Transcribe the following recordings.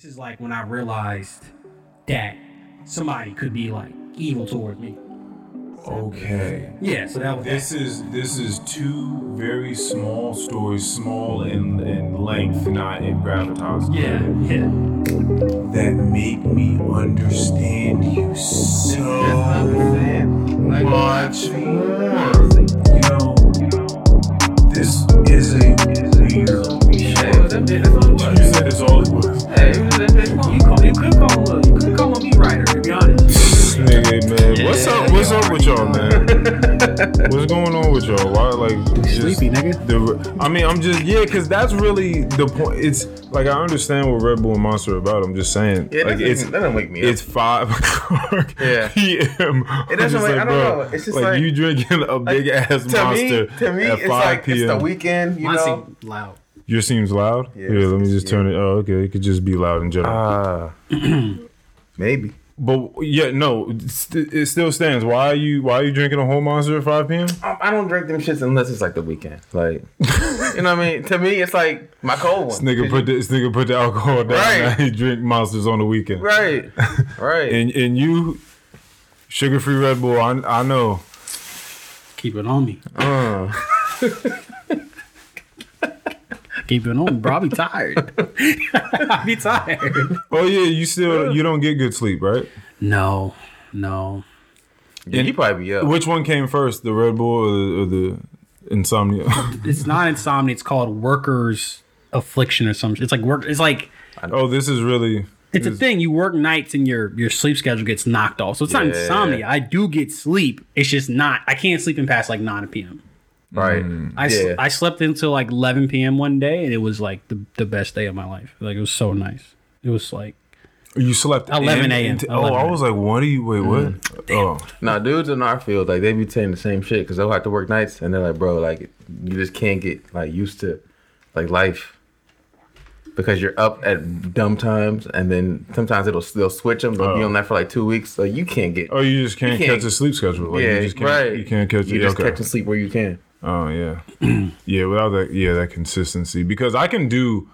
This is like when I realized that somebody could be like evil toward me. Okay. Yeah, so that was This is this is two very small stories, small in, in length, not in gravitas. yeah, yeah. That make me understand you so much more. You know, this is a weird You said it's all it was. You, call, you could call him, you could call him me writer, to be honest. Nigga, man, what's up? What's up with y'all, man? What's going on with y'all? Why, like, just Sleepy, nigga. The, I mean, I'm just yeah, because that's really the point. It's like I understand what Red Bull and Monster are about. I'm just saying, Yeah, like, it's doesn't, that doesn't wake me up. it's five o'clock Yeah. p.m. It doesn't just wake- I don't bro, know. It's just like- you drinking a big ass to monster me, to me, at it's five like p.m. it's the weekend. You Mine know, loud. Yours seems loud. Yeah, Yeah, let me just turn it. Oh, okay. It could just be loud in general. ah, maybe. but yeah, no, it still stands. Why are you Why are you drinking a whole monster at five p.m.? I, I don't drink them shits unless it's like the weekend. Like, you know what I mean? To me, it's like my cold one. This nigga put the, this nigga put the alcohol down. Right. Now he drink monsters on the weekend. right, right. And and you, sugar free Red Bull. I I know. Keep it on me. Uh, Keep it on me, bro. I be tired. I be tired. Oh yeah, you still you don't get good sleep, right? No, no. yeah, you probably be up. Which one came first, the Red Bull or the, or the insomnia? It's not insomnia. It's called workers' affliction or something. It's like work. It's like oh, this is really. it's a thing. You work nights and your your sleep schedule gets knocked off. So it's not insomnia. I do get sleep. It's just not. I can't sleep in past like nine p.m. right. Mm-hmm. I, s- Yeah. I slept until like 11 p.m. one day, and it was like the, the best day of my life. Like it was so nice. It was like You slept 11 a.m. into- oh, I was like, what are you? Wait, what? Mm-hmm. Oh, Nah, dudes in our field, like they be saying the same shit because they'll have to work nights, and they're like, bro, like you just can't get like used to like life because you're up at dumb times, and then sometimes it'll they'll switch them. They'll be Oh. on that for like two weeks, so you can't get. oh, you just can't, You can't- catch a sleep schedule. Like, yeah, you just can't, right. You can't catch You it. just okay. catch and sleep where you can. Oh yeah, yeah. Without that, yeah, that consistency. Because I can do,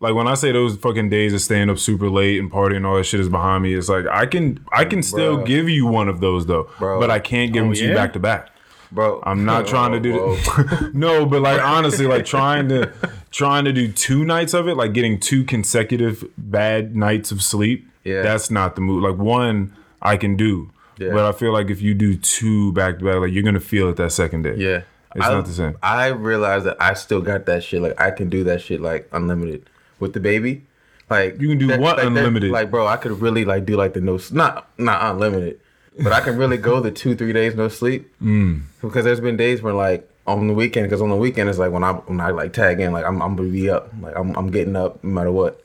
like, when I say those fucking days of staying up super late and partying, and all that shit is behind me. It's like I can, I can still Bruh. give you one of those though, Bro. but I can't give oh, them to you back to back. Bro, I'm not trying to do Whoa. that. no, but like honestly, like trying to trying to do two nights of it, like getting two consecutive bad nights of sleep. Yeah. that's not the move. Like one, I can do. Yeah. But I feel like if you do two back to back, like you're gonna feel it that second day. Yeah. It's I, not the same. I realized that I still got that shit. Like I can do that shit like unlimited with the baby. Like You can do that- what like that- unlimited? like bro, I could really like do like the no not not unlimited, but I can really go the two three days no sleep. Mm. Because there's been days where like on the weekend, because on the weekend it's like when I when I like tag in, like I'm I'm gonna be up, like I'm I'm getting up no matter what.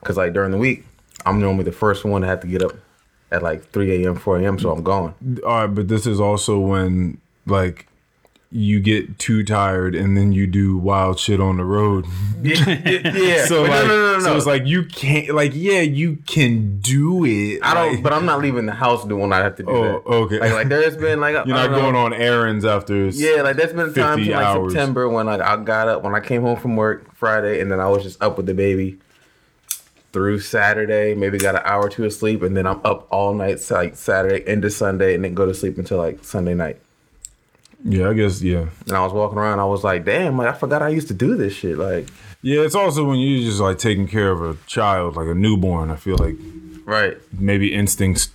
Because like during the week, I'm normally the first one to have to get up at like 3 a.m. 4 a.m. So I'm gone. All right, but this is also when like you get too tired and then you do wild shit on the road. yeah. So like, no, no, no, so it's like you can't like yeah, you can do it. I don't, like- but I'm not leaving the house doing I have to do Oh, that. okay. Like, like there's been like You're not going on errands after. Yeah, like there's been times 50 in like. September when like I got up when I came home from work Friday and then I was just up with the baby through Saturday. Maybe got an hour or two of sleep and then I'm up all night like Saturday into Sunday and then go to sleep until like Sunday night. Yeah, I guess yeah. And I was walking around. I was like, damn, like I forgot I used to do this shit. Like, Yeah, it's also when you're just like taking care of a child, like a newborn. I feel like right. maybe instincts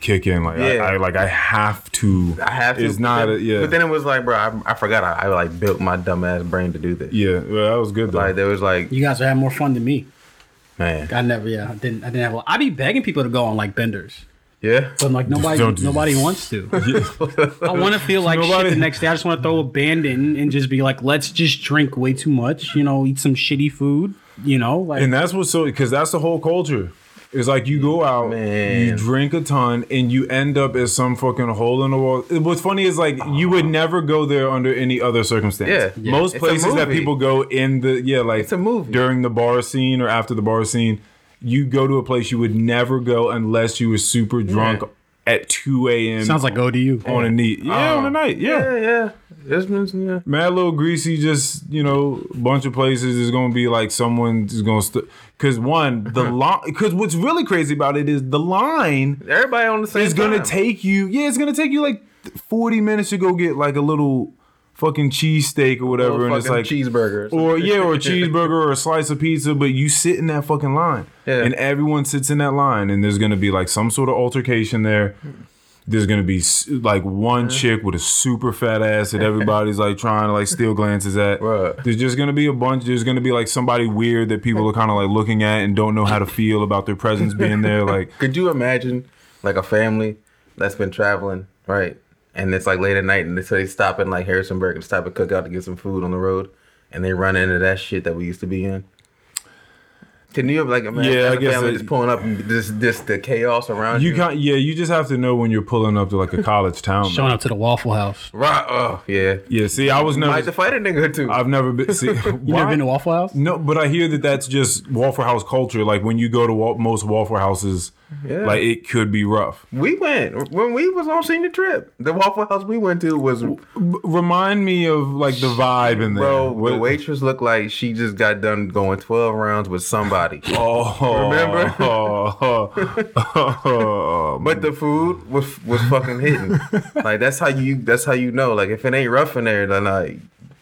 kick in. Like Yeah. I, I like I have to. I have to. It's but not. then- a, yeah. But then it was like, bro, I, I forgot. I, I like built my dumb ass brain to do this. yeah, well, that was good though. Like there was like, you guys are having more fun than me. man, I never, yeah, I didn't, I didn't have. A, I be begging people to go on like benders, yeah. but like nobody, Don't nobody this. wants to. I want to feel like Nobody- shit the next day. I just want to throw a band in and just be like, let's just drink way too much, you know, eat some shitty food, you know, like and that's what's so because that's the whole culture. It's like you go out, Man. you drink a ton, and you end up as some fucking hole in the wall. What's funny is like you would never go there under any other circumstance. Yeah. Yeah. Most It's places that people go in the yeah, like It's a movie. during the bar scene or after the bar scene, you go to a place you would never go unless you were super drunk at 2 a.m. Sounds like ODU. on a neat. Yeah, on a oh. night. Yeah. Yeah, yeah. It's been, yeah. Mad Little Greasy, just you know, bunch of places is gonna be like someone is gonna st- cause one the line because what's really crazy about it is the line Everybody on the same is gonna time. take you. Yeah, it's gonna take you like forty minutes to go get like a little fucking cheesesteak or whatever, and it's like fucking cheeseburgers. or yeah, or a cheeseburger or a slice of pizza, but you sit in that fucking line. Yeah. And everyone sits in that line and there's gonna be like some sort of altercation there. There's gonna be like one chick with a super fat ass that everybody's like trying to like steal glances at. Right. There's just gonna be a bunch. There's gonna be like somebody weird that people are kind of like looking at and don't know how to feel about their presence being there. Like, Could you imagine like a family that's been traveling, right? And it's like late at night, and they, so they stop in like Harrisonburg and stop at Cookout to get some food on the road, and they run into that shit that we used to be in. Can you have like imagine Yeah, as I a guess family it- just pulling up and this this the chaos around you? you can't. Yeah, you just have to know when you're pulling up to like a college town. man. Showing up to the Waffle House. right? Oh yeah. Yeah. See, I was Might never. to fight a nigga too. I've never been. See, You never been to Waffle House? No, but I hear that that's just Waffle House culture. Like when you go to wa- most Waffle Houses, Yeah. like it could be rough. we went when we was on senior trip. The Waffle House we went to was remind me of like the vibe in there. bro. What- The waitress looked like she just got done going twelve rounds with somebody. Oh, Remember? Oh, oh, oh. But the food was was fucking hitting. like that's how you that's how you know. Like if it ain't rough in there, then like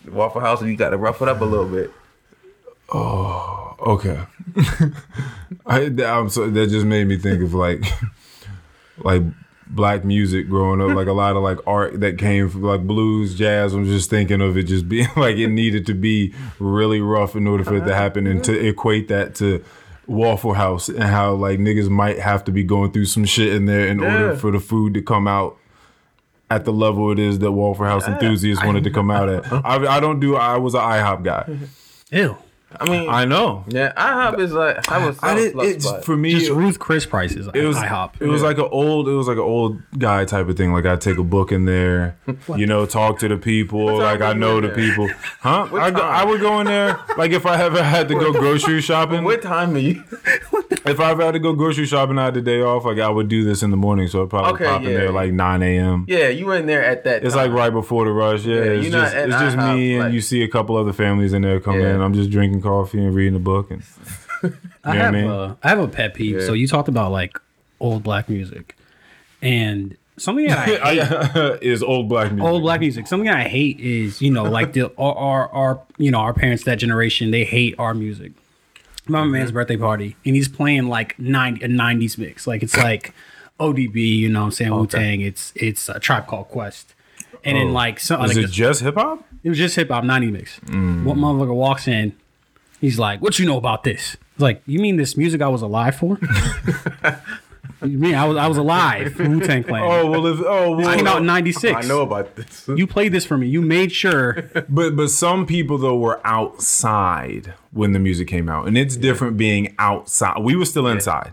Waffle House, you got to rough it up a little bit. Oh. Okay. I, I'm so that just made me think of like, like black music growing up, like a lot of like art that came from like blues, jazz. I'm just thinking of it just being like it needed to be really rough in order for it to uh-huh. happen, and to mm-hmm. equate that to Waffle House and how like niggas might have to be going through some shit in there in order for the food to come out. At the level it is that Waffle House enthusiasts wanted to come out at. I, I don't do. I was an IHOP guy. Ew. I mean, I know. yeah, IHOP is like I was I did. It's spot. for me. Just Ruth Chris prices. it was IHOP. It was like an old. It was like an old guy type of thing. Like I take a book in there, you know, talk to the people. time Like I know the there? people, huh? I, go. I would go in there. Like if I ever had to go grocery shopping, what time are you? If I ever had to go grocery shopping, I had the day off. Like I would do this in the morning, so I'd probably Okay, pop in there like nine a.m. Yeah, you were in there at that. It's time. like right before the rush. Yeah, Yeah, it's just it's just IHOP, me and like- you see a couple other families in there come Yeah. in. I'm just drinking coffee and reading a book and I You know I have mean? a, I have a pet peeve. Yeah. So you talked about like old black music, and something that I hate, is old black music. old black music. Something I hate is you know like the our, our our you know our parents that generation they hate our music. My Mm-hmm. man's birthday party, and he's playing like 90, a '90s mix. Like it's like ODB, you know, what I'm saying Wu Tang. It's it's a tribe called Quest, and then like some Oh. Is like it just hip hop? it was just hip hop, 90 mix. Mm. What motherfucker walks in, he's like, What you know about this? It's like, you mean this music I was alive for? you mean I was I was alive Wu Tang Clan. Oh well, if oh well, Came out in 96. I know about this. You played this for me. You made sure. But but some people though were outside when the music came out, and it's different being outside. We were still inside.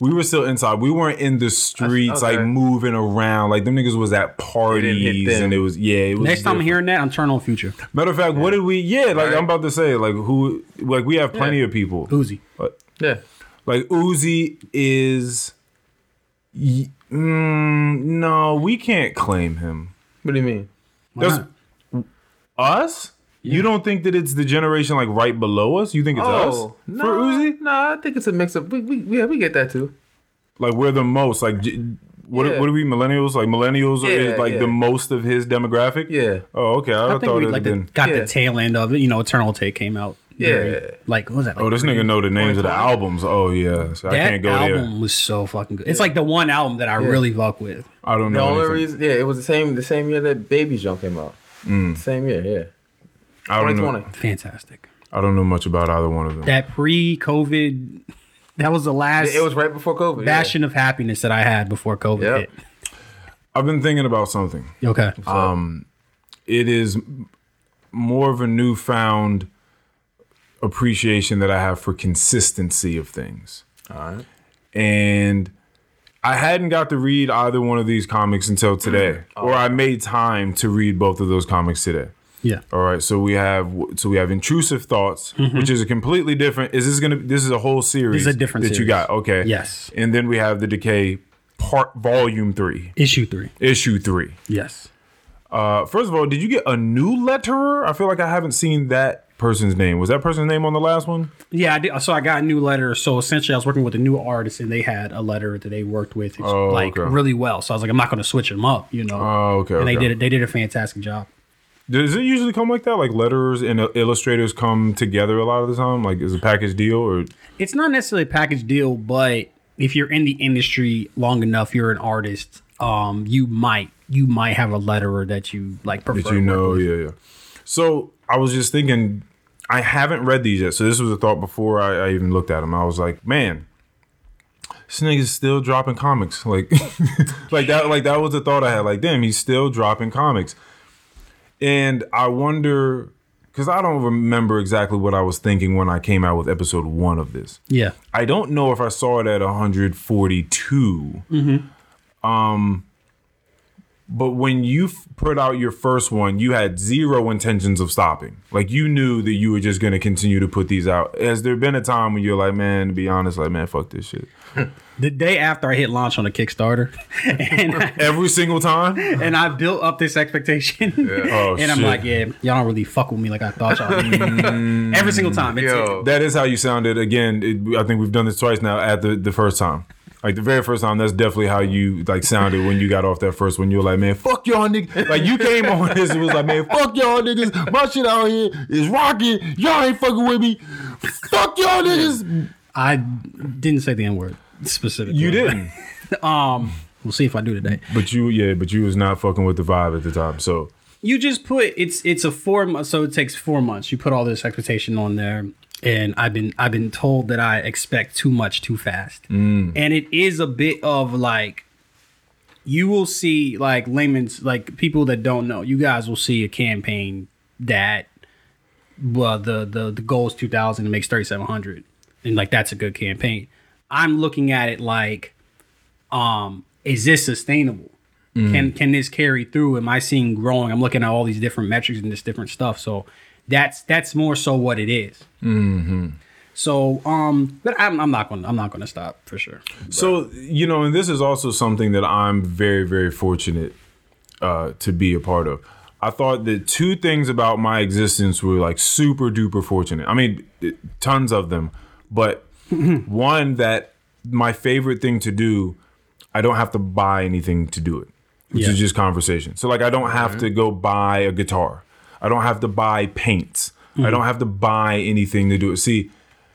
We were still inside. We weren't in the streets okay. like moving around. Like them niggas was at parties, and it was yeah. It was Next time I'm hearing that, I'm turning on Future. Matter of fact, what did we? Yeah, like Right. I'm about to say, like who? Like we have plenty Yeah. of people. Uzi. But, Yeah. Like Uzi is. Y- Mm, no, we can't claim him. What do you mean? Why There's- not? Us? You don't think that it's the generation like right below us? You think it's us Oh, no, for Uzi? No, I think it's a mix of. We, we, yeah, we get that too. Like we're the most like. What, Yeah. what are we millennials? Like millennials Yeah, is like yeah. the most of his demographic. Yeah. Oh, okay. I, I think thought we like had the, got Yeah. the tail end of it. You know, Eternal Atake came out. Yeah. Like, what was that? Like Oh, this nigga know the names of the albums. Oh yeah, so I can't go album there. was so fucking good. It's like the one album that I really fuck with. I don't know. The know. only anything. reason, yeah, it was the same the same year that Baby's Jump came out. Mm. Same year, yeah. I don't know. 2020. Fantastic. I don't know much about either one of them. That pre-COVID, that was the last It was right before COVID. yeah. bastion of happiness that I had before COVID Yep. hit. I've been thinking about something. Okay. Um, it is more of a newfound appreciation that I have for consistency of things. All right. And I hadn't got to read either one of these comics until today, Oh. or I made time to read both of those comics today. yeah. All right, so we have so we have intrusive thoughts, which is a completely different. Is this gonna? This is a whole series. Mm-hmm. This is a different that you got. Okay. Yes. And then we have the decay part volume three, Issue three. issue three. Yes. Uh, first of all, did you get a new letterer? I feel like I haven't seen that person's name. Was that person's name on the last one? Yeah, I did. So I got a new letter. So essentially, I was working with a new artist, and they had a letter that they worked with Oh, like okay. really well. So I was like, I'm not going to switch them up, you know. Oh, okay. and they did it. They did a fantastic job. Does it usually come like that? Like letterers and illustrators come together a lot of the time? Like is a package deal or It's not necessarily a package deal, but if you're in the industry long enough, you're an artist. Um, you might you might have a letterer that you like prefer. that you know? Yeah, yeah. So I was just thinking, I haven't read these yet. So this was a thought before I, I even looked at them. I was like, man, this nigga's still dropping comics. Like, like that. Like that was the thought I had. Like, damn, he's still dropping comics. And I wonder, because I don't remember exactly what I was thinking when I came out with episode one of this. Yeah. I don't know if I saw it at 142. Um, but when you f- put out your first one, you had zero intentions of stopping. Like you knew that you were just going to continue to put these out. Has there been a time when you're like, man, to be honest, like, man, fuck this shit. The day after I hit launch on a Kickstarter, and I, Every single time. and I built up this expectation, Oh, and I'm shit. like, yeah, y'all don't really fuck with me like I thought y'all. Every single time, it's Yo. That is how you sounded. Again, it, I think we've done this twice now. At the the first time, like the very first time, that's definitely how you like sounded when you got off that first one. You were like, man, fuck y'all niggas. Like you came on this, it was like, man, fuck y'all niggas. My shit out here is rocking. Y'all ain't fucking with me. Fuck y'all niggas. I didn't say the n word specifically. You didn't, Um, we'll see if I do today. but you, yeah, but you was not fucking with the vibe at the time. So You just put it's it's a four month, so it takes four months. You put all this expectation on there, and I've been I've been told that I expect too much too fast, and it is a bit of like. You will see like layman's like people that don't know. You guys will see a campaign that, well, the the the goal is two thousand and makes thirty seven hundred, and like that's a good campaign. I'm looking at it like, um, is this sustainable? Can can this carry through? Am I seeing growing? I'm looking at all these different metrics and this different stuff. So that's that's more so what it is. So um, but I'm, I'm not going to I'm not going to stop for sure. So you know, and this is also something that I'm very, very fortunate uh, to be a part of. I thought that two things about my existence were like super duper fortunate. I mean, tons of them, but one that my favorite thing to do, I don't have to buy anything to do it, which Yeah. is just conversation. So like, I don't have to go buy a guitar. I don't have to buy paints. I mm-hmm. don't have to buy anything to do it. See,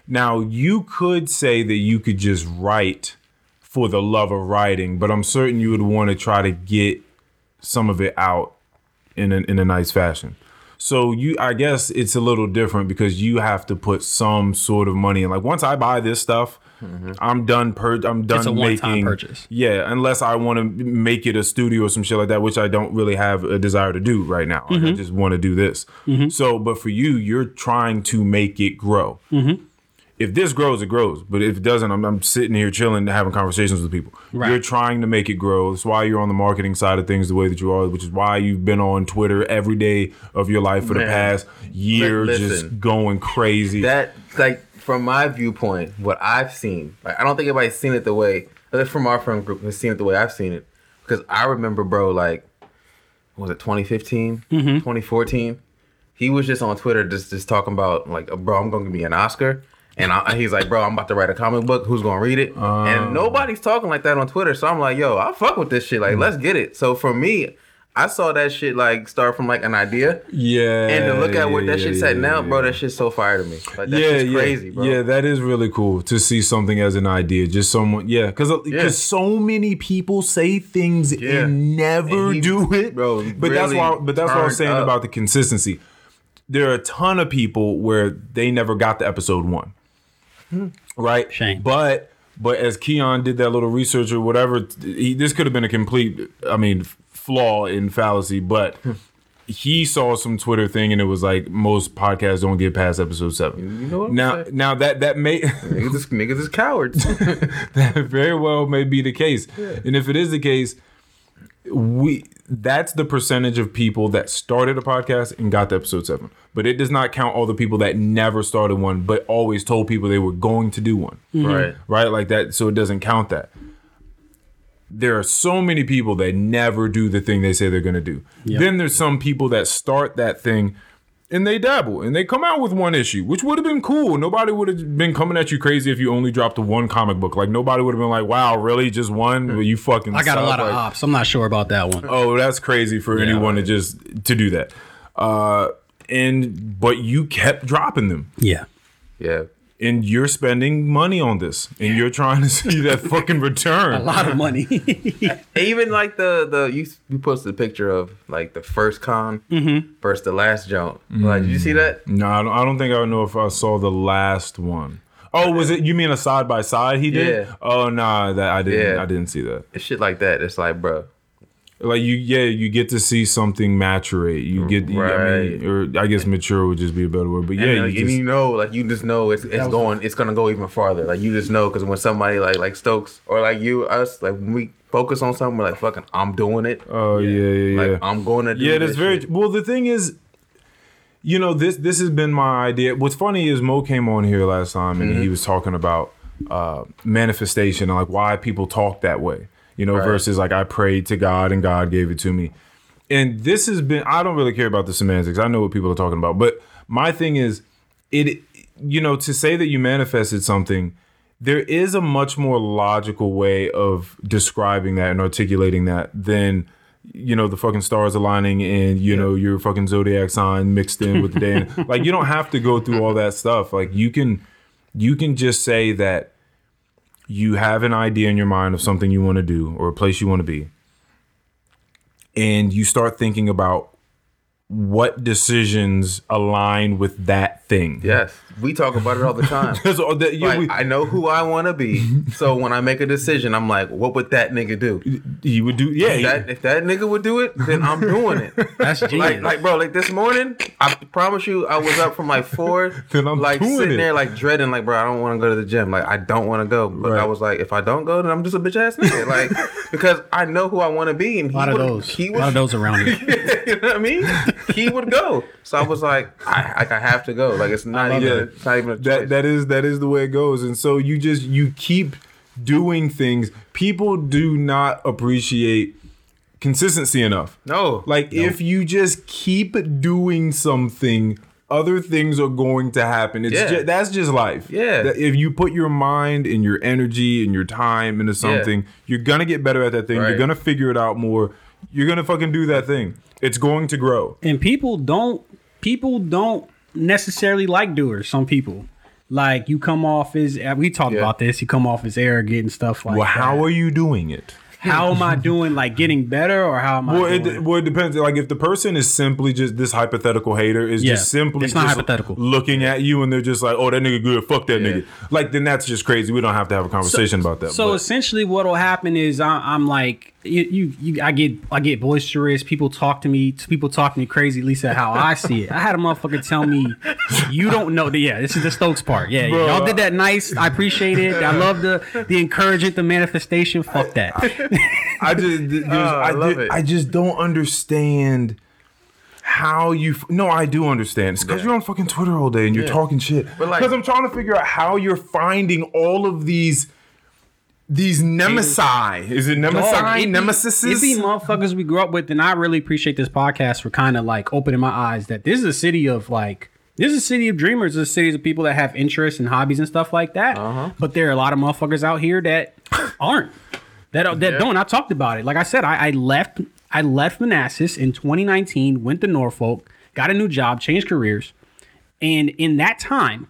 now you could say that you could just write for the love of writing, but I'm certain you would want to try to get some of it out in a, in a nice fashion. So you, I guess it's a little different because you have to put some sort of money in. Like once I buy this stuff, mm-hmm. I'm done. Per, I'm done It's a making purchase. Yeah, unless I want to make it a studio or some shit like that, which I don't really have a desire to do right now. Like, I Mm-hmm. just want to do this. Mm-hmm. So, but for you, you're trying to make it grow. Mm-hmm. Mm-hmm. If this grows, it grows. But if it doesn't, I'm, I'm sitting here chilling, having conversations with people. Right. You're trying to make it grow. That's why you're on the marketing side of things the way that you are, which is why you've been on Twitter every day of your life for the past year, Li- just going crazy. that like from my viewpoint, what I've seen, like I don't think anybody's seen it the way, at from our friend group, has seen it the way I've seen it. Because I remember, bro, like, what was it 2015, 2014? He was just on Twitter, just just talking about like, bro, I'm gonna be an Oscar. And I, he's like, bro, I'm about to write a comic book. Who's gonna read it? and oh. nobody's talking like that on Twitter. So I'm like, yo, I fuck with this shit. Like, mm. let's get it. So for me, I saw that shit like start from like an idea, yeah. and to look at what yeah, that yeah, shit's yeah, at now, bro, that shit's so fire to me. Like that yeah, crazy, bro. Yeah, that is really cool to see something as an idea. Just someone, yeah, because uh, Yeah. so many people say things and never And he- do it, bro, But that's why. But that's what I was saying up. about the consistency. There are a ton of people where they never got to episode one, right? Shame. But but as Keon did that little research or whatever, he, this could have been a complete, I mean, flaw in fallacy, but. He saw some Twitter thing and it was like most podcasts don't get past episode seven. You know what I'm Now, saying? now that that may niggas, niggas is cowards. that very well may be the case, and if it is the case, we that's the percentage of people that started a podcast and got to episode seven. But it does not count all the people that never started one, but always told people they were going to do one. Mm-hmm. right. Right, like that. So it doesn't count that. there are so many people that never do the thing they say they're going to do. Then there's some people that start that thing and they dabble and they come out with one issue, which would have been cool. Nobody would have been coming at you crazy if you only dropped the one comic book. Like nobody would have been like, "Wow, really? Just one? Well, you fucking." I got a suck." lot of Like, ops. I'm not sure about that one. Oh, that's crazy for anyone to just to do that. Uh, and but you kept dropping them, Yeah. Yeah. And you're spending money on this, and you're trying to see that fucking return. A lot of money. Even like the the you you posted a picture of like the first con mm-hmm. versus the last jump. Like, did you see that? Mm. No, I don't, I don't think I know if I saw the last one. Oh, was it? You mean a side by side he did? Yeah. Oh no, that I didn't. Yeah. I didn't see that. It's shit like that. It's like, bro, Like you, yeah, you get to see something maturate. You get, you- I mean, or I guess mature would just be a better word. But yeah, and, you like, and just, you know, like you just know it's it's going, it's gonna go even farther. Like you just know because when somebody like like Stokes or like you, us, like when we focus on something, we're like, fucking, I'm doing it. oh yeah, yeah, yeah. Like I'm going to do. yeah, that's very shit. well. The thing is, you know, this this has been my idea. What's funny is Mo came on here last time and Mm-hmm. he was talking about uh, manifestation and like why people talk that way. You know, Right. versus like I prayed to God and God gave it to me. And this has been I don't really care about the semantics. I know what people are talking about, but my thing is it you know to say that you manifested something there is a much more logical way of describing that and articulating that than you know the fucking stars aligning and you know your fucking zodiac sign mixed in with the day like you don't have to go through all that stuff like you can you can just say that you have an idea in your mind of something you want to do or a place you want to be and you start thinking about what decisions align with that thing Yes, we talk about it all the time. That's uh, all that- yeah, Like, we- I know who I want to be, so when I make a decision, I'm like, what would that nigga do? he would do yeah If he- that, if that nigga would do it, then I'm doing it. That's genius. Like, like, bro, like this morning, I promise you, I was up from like four, Then I'm like doing sitting it. there, like dreading, like, bro, I don't want to go to the gym, like, I don't want to go, but Right. I was like, if I don't go, then I'm just a bitch ass nigga, like, because I know who I want to be, and a lot he of those. he was, a lot of those around here. you know what I mean? He would go, so I was like, I, like, I have to go, like, it's not even, that. it's not even a that choice. that is that is the way it goes. And so you just you keep doing things. People do not appreciate consistency enough. No, like if you just keep doing something other things are going to happen. It's Yeah. that's just life. Yeah. That if you put your mind and your energy and your time into something you're gonna get better at that thing. You're gonna figure it out more you're gonna fucking do that thing it's going to grow and people don't people don't necessarily like doers some people like you come off as we talked Yeah. about this you come off as arrogant and stuff like well how that. are you doing it how am i doing like getting better or how am i Well, doing it, well, it depends. Like, if the person is simply just this hypothetical hater is Yeah, just simply it's not just hypothetical. looking at you and they're just like, "Oh, that nigga good. Fuck that Yeah. nigga." Like, then that's just crazy. We don't have to have a conversation about that. So but- essentially, what will happen is I, I'm like you, you, you, I get, I get boisterous. People talk to me. People talk to me crazy. At least at how I see it. I had a motherfucker tell me, "You don't know." that." Yeah, this is the Stokes part. Yeah, Bro, y'all did that nice. I appreciate it. I love the the encouragement, the manifestation. Fuck that. I just, there's- oh, I I, love did- it. I just don't understand how you. f- No, I do understand. It's because you're on fucking Twitter all day and you're Yeah. talking shit. But, like- Because I'm trying to figure out how you're finding all of these. These nemesis. Is it nemesis? Dog, it Nemesis? It be motherfuckers we grew up with, and I really appreciate this podcast for kind of like opening my eyes that this is a city of like this is a city of dreamers. This is a city of people that have interests and hobbies and stuff like that. Uh-huh. But there are a lot of motherfuckers out here that aren't that that Yeah. don't. I talked about it. Like I said, I, I left I left Manassas in 2019, went to Norfolk, got a new job, changed careers, and in that time,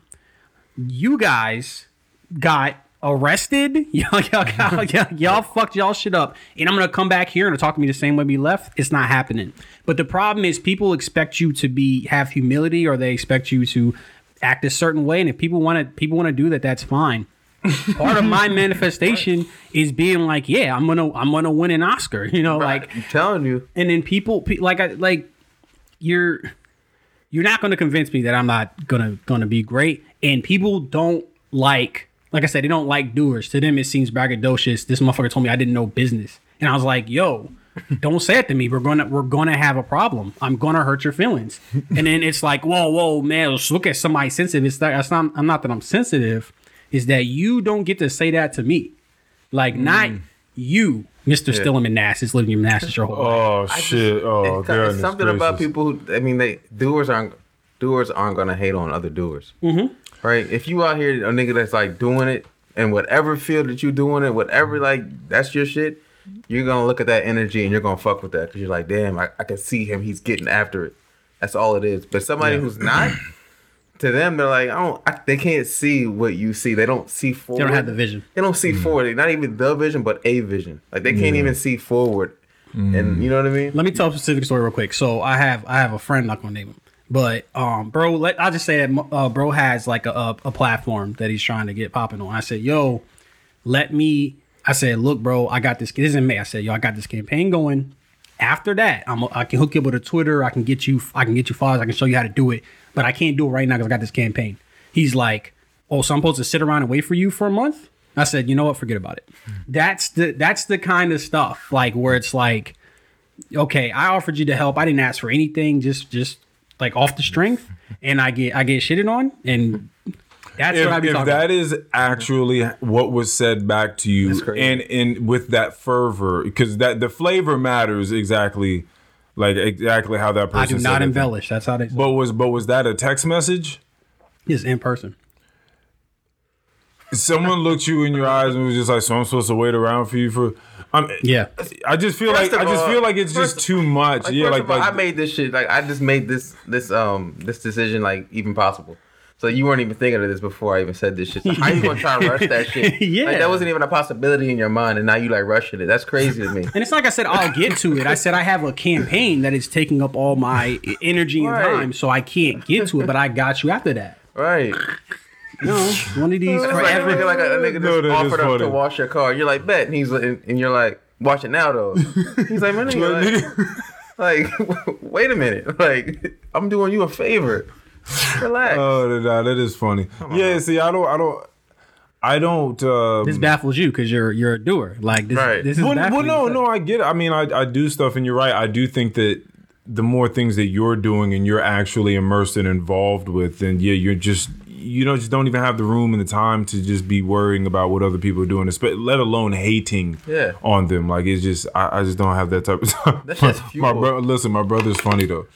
you guys got arrested. Y'all, y'all, y'all, y'all, y'all fucked y'all shit up. And I'm gonna come back here and talk to me the same way we left. It's not happening. But the problem is people expect you to be have humility or they expect you to act a certain way. And if people want to people want to do that, that's fine. Part of my manifestation is being like, yeah, I'm gonna I'm gonna win an Oscar. You know, like I'm telling you, and then people pe- like I like you're you're not going to convince me that I'm not gonna gonna be great. And people don't like like I said, they don't like doers. To them, it seems braggadocious. This motherfucker told me I didn't know business, and I was like, yo. Don't say it to me. We're gonna we're gonna have a problem. I'm gonna hurt your feelings. And then it's like, whoa, whoa, man, let's look at somebody sensitive. It's that it's not I'm not that I'm sensitive. Is that you don't get to say that to me. Like not you. Mister Stillman in Manassas, living in Manassas your whole life. Oh just- shit! Oh, it's, it's goodness something about people who I mean they doers aren't doers aren't gonna hate on other doers. Mm-hmm. Right? If you out here a nigga that's like doing it in whatever field that you doing it, whatever like that's your shit, you're gonna look at that energy and you're gonna fuck with that because you're like, damn, I, I can see him. He's getting after it. That's all it is. But somebody Yeah. who's not. To them, they're like, I don't. I, they can't see what you see. They don't see forward. They don't have the vision. They don't see mm. forward. Not even the vision, but a vision. Like they can't even see forward. And mm. you know what I mean? Let me tell a specific story real quick. So I have I have a friend, not gonna name him, but um, bro, let I'll just say that uh, bro has like a, a a platform that he's trying to get popping on. I said, yo, let me. I said, look, bro, I got this. This is in May. I said, yo, I got this campaign going. After that, I'm I can hook you up with a Twitter. I can get you. I can get you followers. I can show you how to do it. But I can't do it right now because I got this campaign. He's like, oh, so I'm supposed to sit around and wait for you for a month? I said, you know what? Forget about it. That's the that's the kind of stuff like where it's like okay, I offered you the help. I didn't ask for anything, just just like off the strength, and I get I get shitted on, and that's what I if, be if talking that about. is actually what was said back to you and and with that fervor because that the flavor matters exactly like exactly how that person I do not it. embellish. That's how they. but was but was that a text message Yes, in person. someone looked you in your eyes and was just like so i'm supposed to wait around for you for I'm, Yeah, I just feel First like I of just feel like it's just too much. Like, yeah, like, all, like I made this shit. Like I just made this this um this decision like even possible. So you weren't even thinking of this before I even said this shit. So how you gonna try to rush that shit? Yeah. like that wasn't even a possibility in your mind, and now you like rushing it. That's crazy to me. and it's like I said, I'll get to it. I said I have a campaign that is taking up all my energy and Right. time, so I can't get to it. But I got you after that. Right? You know, one of these It's like a nigga like a, a nigga No, just that is offered up to wash your car. You're like bet, and he's and, and you're like watch it now though. He's like man, nigga, like, like wait a minute, like I'm doing you a favor. Relax. oh, that, that is funny. Yeah, see, I don't, I don't, I don't. Uh, This baffles you because you're you're a doer. Like this. Right. This is well, well, no, no, I get it. I mean, I, I do stuff, and you're right. I do think that the more things that you're doing and you're actually immersed and involved with, then yeah, you're just you know just don't even have the room and the time to just be worrying about what other people are doing, let alone hating Yeah. on them. Like it's just I, I just don't have that type of time. My fuel. bro, listen, my brother's funny though.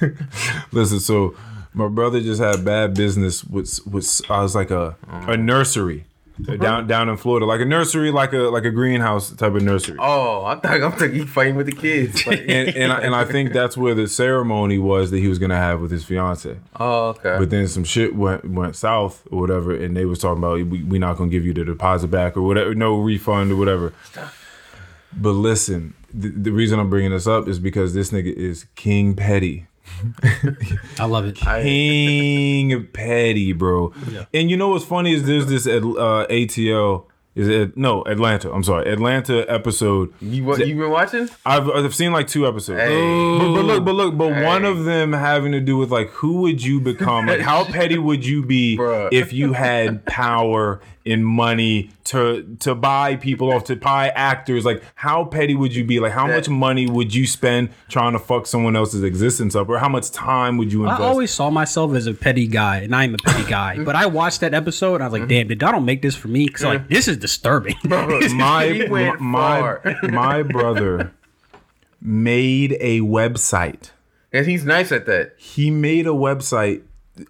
listen, so my brother just had bad business with with I was like a a nursery. Down down in Florida, like a nursery, like a like a greenhouse type of nursery. Oh, I thought I'm thinking fighting with the kids. Like, and and I, and I think that's where the ceremony was that he was gonna have with his fiance. oh, okay. But then some shit went went south or whatever, and they was talking about we we not gonna give you the deposit back or whatever, no refund or whatever. But listen, the, the reason I'm bringing this up is because this nigga is King Petty. I love it. King Petty, bro. And you know what's funny is there's this at, uh, ATL. Is it no Atlanta? I'm sorry, Atlanta episode. you what you been watching? I've I've seen like two episodes. Hey. But, but look, but look, but one of them having to do with like who would you become? Like how petty would you be Bruh. if you had power and money to to buy people off, to buy actors? Like how petty would you be? Like how much money would you spend trying to fuck someone else's existence up, or how much time would you invest? I always saw myself as a petty guy, and I'm a petty guy. But I watched that episode, and I was like, mm-hmm. "Damn, did Donald make this for me?" Because like, this is disturbing. my He went my far. my brother made a website. And he's nice at that. he made a website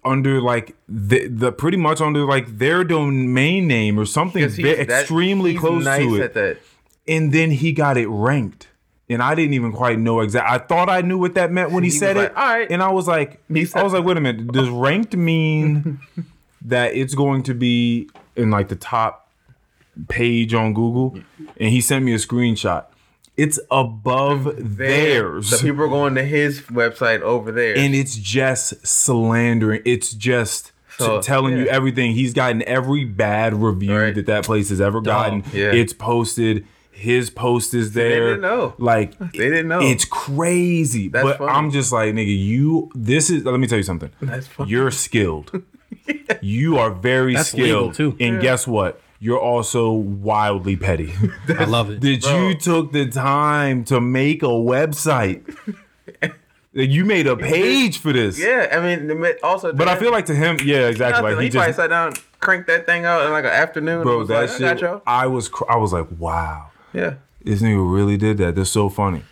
under like the, the pretty much under like their domain name or something ve- that- extremely close nice to it and then he got it ranked and I didn't even quite know exactly. I thought I knew what that meant when he, He said it, like, "All right." and I was like, I was like, wait a minute, does ranked mean that it's going to be in like the top page on Google? And he sent me a screenshot. It's above theirs So people are going to his website over there. and it's just slandering. It's just t- So, telling you everything. He's gotten every bad review Right. that that place has ever gotten. yeah. It's posted. His post is there. They didn't know. Like They didn't know. It's crazy. That's but funny. I'm just like, nigga, you. This is. Let me tell you something. That's funny. You're skilled. You are very That's legal, skilled. too. And guess what? You're also wildly petty. I love it. that Bro. you took the time to make a website. That you made a page for this. yeah, I mean, the mi- also. But I feel like to him, yeah, exactly. Like he, he probably just, sat down, cranked that thing out in like an afternoon. bro, was that like, I shit. y'all. I was, cr- I was like, wow. Yeah, This nigga really did that. That's so funny.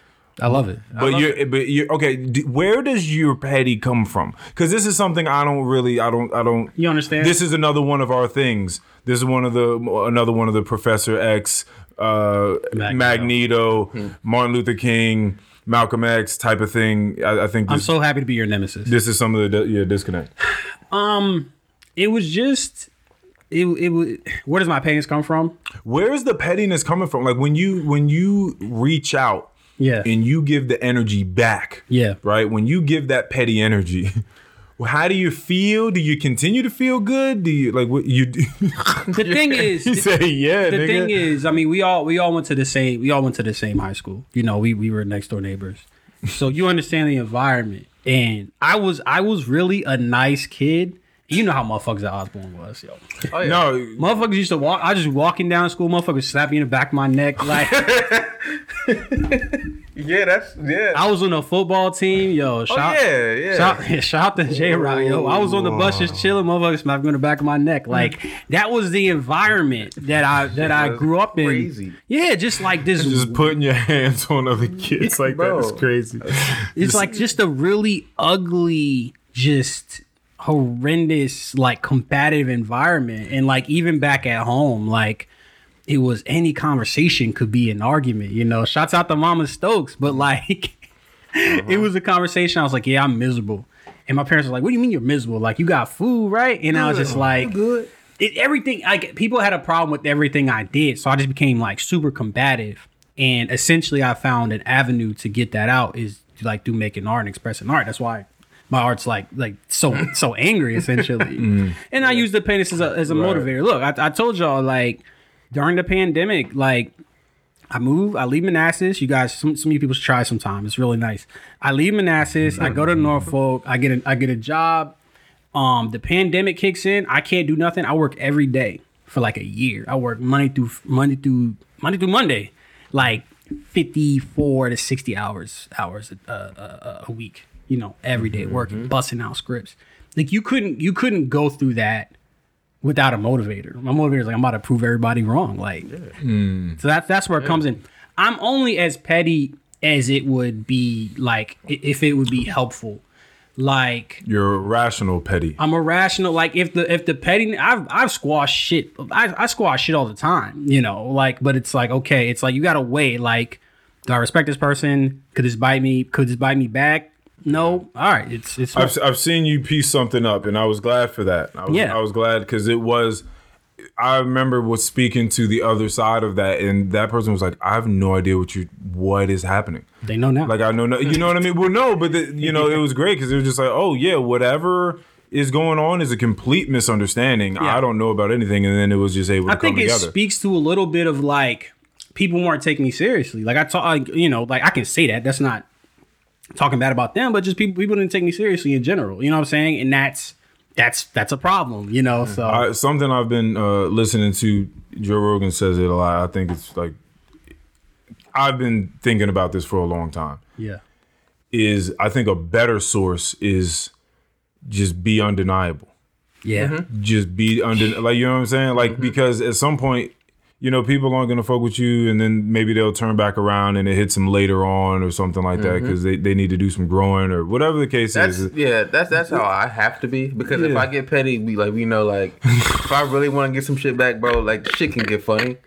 I love it. But you're, but you're okay. d- Where does your petty come from? Because this is something I don't really, I don't, I don't. You understand? This is another one of our things. This is one of the another one of the Professor X, uh, Magneto. Magneto, Hmm. Martin Luther King, Malcolm X type of thing. I, I think I'm so happy to be your nemesis. this is some of the yeah, disconnect. um, it was just it it was where does my pettiness come from? Where's the pettiness coming from? Like when you when you reach out Yeah. and you give the energy back. Yeah. Right? When you give that petty energy, well, how do you feel? Do you continue to feel good? Do you like what you do? The thing is you say yeah, the nigga. thing is, I mean, we all we all went to the same we all went to the same high school. You know, we we were next door neighbors. So you understand the environment. And I was I was really a nice kid. You know how motherfuckers at Osbourn was, yo. Oh, yeah. no, Motherfuckers used to walk. I just walking down school. Motherfuckers slap me in the back of my neck. Like Yeah, that's yeah. I was on a football team. Yo, oh yeah, yeah. Shout, shout out to J Rock, yo. I was on the bus just chilling, motherfuckers slapping me in the back of my neck. Like that was the environment that I that I grew up in. crazy. Yeah, just like this. just putting your hands on other kids like Bro. that is crazy. it's like just a really ugly, just horrendous, like combative environment. And like even back at home, like it was any conversation could be an argument. You know, shouts out to Mama Stokes, but like it uh-huh. was a conversation. I was like, yeah, I'm miserable. And my parents were like, what do you mean you're miserable? Like you got food, right? And I was just like, good. it, everything like people had a problem with everything I did, so I just became like super combative. And essentially, I found an avenue to get that out is like do making art and expressing art. That's why my art's like like so so angry essentially. Mm. And I use the penis as a as a Right. motivator. Look, I, I told y'all like during the pandemic, like I move, I leave Manassas. You guys, some, some of you people should try sometime. It's really nice. I leave Manassas. I go to Norfolk. I get a, I get a job. Um, the pandemic kicks in. I can't do nothing. I work every day for like a year. I work Monday through Monday through Monday through Monday, like fifty four to sixty hours hours a, a, a, a week. You know, every day working, mm-hmm. busting out scripts. Like you couldn't you couldn't go through that without a motivator. My motivator is like I'm about to prove everybody wrong. Like mm. so that's that's where it comes in. I'm only as petty as it would be like if it would be helpful. Like You're rational petty. I'm irrational. Like if the if the petty I've I've squashed shit. I, I squash shit all the time, you know. Like, but it's like okay, it's like you gotta weigh. Like, do I respect this person? Could this bite me? Could this bite me back? No. All right. It's it's I've, I've seen you piece something up, and I was glad for that. I was, Yeah. I was glad because it was. I remember was speaking to the other side of that, and that person was like, "I have no idea what you what is happening." they know now. Like I know, no, you know what I mean? Well, no, but the, you know, it was great because it was just like, "Oh yeah, whatever." Is going on is a complete misunderstanding. Yeah. I don't know about anything, and then it was just able to I come think it together. speaks to a little bit of like people weren't taking me seriously. Like I talk, like, you know, like I can say that. That's not talking bad about them, but just people people didn't take me seriously in general. You know what I'm saying? And that's that's that's a problem. You know, so I, something I've been uh, listening to. Joe Rogan says it a lot. I think it's like I've been thinking about this for a long time. yeah, Is I think a better source is just be undeniable. yeah, Just be under like you know what I'm saying. Like because at some point, you know, people aren't gonna fuck with you, and then maybe they'll turn back around and it hits them later on or something like that mm-hmm. because they, they need to do some growing or whatever the case That's is. yeah. That's that's how I have to be because if I get petty, we like we know like if I really want to get some shit back, bro, like shit can get funny.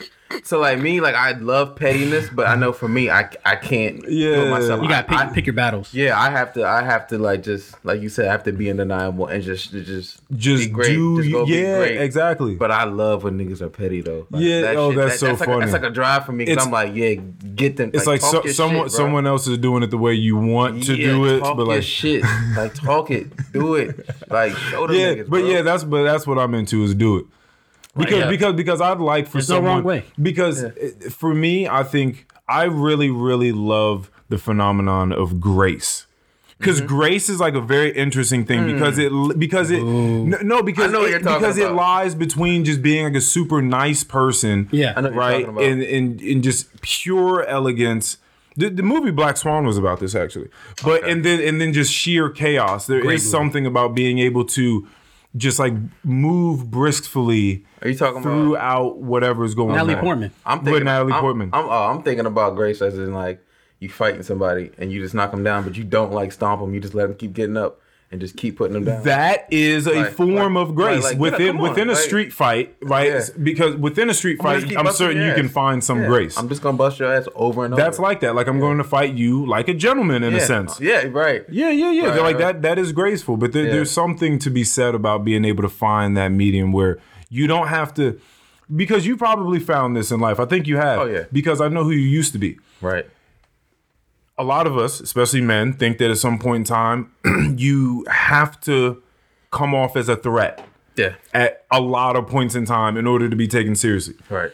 So like me, like I love pettiness, but I know for me, I I can't do Yeah. it myself. you got to pick, I, I- pick your battles. yeah, I have to. I have to like just like you said, I have to be undeniable and just just Just be great. do just go be yeah, great. exactly. But I love when niggas are petty though. Like, Yeah, oh, that's that- so that's like, funny. That's like a drive for me because It's- I'm like, yeah, get them. it's like, talk so, your someone shit, bro. someone else is doing it the way you want to Yeah, do it, talk but your like shit, like talk it, do it, like show them yeah, niggas. but bro. yeah, that's but that's what I'm into is do it. Because yeah. because because I'd like for There's no wrong way. because it- for me I think I really really love the phenomenon of grace. Because Mm-hmm. grace is like a very interesting thing because it because it no, no because I know what it, because it lies between just being like a super nice person Yeah. I know what you're right about. and, and and just pure elegance the, the movie Black Swan was about this actually but Okay. and then and then just sheer chaos There is movie. something about being able to just like move briskly Are you talking about? throughout whatever's going Natalie on. Portman. I'm With Natalie I'm, Portman. I'm, oh, I'm thinking about grace as in like you fighting somebody and you just knock them down, but you don't like stomp them. You just let them keep getting up and just keep putting them down. That is a Like- form like- of grace like- like, within on, within a like- street fight, right? Yeah. Because within a street I'm fight, I'm certain you can find some Yeah. grace. I'm just gonna bust your ass over and over. That's like that. Like I'm going to fight you like a gentleman in yeah. a sense. Yeah, right. Yeah, yeah, yeah. Right, like right. that. That is graceful, but there, Yeah. there's something to be said about being able to find that medium where you don't have to, because you probably found this in life. I think you have. Oh, yeah. Because I know who you used to be. Right. A lot of us, especially men, think that at some point in time you have to come off as a threat Yeah. at a lot of points in time in order to be taken seriously. Right.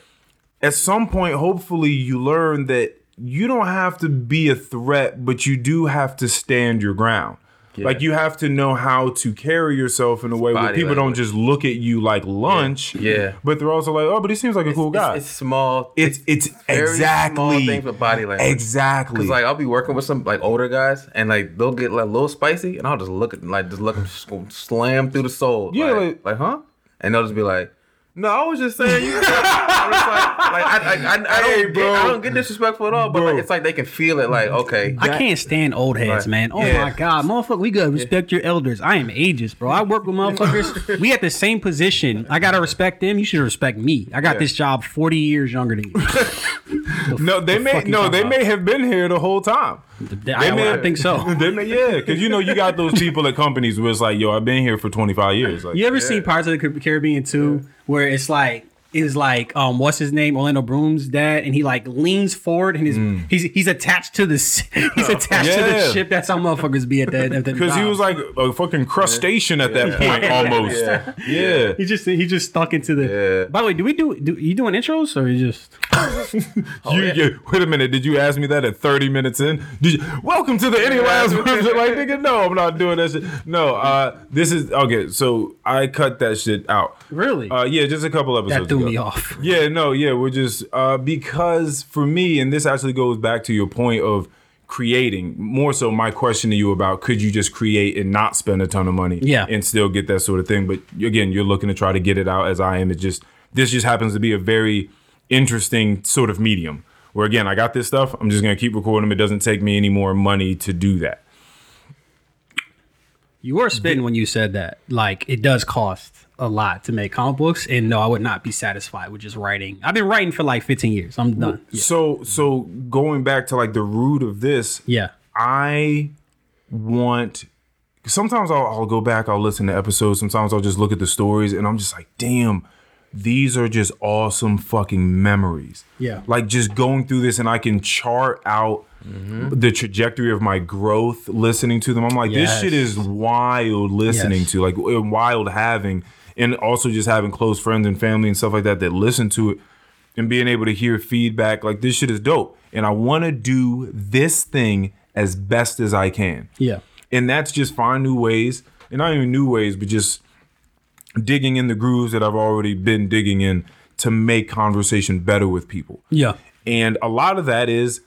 At some point, hopefully, you learn that you don't have to be a threat, but you do have to stand your ground. Yeah. Like you have to know how to carry yourself in a way where people don't just look at you like lunch. Yeah. But they're also like, oh, but he seems like a cool guy. It's, it's small. It's it's, very exactly small things with body language. Exactly. Cause like I'll be working with some like older guys and like they'll get like a little spicy and I'll just look at like just look slam through the soul. Yeah, like, like- like, huh? And they'll just be like, no, I was just saying you. I'm like, like I, I, I, I don't bro. get, I don't get disrespectful at all, but like it's like they can feel it. Like okay, I can't stand old heads, Right. man. Oh Yeah. my god, motherfucker, we gotta respect your elders. I am ageist, bro. I work with motherfuckers. we at the same position. I gotta respect them. You should respect me. I got Yeah. this job forty years younger than you. no, they may no, they may have been here the whole time. I, may- I think so. they may, yeah, because you know you got those people at companies where it's like, yo, I've been here for 25 years. Like, You ever seen Pirates of the Car- Caribbean 2 where it's like is like um what's his name Orlando Bloom's dad and he like leans forward and his he's he's attached to the he's attached to Mm. The ship. That's how motherfuckers be at that. At that Because he was like a fucking crustacean at that point, Yeah. almost. Yeah. Yeah. he just he just stuck into the. Yeah. By the way, do we do do you doing intros or you just? you, you- wait a minute. Did you ask me that at 30 minutes in? Did you, welcome to the Any Last Words? Like, nigga, no, I'm not doing that shit. No, uh, this is okay. So I cut that shit out. Really? Uh, yeah, just a couple episodes. that threw ago. Me off. Yeah, no, yeah, we're just uh, because for me, and this actually goes back to your point of creating. More so, my question to you about could you just create and not spend a ton of money, Yeah. and still get that sort of thing. But again, you're looking to try to get it out as I am. It just this just happens to be a very interesting sort of medium. Where again, I got this stuff. I'm just gonna keep recording them. It doesn't take me any more money to do that. You were spitting when you said that. Like it does cost a lot to make comic books, and no, I would not be satisfied with just writing. I've been writing for like 15 years. I'm done. Yeah. So, so going back to like the root of this, yeah. I want. Sometimes I'll, I'll go back, I'll listen to episodes. Sometimes I'll just look at the stories, and I'm just like, damn, these are just awesome fucking memories. Yeah. Like just going through this, and I can chart out mm-hmm. the trajectory of my growth listening to them. I'm like, Yes. this shit is wild listening Yes. to, like wild having, and also just having close friends and family and stuff like that that listen to it and being able to hear feedback like this shit is dope and i want to do this thing as best as i can Yeah. and that's just find new ways and not even new ways but just digging in the grooves that i've already been digging in to make conversation better with people Yeah. and a lot of that is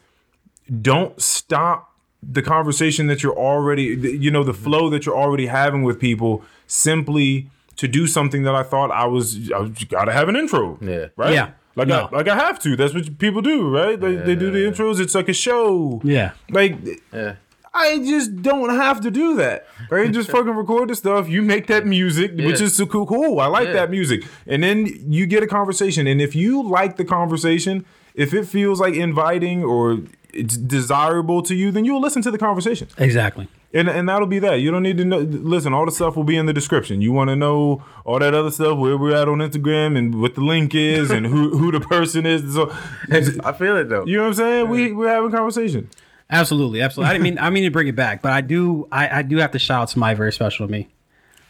don't stop the conversation that you're already, you know, the flow that you're already having with people simply to do something that I thought I was, I was gotta have an intro. Yeah. Right? Yeah. Like, No. I, like I have to. That's what people do, right? They, they do the intros. It's like a show. Yeah. Like, yeah, I just don't have to do that. Right? Just fucking record the stuff. You make that music, which is so cool. Cool. I like Yeah. that music. And then you get a conversation. And if you like the conversation, if it feels like inviting or it's desirable to you, then you'll listen to the conversation. Exactly. And, and that'll be that. You don't need to know. Listen, all the stuff will be in the description. You want to know all that other stuff, where we're at on Instagram and what the link is and who, who the person is. So, I feel it though. you know what I'm saying? We, we're having conversation. Absolutely, absolutely. I didn't mean I mean to bring it back, but I do I, I do have to shout out somebody very special to me.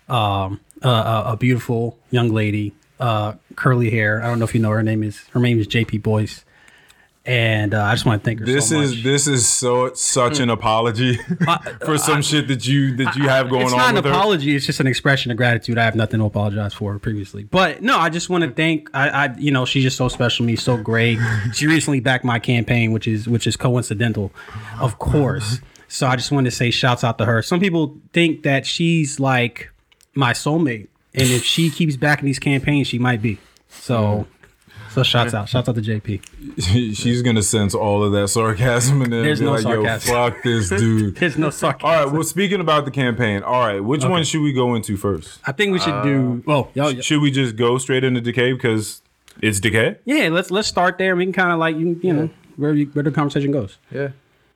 Um, uh, a, a beautiful young lady, uh, curly hair. I don't know if you know her name is her name is JP Boyce, and uh, I just want to thank her. This so is much. this is so such an apology for some shit that you that you have going on. it's on not with an her. apology. It's just an expression of gratitude. I have nothing to apologize for previously. But no, I just want to thank. I, I, you know, she's just so special to me, so great. She recently backed my campaign, which is which is coincidental, of course. So I just wanted to say shouts out to her. Some people think that she's like my soulmate, and if she keeps backing these campaigns, she might be. So, so shouts out, shouts out to JP. She's gonna sense all of that sarcasm and then There's be no like, sarcasm. "Yo, fuck this dude." There's no sarcasm. all right. Well, speaking about the campaign, all right. Which one should we go into first? I think we should do. Oh, yo, yo- Should we just go straight into decay because it's decay? yeah. Let's let's start there. We can kind of like you, you know where you, where the conversation goes. Yeah.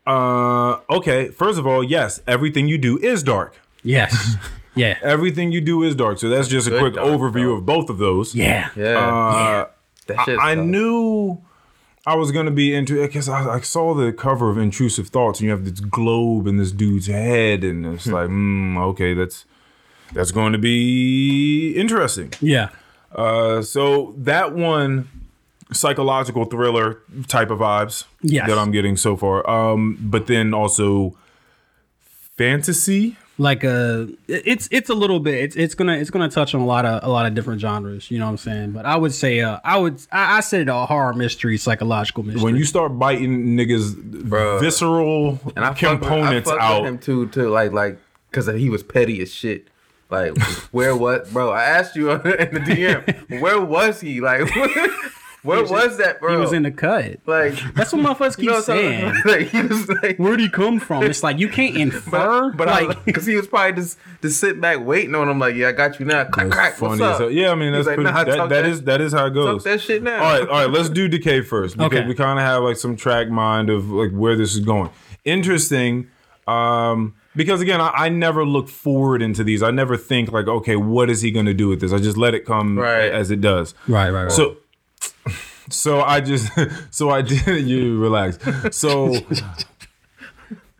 Uh, okay. First of all, yes, everything you do is dark. Yes. Yeah. Everything you do is dark. So that's just a quick dark, overview bro. of both of those. Yeah. Yeah. Uh, that shit's I tough. knew I was gonna be into it because I, I saw the cover of Intrusive Thoughts, and you have this globe in this dude's head, and it's like, mm, okay, that's that's going to be interesting. Yeah. Uh, so that one, psychological thriller type of vibes Yes. that I'm getting so far. Um, but then also fantasy. Like uh it's it's a little bit it's it's gonna it's gonna touch on a lot of a lot of different genres, you know what I'm saying? But I would say uh I would I, I said a horror mystery, psychological mystery. When you start biting niggas' visceral and I fuck with- components I fuck out, with him too, too, like like because he was petty as shit. Like where what, bro? I asked you in the DM, where was he? Like where was that, bro? he was in the cut. like That's what motherfuckers keep you know saying. saying? Like he was like. Where'd he come from? It's like you can't infer. But, but like, because he was probably just just sitting back waiting on him, like, yeah, I got you now. Crack, crack, funny what's as up? hell. Yeah, I mean that's like, pretty, nah, that, that that- is that is how it Talk goes. that shit now. All right, all right. Let's do decay first because Okay. we kind of have like some track mind of like where this is going. Interesting, um, because again, I, I never look forward into these. I never think like, okay, what is he going to do with this? I just let it come Right. as it does. right, right, right. So, so I just, so I did. You relax. So.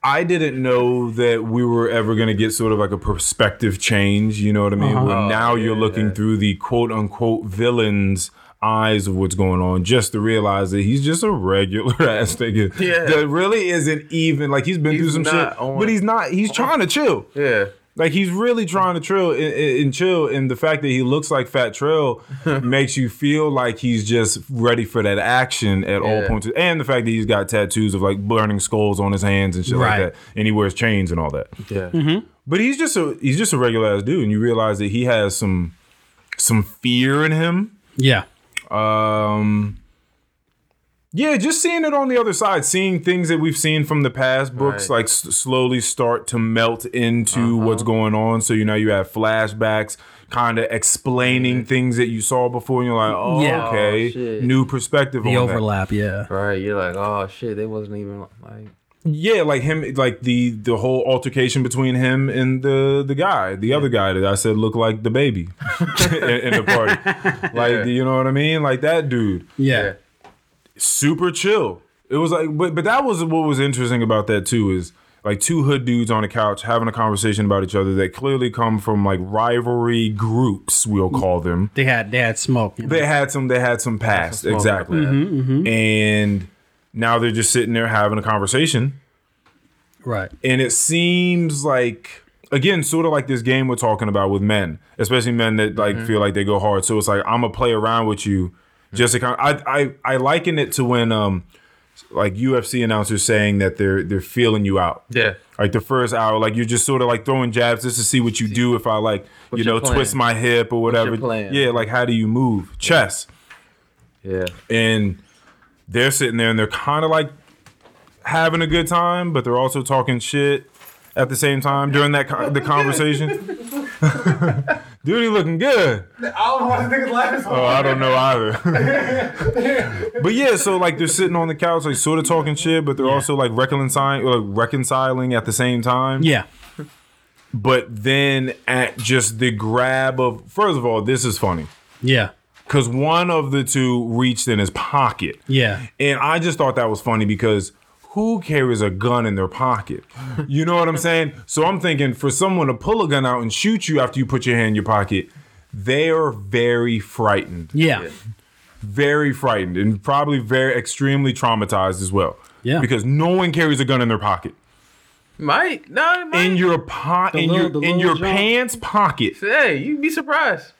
I didn't know that we were ever going to get sort of like a perspective change. You know what I mean? Uh-huh. Where now you're looking yeah. through the quote unquote villain's eyes of what's going on, just to realize that he's just a regular ass nigga Yeah. that really isn't even like he's been He's through some shit, on- but he's not. He's trying to chill. yeah. Like he's really trying to chill and, and chill, and the fact that he looks like Fat Trel makes you feel like he's just ready for that action at all points. And the fact that he's got tattoos of like burning skulls on his hands and shit Right. like that, and he wears chains and all that. Yeah. But he's just a he's just a regular ass dude, and you realize that he has some some fear in him. yeah. Um, yeah, just seeing it on the other side, seeing things that we've seen from the past books, Right. like s- slowly start to melt into uh-huh. what's going on. So you know you have flashbacks, kind of explaining things that you saw before, and you're like, oh, Yeah. Oh, okay, Oh, shit. new perspective The on that. overlap, yeah. Right. You're like, oh shit, they wasn't even like. Yeah, like him, like the the whole altercation between him and the the guy, the other guy that I said looked like the baby in, in the party. Like, Yeah. you know what I mean? Like that dude. Yeah. Super chill. It was like, but but that was what was interesting about that too is like two hood dudes on a couch having a conversation about each other that clearly come from like rivalry groups. We'll call them. They had they had smoke. you know? They had some. They had some past smoke exactly, like that. Mm-hmm. and now they're just sitting there having a conversation, right. and it seems like. Again, sort of like this game we're talking about with men, especially men that like Mm-hmm. feel like they go hard. So it's like I'm gonna play around with you, just to. I I I liken it to when um like UFC announcers saying that they're they're feeling you out. Yeah. Like the first hour, like you're just sort of like throwing jabs just to see what you do. If I like, you know, twist my hip or whatever. Yeah, like how do you move? Chess. Yeah. And they're sitting there and they're kind of like having a good time, but they're also talking shit at the same time during that con- the conversation. Dude, he looking good. I don't know why this nigga's laughing Oh, I don't know either. but yeah, so like they're sitting on the couch, like sort of talking shit, but they're also like reconciling, like reconciling at the same time. Yeah. But then at just the grab of, first of all, this is funny Yeah. because one of the two reached in his pocket, Yeah. and I just thought that was funny because who carries a gun in their pocket? You know what I'm saying? So I'm thinking for someone to pull a gun out and shoot you after you put your hand in your pocket, they are very frightened Yeah. very frightened and probably very extremely traumatized as well. Yeah. Because no one carries a gun in their pocket. Might no, might. In your po- in little- your in your jump. pants pocket. Hey, you'd be surprised.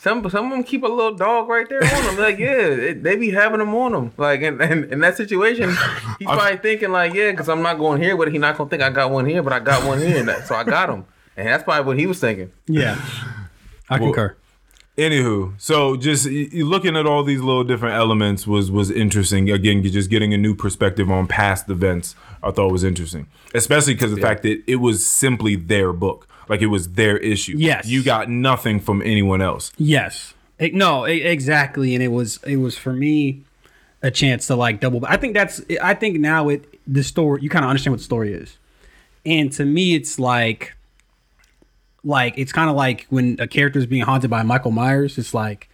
Some some of them keep a little dog right there on them. Like, yeah, it, they be having them on them. Like, in, in, in that situation, he's probably thinking like, yeah, because I'm not going here, but he not gonna think I got one here, but I got one here, and that, so I got him. And that's probably what he was thinking. Yeah. I Well, concur. Anywho, so just y- y- looking at all these little different elements was was interesting. Again, just getting a new perspective on past events, I thought was interesting, especially because the fact that it was simply their book, like it was their issue. Yes. you got nothing from anyone else. Yes. It- no, e- exactly. And it was it was for me a chance to like double. I think that's. I think now it the story. You kind of understand what the story is, and to me, it's like, like it's kind of like when a character is being haunted by Michael Myers. It's like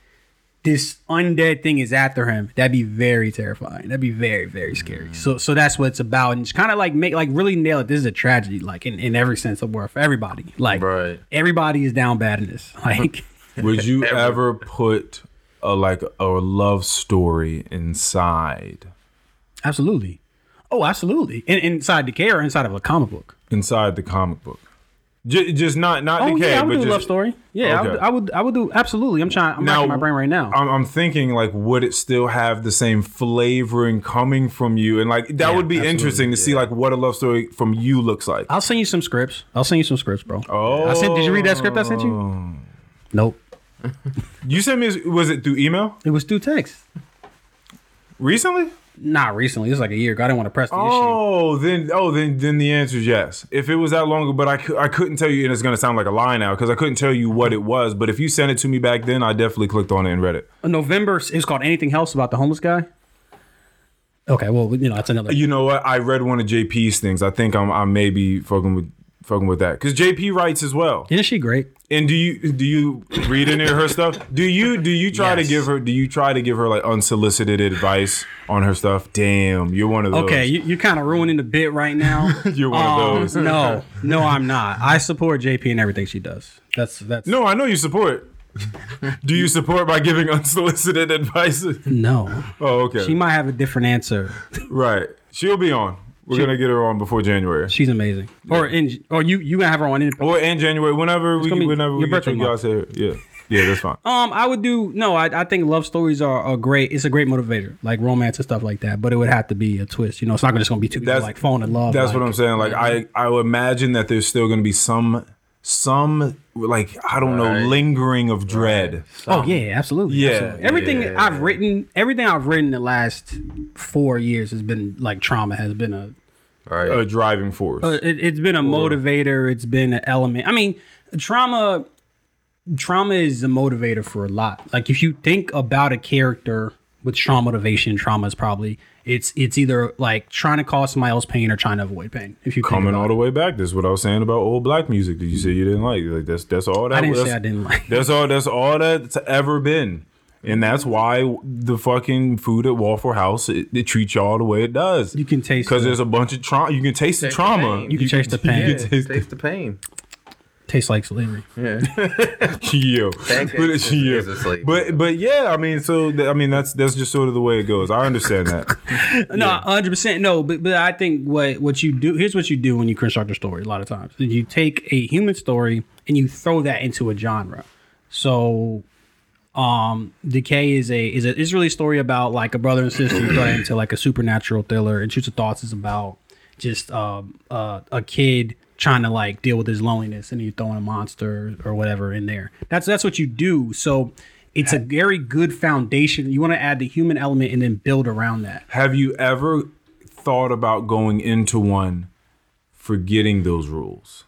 this undead thing is after him. That'd be very terrifying. That'd be very very scary. So so that's what it's about, and it's kind of like make like really nail it. This is a tragedy, like in, in every sense of the word for everybody. Like Right. everybody is down bad in this. Like. Would you ever put a like a love story inside Absolutely. Oh, absolutely. In, inside Decay or inside of a comic book? inside the comic book? J- just not not Oh decay, yeah, I would do a just, love story. Yeah, I, would, I would. I would do absolutely. I'm trying. I'm racking my brain right now. I'm, I'm thinking like, would it still have the same flavoring coming from you? And like that Yeah, would be interesting to see like what a love story from you looks like. I'll send you some scripts. I'll send you some scripts, bro. Oh, I sent. Did you read that script I sent you? Oh. Nope. You sent me? Was it through email It was through text. recently? Not recently. It's like a year ago. I didn't want to press the issue. Oh, then oh then then the answer is yes. If it was that long ago, but I, I couldn't tell you, and it's gonna sound like a lie now because I couldn't tell you what it was. But if you sent it to me back then, I definitely clicked on it and read it. In November. It was called Anything Else about the homeless guy. Okay. Well, you know, that's another. You know what? I read one of JP's things. I think I'm I may be fucking with fucking with that because JP writes as well. Isn't she great? And do you do you read any of her stuff? Do you do you try to give her do you try to give her like unsolicited advice on her stuff? Damn, you're one of those. Okay, you, you're kind of ruining the bit right now. You're one of Um, those. No, no, I'm not. I support JP and everything she does. That's that's No, I know you support. do you support by giving unsolicited advice? no. Oh, okay. She might have a different answer. right. She'll be on. We're gonna get her on before January. She's amazing. Or in or you you gonna have her on in Or in January, whenever we gonna whenever we get you guys here. Yeah. Yeah, that's fine. Um, I would do no. I, I think love stories are a great. It's a great motivator, like romance and stuff like that. But it would have to be a twist. You know, it's not just gonna be two people That's- like falling in love. That's like- what I'm saying. Like I, I would imagine that there's still going to be some, some like I don't Right. know, lingering of dread. Oh yeah, absolutely. Yeah, absolutely. Everything yeah. I've written, everything I've written the last four years has been like trauma. Has been a Right. A driving force. Uh, it, it's been a motivator. It's been an element. I mean, trauma. Trauma is a motivator for a lot. Like if you think about a character with strong motivation, trauma is probably it's it's either like trying to cause somebody else pain or trying to avoid pain. If you think Coming all it. the way back. This is what I was saying about old black music. Did you say you didn't like? Like that's that's all that. I didn't that's, say I didn't like. That's all. That's all that's ever been. And that's why the fucking food at Waffle House it, it treats y'all the way it does. You can taste because the- there's a bunch of trauma. You can taste the Taste the trauma. pain. You can taste the pain. You can taste, taste the pain. Tastes like slavery. Yeah. Yo, Pancakes but, is- yeah. is a but but yeah, I mean, so th- I mean, that's that's just sort of the way it goes. I understand that. No, hundred percent. No, but but I think what what you do here's what you do when you construct a story. A lot of times, you take a human story and you throw that into a genre. So, um, Decay is a is a Israeli story about like a brother and sister you throw into like a supernatural thriller. And Intrusive Thoughts is about just um uh, a kid trying to like deal with his loneliness and you're throwing a monster or whatever in there. That's that's what you do. So. It's a very good foundation. You want to add the human element and then build around that. Have you ever thought about going into one forgetting those rules?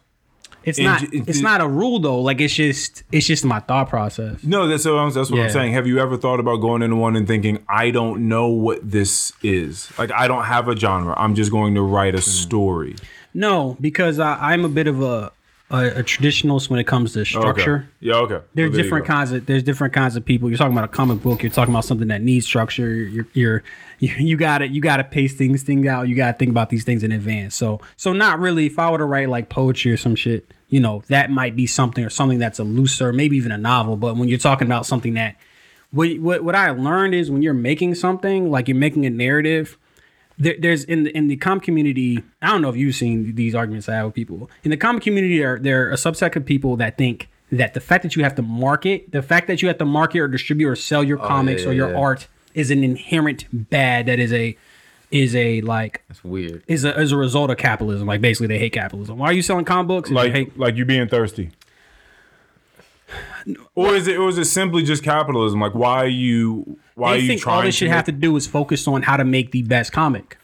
It's And not. j- it- It's not a rule though. Like it's just. It's just my thought process. No, that's what I'm, that's what I'm saying. Have you ever thought about going into one and thinking, I don't know what this is? Like, I don't have a genre. I'm just going to write a story. No, because I, I'm a bit of a, a a traditionalist when it comes to structure. Okay. Yeah. Okay. There's Well, there different kinds of there's different kinds of people. You're talking about a comic book. You're talking about something that needs structure. You're you're you, you got to you got to pace things things out. You got to think about these things in advance. So so not really. If I were to write like poetry or some shit, you know, that might be something or something that's a looser, maybe even a novel. But when you're talking about something that what what what I learned is when you're making something like you're making a narrative. There, there's in the in the comic community. I don't know if you've seen these arguments I have with people in the comic community. There, there are a subset of people that think that the fact that you have to market, the fact that you have to market or distribute or sell your oh, comics yeah, or your yeah. art is an inherent bad. That is a is a like that's weird. is a is a result of capitalism. Like basically, they hate capitalism. Why are you selling comic books? if you Like, hate- like you being thirsty. Or is it or is it simply just capitalism? Like why are you why are They you think all they to should have to do is focus on how to make the best comic.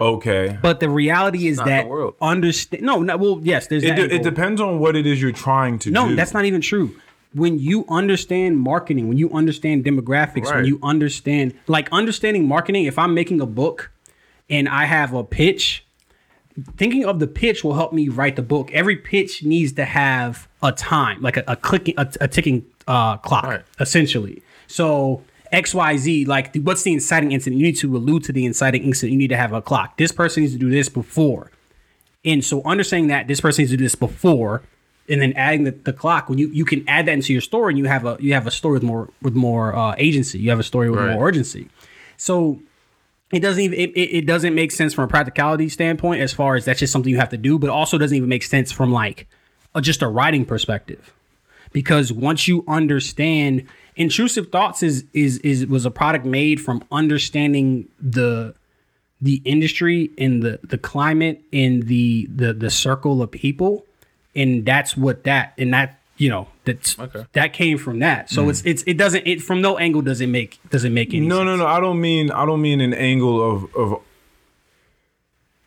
Okay. But the reality is that the world. understand. No, no. Well, yes, there's It, that. de- it depends on what it is you're trying to No, do. that's not even true. When you understand marketing, when you understand demographics, when you understand like understanding marketing, if I'm making a book and I have a pitch, thinking of the pitch will help me write the book. Every pitch needs to have a time, like a, a clicking, a, a ticking uh, clock, Right. essentially. So X, Y, Z, like what's the inciting incident? You need to allude to the inciting incident. You need to have a clock. This person needs to do this before. And so understanding that this person needs to do this before, and then adding the, the clock when you you can add that into your story and you have a you have a story with more with more uh, agency. You have a story with Right. more urgency. So it doesn't even it, it, it doesn't make sense from a practicality standpoint as far as that's just something you have to do, but also doesn't even make sense from like a, just a writing perspective. Because once you understand intrusive thoughts is is is was a product made from understanding the the industry and the the climate and the the the circle of people and that's what that and that you know that's Okay. that came from that so it's it's it doesn't it from no angle does it make does it make any No, sense. no, no. I don't mean I don't mean an angle of of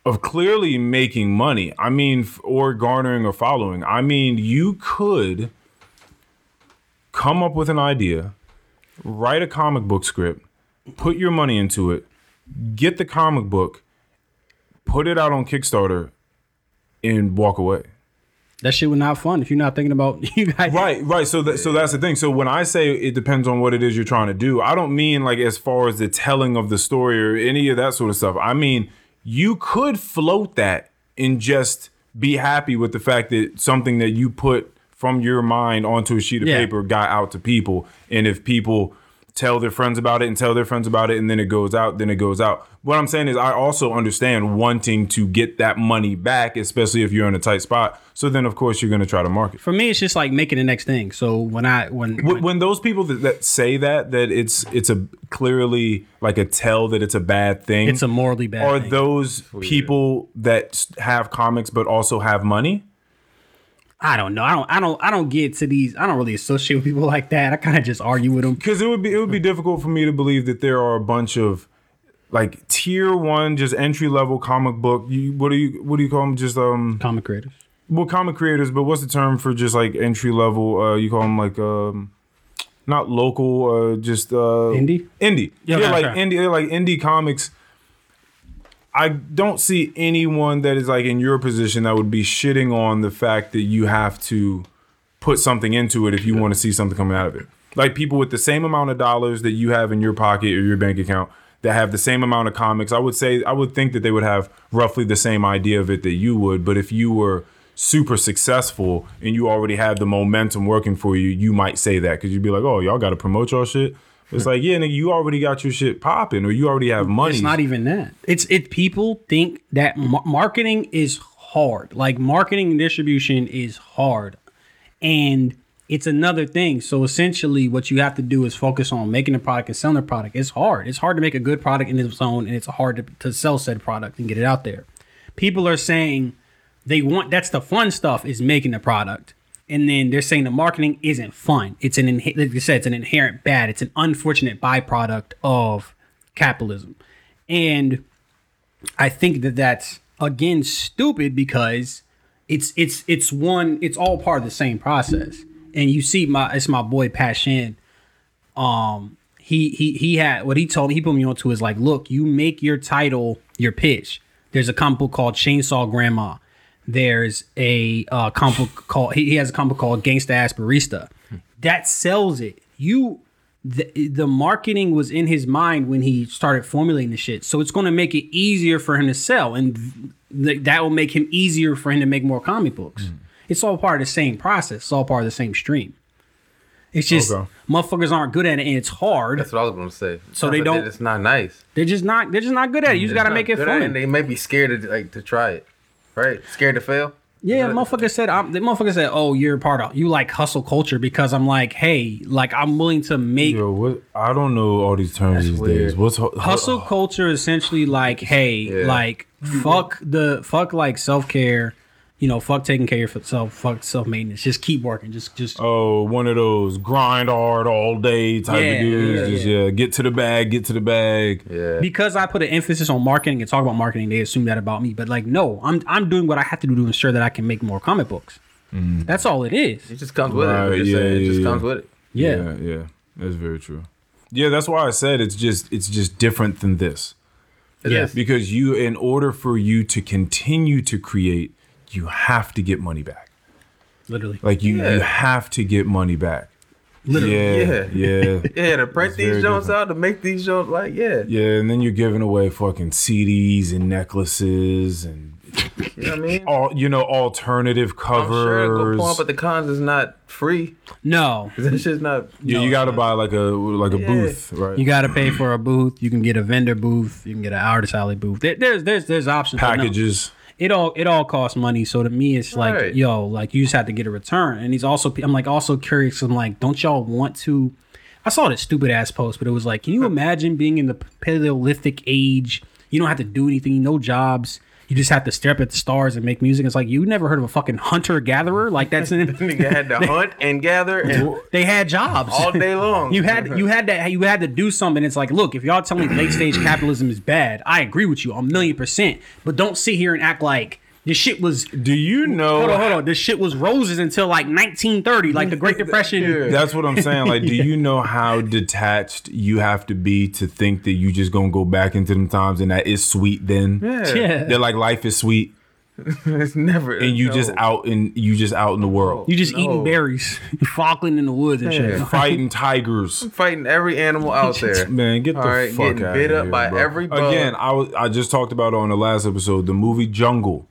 of clearly making money. I mean or garnering or following. I mean you could come up with an idea, write a comic book script, put your money into it, get the comic book, put it out on Kickstarter and walk away. that shit was not fun if you're not thinking about you guys Right, right. So that so that's the thing. So when I say it depends on what it is you're trying to do, I don't mean like as far as the telling of the story or any of that sort of stuff. I mean you could float that and just be happy with the fact that something that you put from your mind onto a sheet of Yeah. paper got out to people. And if people tell their friends about it and tell their friends about it and then it goes out, then it goes out. What I'm saying is I also understand wanting to get that money back, especially if you're in a tight spot. So then of course you're gonna try to market. for me it's just like making the next thing so when i when, When, when those people that, that say that that it's it's a clearly like a tell that it's a bad thing. it's a morally bad are thing. those people that have comics but also have money? I don't know i don't i don't i don't get to these i don't really associate with people like that i kind of just argue with them Because it would be it would be difficult for me to believe that there are a bunch of like tier one, just entry level comic book. You, what do you what do you call them? Just um, comic creators well, comic creators. But what's the term for just like entry level? Uh, you call them like um, not local. Uh, just uh, Indie? Indie. Yeah, Yeah, like okay. indie. they're Like indie comics. I don't see anyone that is like in your position that would be shitting on the fact that you have to put something into it if you want to see something coming out of it. Like people with the same amount of dollars that you have in your pocket or your bank account that have the same amount of comics, I would say I would think that they would have roughly the same idea of it that you would. But if you were super successful and you already had the momentum working for you, you might say that because you'd be like, "Oh, y'all got to promote your shit." It's like, yeah, nigga, you already got your shit popping, or you already have money. It's not even that. It's it. People think that mar- marketing is hard. Like marketing and distribution is hard, and it's another thing. So essentially, what you have to do is focus on making the product and selling the product. It's hard. It's hard to make a good product in its own, and it's hard to, to sell said product and get it out there. People are saying they want that's the fun stuff is making the product. And then they're saying the marketing isn't fun. It's an like you said, it's an inherent bad. It's an unfortunate byproduct of capitalism. And I think that that's again stupid because it's it's it's one it's all part of the same process. And you see my it's my boy Pat Shand. Um he he he had what he told me, he put me onto is like, look, you make your title your pitch. There's a comic book called Chainsaw Grandma. There's a uh, comic book called he, he has a comic book called Gangsta Ass Barista. That sells it. You the, the marketing was in his mind when he started formulating the shit. So it's going to make it easier for him to sell, and th- that will make him easier for him to make more comic books. It's all part of the same process. It's all part of the same stream. It's just Okay. motherfuckers aren't good at it, and it's hard. That's what I was gonna say. So Not they don't- It's not nice. They're just not. They're just not good at it. You just got to make it good at And fun. they may be scared to like to try it, right? Scared to fail. Yeah, Is motherfucker said. I'm, the motherfucker said, "Oh, you're part of you like hustle culture because I'm like, hey, like I'm willing to make Yo, what? I don't know all these terms That's these weird. days. What's hu- hustle uh, culture essentially like hey Yeah. like fuck the fuck like self-care you know, fuck taking care of yourself, fuck self maintenance. Just keep working. Just just Oh, one of those grind hard all day type Yeah, of dudes. yeah, Just yeah. get to the bag, get to the bag. Yeah. because I put an emphasis on marketing and talk about marketing, they assume that about me. But like, no, I'm I'm doing what I have to do to ensure that I can make more comic books. Mm. That's all it is. It just comes with Right, it. I'm yeah, saying, it yeah, just yeah. comes with it. Yeah. yeah, yeah. That's very true. Yeah, that's why I said it's just it's just different than this. It Yeah. is. Because you in order for you to continue to create, you have to get money back. Literally. Like you Yeah. you have to get money back. Literally. Yeah, yeah. Yeah, to print these joints out, to make these joints, like, yeah. Yeah, and then you're giving away fucking CDs and necklaces and You know what I mean? all you know alternative I'm sure go covers. pull up at the cons is not free. No. That shit's not. yeah, you got to buy like a like a Yeah. booth, right? You gotta pay for a booth. You can get a vendor booth. You can get an artist alley booth. There, there's there's there's options. but no. packages. It all it all costs money. So to me, it's like Right. yo, like you just have to get a return. And he's also I'm like also curious. I'm like, don't y'all want to? I saw this stupid ass post, but it was like, can you imagine being in the Paleolithic age? You don't have to do anything, no jobs. You just have to stare up at the stars and make music. It's like you never heard of a fucking hunter gatherer like that's in. Nigga had to hunt and gather and they had jobs all day long. You had you had to you had to do something. It's like, look, if y'all tell me late stage capitalism is bad, I agree with you a million percent. But don't sit here and act like this shit was. Do you know? Hold on, hold on. This shit was roses until like 1930, like the Great Depression. Yeah. That's what I'm saying. Like, do you know how detached you have to be to think that you just gonna go back into them times and that is sweet then? yeah. Yeah. That like life is sweet It's never. and you just out in you just out in the world. You just No. eating berries, Falkland in the woods and shit. Fighting tigers. fighting every animal out there. Man, get the All right, fuck getting out bit of up here, by bro. every bug. Again, I was I just talked about on the last episode the movie Jungle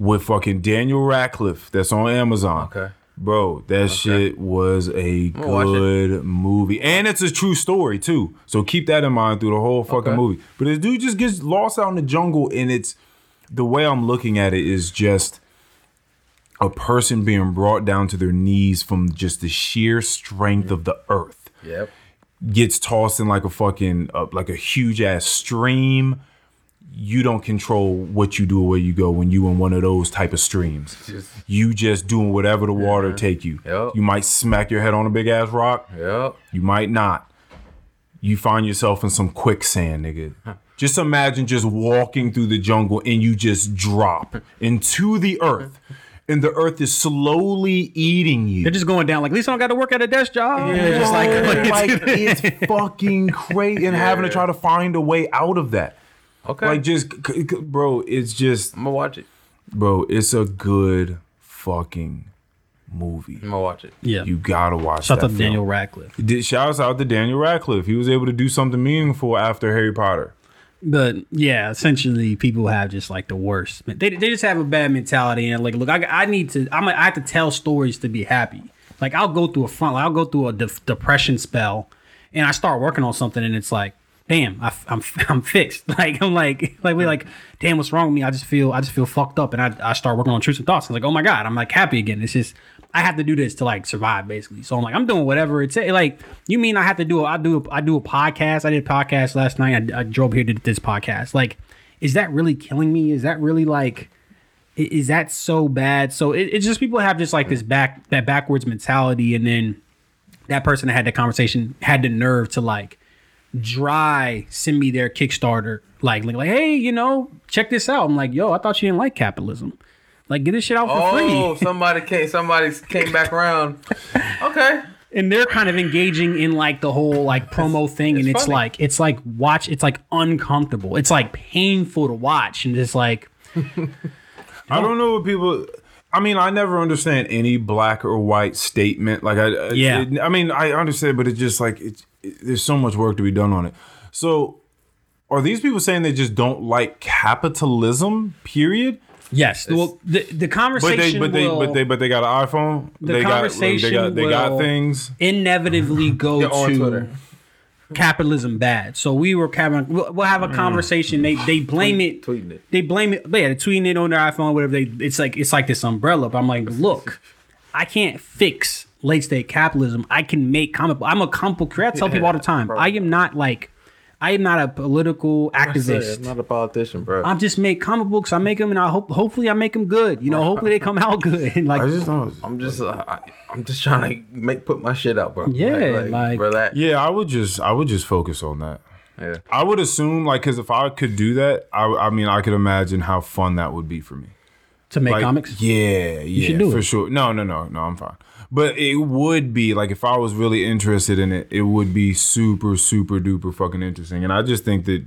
with fucking Daniel Radcliffe that's on Amazon. Okay. Bro, that shit was a gonna watch it. good movie. And it's a true story too. So keep that in mind through the whole fucking Okay. movie. But this dude just gets lost out in the jungle and it's the way I'm looking at it is just a person being brought down to their knees from just the sheer strength of the earth Yep. gets tossed in like a fucking uh, like a huge ass stream. You don't control what you do or where you go when you in one of those type of streams. Just- You just doing whatever the water take you. Yep. You might smack your head on a big ass rock. Yep. You might not. You find yourself in some quicksand, nigga. Just imagine just walking through the jungle and you just drop into the earth. And the earth is slowly eating you. They're just going down. Like, at least I don't got to work at a desk job. And they're just like, like, like it's fucking crazy and having to try to find a way out of that. Okay. Like just c- c- bro, it's just I'm gonna watch it. bro, it's a good fucking movie. I'm gonna watch it. yeah. You gotta watch Shout that out to film. Daniel Radcliffe. Did shouts out to Daniel Radcliffe. He was able to do something meaningful after Harry Potter. But yeah, essentially, people have just like the worst. They, they just have a bad mentality and like, look, I, I need to. I'm. A, I have to tell stories to be happy. Like I'll go through a front. Like, I'll go through a de- depression spell, and I start working on something, and it's like, damn, I, am I'm fixed. Like I'm like like we like, damn, what's wrong with me? I just feel I just feel fucked up, and I I start working on Intrusive Thoughts. I'm like, oh my god, I'm like happy again. It's just. I have to do this to like survive, basically. So I'm like, I'm doing whatever it's like. You mean I have to do? A, I do. A, I do a podcast. I did a podcast last night. I, I drove here to this podcast. Like, is that really killing me? Is that really like? Is that so bad? So it, it's just people have just like this back that backwards mentality, and then that person that had the conversation had the nerve to like dry send me their Kickstarter, like like, like hey, you know, check this out. I'm like, yo, I thought you didn't like capitalism. Like, get this shit out for Oh, free. somebody came. Somebody came back around. Okay. and they're kind of engaging in like the whole like promo thing and it's it's funny. like it's like watch it's like uncomfortable it's like painful to watch and it's like I don't know what people. I mean, I never understand any black or white statement. Like, I, I- Yeah. it- I mean, I understand, but it's just like it's. It, there's so much work to be done on it. So, are these people saying they just don't like capitalism? Period. yes well the, the But conversation they, but they, but they, but they got an iPhone. The they conversation got, they got, they got things. inevitably go They're to Twitter. capitalism bad so we were having we'll, we'll have a mm. conversation they they blame it Tweeting it. they blame it but yeah they're tweeting it on their iphone whatever they it's like it's like this umbrella but i'm like look i can't fix late stage capitalism i can make comic book i'm a comic book creator i tell people all the time i am not like I am not a political I said, activist. I'm not a politician, bro. I'm just make comic books. I make them, and I hope hopefully I make them good. You know, hopefully they come out good. like I just don't. I'm just, uh, I, I'm just trying to make put my shit out, bro. Yeah, like- relax. Yeah, I would just I would just focus on that. Yeah. I would assume like because if I could do that, I I mean I could imagine how fun that would be for me. to make Like, comics. Yeah, yeah, should do for it. sure. No, no, no, no. I'm fine. But it would be like if I was really interested in it, it would be super, super duper fucking interesting. And I just think that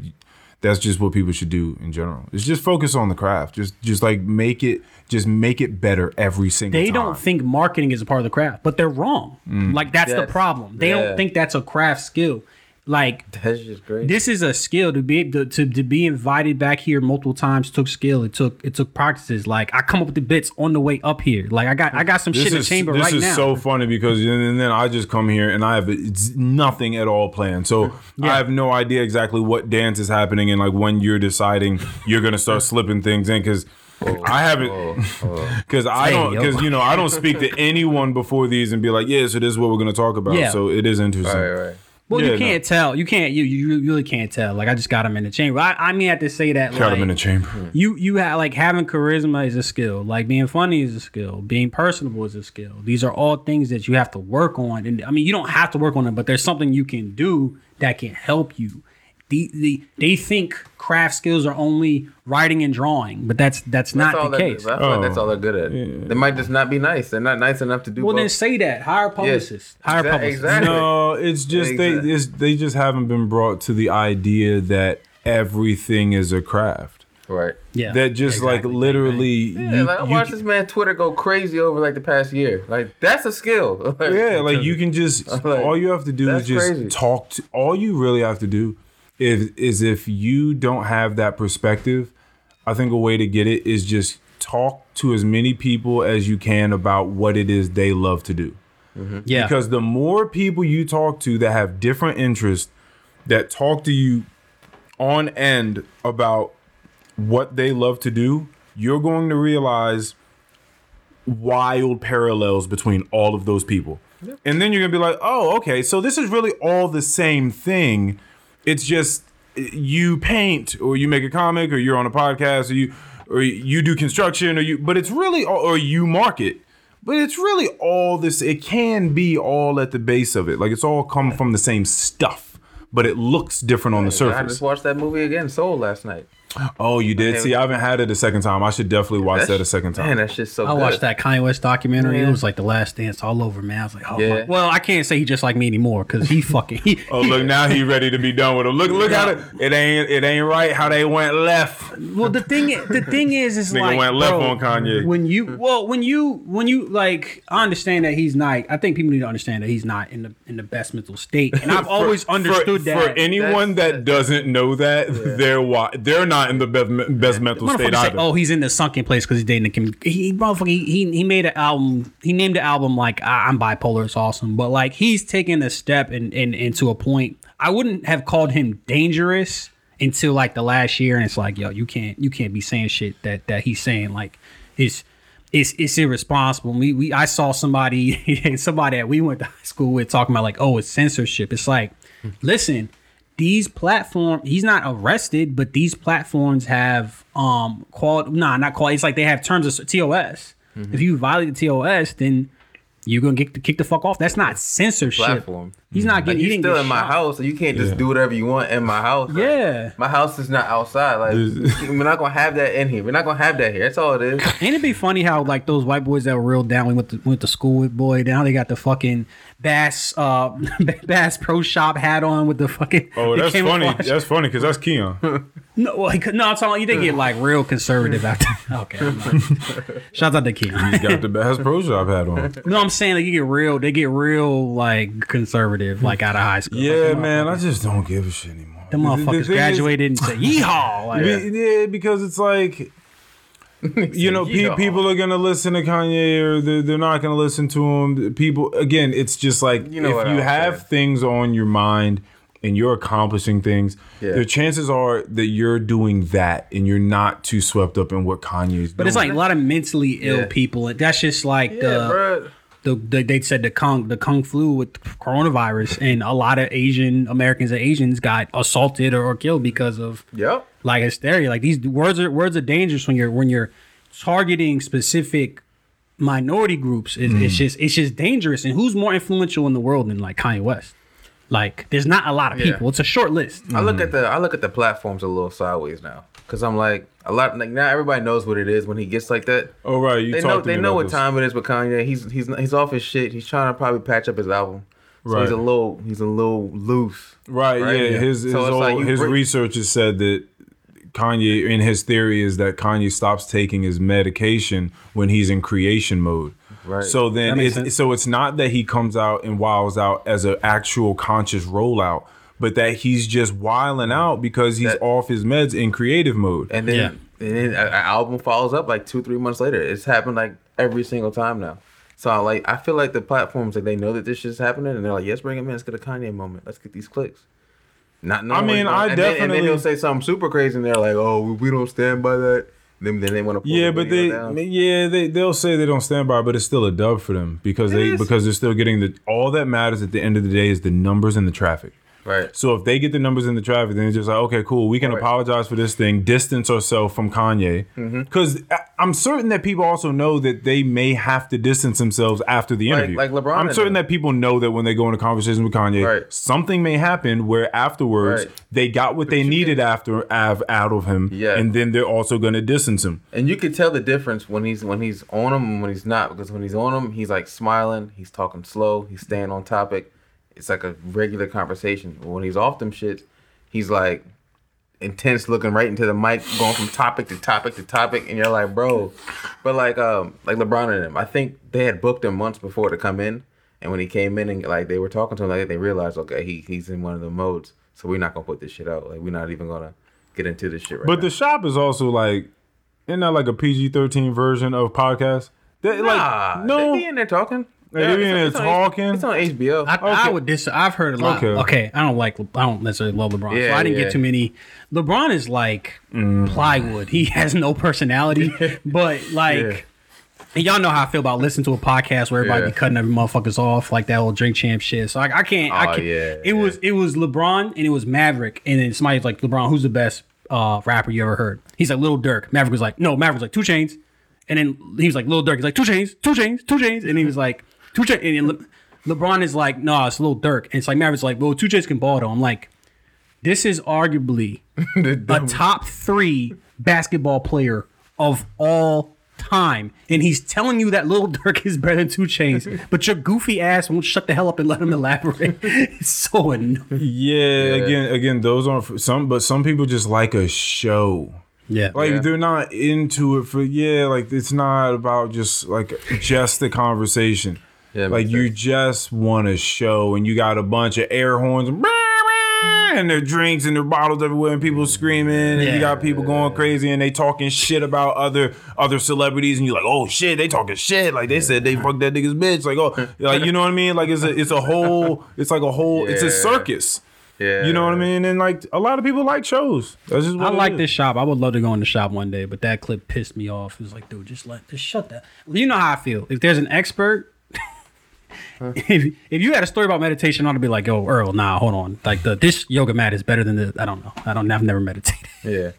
that's just what people should do in general. Is just focus on the craft. Just, just like make it, just make it better every single. Day. They time. don't think marketing is a part of the craft, but they're wrong. Mm. Like that's the problem. They yeah. don't think that's a craft skill. Like That's just great. this is a skill to be to, to, to be invited back here multiple times took skill. It took it took practices. Like I come up with the bits on the way up here. Like I got I got some This shit in the is chamber this is so funny because and then I just come here and I have it's nothing at all planned. So I have no idea exactly what dance is happening and like when you're deciding you're gonna start slipping things in because. Oh, I haven't, oh, oh. because I don't, because you know I don't speak to anyone before these and be like, yeah, so this is what we're gonna talk about. Yeah. So it is interesting. right, right. Well, yeah, you can't tell. You can't. You you really can't tell. Like I just got him in the chamber. I I mean, I have to say that. Got like, him in the chamber. Hmm. you you have like having charisma is a skill like being funny is a skill being personable is a skill these are all things that you have to work on and i mean you don't have to work on them but there's something you can do that can help you the, the, they think craft skills are only writing and drawing but that's that's, That's not the case I feel like that's Oh. all they're good at. Oh. They might just not be nice. They're not nice enough to do. well then say that hire publicists hire Exact- publicists exactly. No, it's just Exactly. they it's, they just haven't been brought to the idea that everything is a craft. right. yeah that just like literally Yeah, you, like, I watched this man Twitter go crazy over like the past year. Like that's a skill. yeah like you can just Like, all you have to do is just crazy. talk to all you really have to do is is if you don't have that perspective i think a way to get it is just talk to as many people as you can about what it is they love to do. Mm-hmm. Yeah. Because the more people you talk to that have different interests that talk to you on end about what they love to do you're going to realize wild parallels between all of those people. And then you're going to be like oh okay so this is really all the same thing it's just you paint or you make a comic or you're on a podcast or you or you do construction or you but it's really or you market. But it's really all this it can be all at the base of it. Like it's all come from the same stuff but it looks different on the surface I just watched that movie again, Soul, last night. Oh you did see i haven't had it a second time i should definitely watch that a second time Man, that shit's so I good. watched that Kanye West documentary. It was like the last dance all over, man. I was like, oh, Yeah. well, I can't say he just like me anymore because he fucking. He, Oh look! Now he ready to be done with him. Look! Look how the, it ain't it ain't right how they went left. Well, the thing, the thing is, is Nigga like went left bro, on Kanye. When you, well, when you, when you like, I understand that he's not. I think people need to understand that he's not in the in the best mental state, and I've always understood for, that. For anyone That's- that doesn't know that, they're why they're not in the best, best mental state say, either. oh, he's in the sunken place because he's dating the Kim. He, motherfucker, he, he he made an album. He named the album like I- I'm bipolar. It's awesome, but like he's taken a step and and into a point. I wouldn't have called him dangerous until like the last year, and it's like, yo, you can't you can't be saying shit that that he's saying. Like, it's it's it's irresponsible. We we I saw somebody somebody that we went to high school with talking about like, oh, it's censorship. It's like, hmm. listen, these platform he's not arrested, but these platforms have um called nah not called. It's like they have terms of TOS. If you violate the TOS, then you're gonna get kick the fuck off. That's not censorship. platform. He's not Like, getting. he you didn't still get in my shot. house, so you can't just Yeah. do whatever you want in my house. Like, Yeah. my house is not outside. Like we're not gonna have that in here. We're not gonna have that here. That's all it is. Ain't it be funny how like those white boys that were real down, we went to went to school with boy. Now they got the fucking Bass uh Bass Pro Shop hat on with the fucking. oh, that's funny. camouflage. That's funny because that's Keon. No, like, no, I'm talking. You they get like real conservative after. Okay, I'm not- shout out to Keon. He's got the Bass Pro Shop hat on. No, I'm saying like you get real. They get real like conservative like out of high school. Yeah, Like, man. I just don't give a shit anymore. The The- the motherfuckers is- graduated and said yeehaw. Like, Be- uh. Yeah, because it's like you know, pe- people are gonna listen to Kanye or they're, they're not gonna listen to him. People, again, it's just like You know if you I'm have saying. things on your mind and you're accomplishing things, Yeah. the chances are that you're doing that and you're not too swept up in what Kanye's doing. but it's like a lot of mentally ill Yeah. people, that's just like Yeah, the. bro. The, the they said the kung the kung flu with coronavirus, and a lot of Asian Americans and Asians got assaulted or, or killed because of Yep. like hysteria. Like these words are words are dangerous when you're when you're targeting specific minority groups. It, It's mm. just it's just dangerous. And who's more influential in the world than like Kanye West? Like there's not a lot of Yeah. people. It's a short list. I look mm. at the I look at the platforms a little sideways now because I'm like a lot like now everybody knows what it is when he gets like that. Oh right, you They know to they me know what this. time it is with Kanye. He's he's he's off his shit. He's trying to probably patch up his album. So he's a little he's a little loose. Right, Right? yeah. Yeah. His his, So it's old, like his bring- research has said that Kanye, in his theory, is that Kanye stops taking his medication when he's in creation mode. Right. So then, it's, sense. so it's not that he comes out and wiles out as an actual conscious rollout, but that he's just wiling mm. out because he's That- off his meds in creative mode. And then Yeah. and then an album follows up like two three months later. It's happened like every single time now. So I like I feel like the platforms like they know that this shit's happening and they're like, yes, bring him in. Let's get a Kanye moment. Let's get these clicks. Not knowing I mean, I and then, and definitely- then he'll say something super crazy and they're like, oh, we don't stand by that. Then then they want to pull Yeah, the but they, down. yeah, they they'll say they don't stand by, but it's still a dub for them because they is. because they're still getting the all that matters at the end of the day is the numbers and the traffic. Right. So if they get the numbers in the traffic, then it's just like, okay, cool. We can Right. apologize for this thing, distance ourselves from Kanye, Mm-hmm. because I'm certain that people also know that they may have to distance themselves after the interview. like LeBron I'm certain them. that people know that when they go into conversation with Kanye, Right. something may happen where afterwards Right. they got what they you needed after av- out of him, Yeah. and then they're also going to distance him. And you can tell the difference when he's when he's on him and when he's not because when he's on him, he's like smiling, he's talking slow, he's staying on topic. It's like a regular conversation. When he's off them shit, he's like intense, looking right into the mic, going from topic to topic to topic, and you're like, bro. But like um like LeBron and him, I think they had booked him months before to come in, and when he came in and like they were talking to him, like they realized, okay, he he's in one of the modes, so we're not gonna put this shit out. Like we're not even gonna get into this shit right But now. the shop is also like, isn't that like a PG-13 version of podcast? They, Nah, like, no, they be in there talking. They be in there it's on- talking? It's on HBO. I, I would dis. I've heard a lot. Okay. Okay. I don't like. I don't necessarily love LeBron. so I didn't yeah. get too many. LeBron is like plywood. He has no personality. but like, Yeah. and y'all know how I feel about listening to a podcast where everybody Yeah. be cutting every motherfuckers off like that old drink champ shit. So I, I can't. I Oh, can't. yeah, it yeah. was it was LeBron and it was Maverick and then somebody's like LeBron, who's the best uh, rapper you ever heard? He's like Lil Durk. Maverick was like no. Maverick was like 2 Chainz. And then he was like Lil Durk. He's like 2 Chainz, 2 Chainz, 2 Chainz. And he was like 2 Chainz. And Le- LeBron is like, no, it's Lil Durk. And it's like Maverick's like, well, 2 Chainz can ball though. I'm like, this is arguably a top three basketball player of all time. And he's telling you that Little Durk is better than 2 Chainz, but your goofy ass won't shut the hell up and let him elaborate. it's so annoying. Yeah, again, again, those aren't for some, but some people just like a show. Yeah. Like Yeah. they're not into it for yeah, like it's not about just like just the conversation. Yeah, like you sense. just want a show and you got a bunch of air horns and, and their drinks and their bottles everywhere and people screaming and Yeah. you got people going crazy and they talking shit about other other celebrities and you're like, oh shit, they talking shit. Like they said they fucked that nigga's bitch. Like, oh like you know what I mean? Like it's a it's a whole it's like a whole it's a circus. yeah. You know what I mean? And like a lot of people like shows. That's just what I like is. this shop. I would love to go in the shop one day, but that clip pissed me off. It was like, dude, just let just shut that. You know how I feel. If there's an expert, Uh-huh. if, if you had a story about meditation, I'd be like, yo, Earl, nah, hold on. Like the this yoga mat is better than the. I don't know. I don't. I've never meditated. Yeah.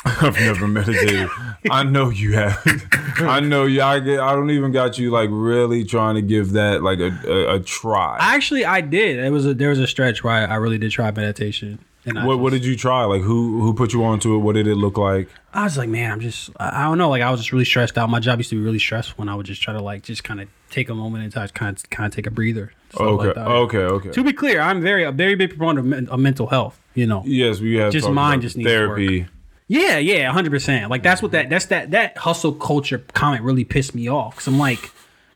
I've never meditated. I know you have. I know you. I get. I don't even got you like really trying to give that like a a, a try. Actually, I did. It was a there was a stretch where I, I really did try meditation. And I what what did you try? Like who who put you onto it? What did it look like? I was like, man, I'm just, I don't know. Like, I was just really stressed out. My job used to be really stressful, and I would just try to like, just kind of take a moment and just kind of, kind of take a breather. Okay, like okay, okay. To be clear, I'm very, a very big proponent of, men- of mental health. You know. yes, we have Just mine just needs therapy. Yeah, yeah, hundred percent. Like that's what that that's that that hustle culture comment really pissed me off. Cause I'm like,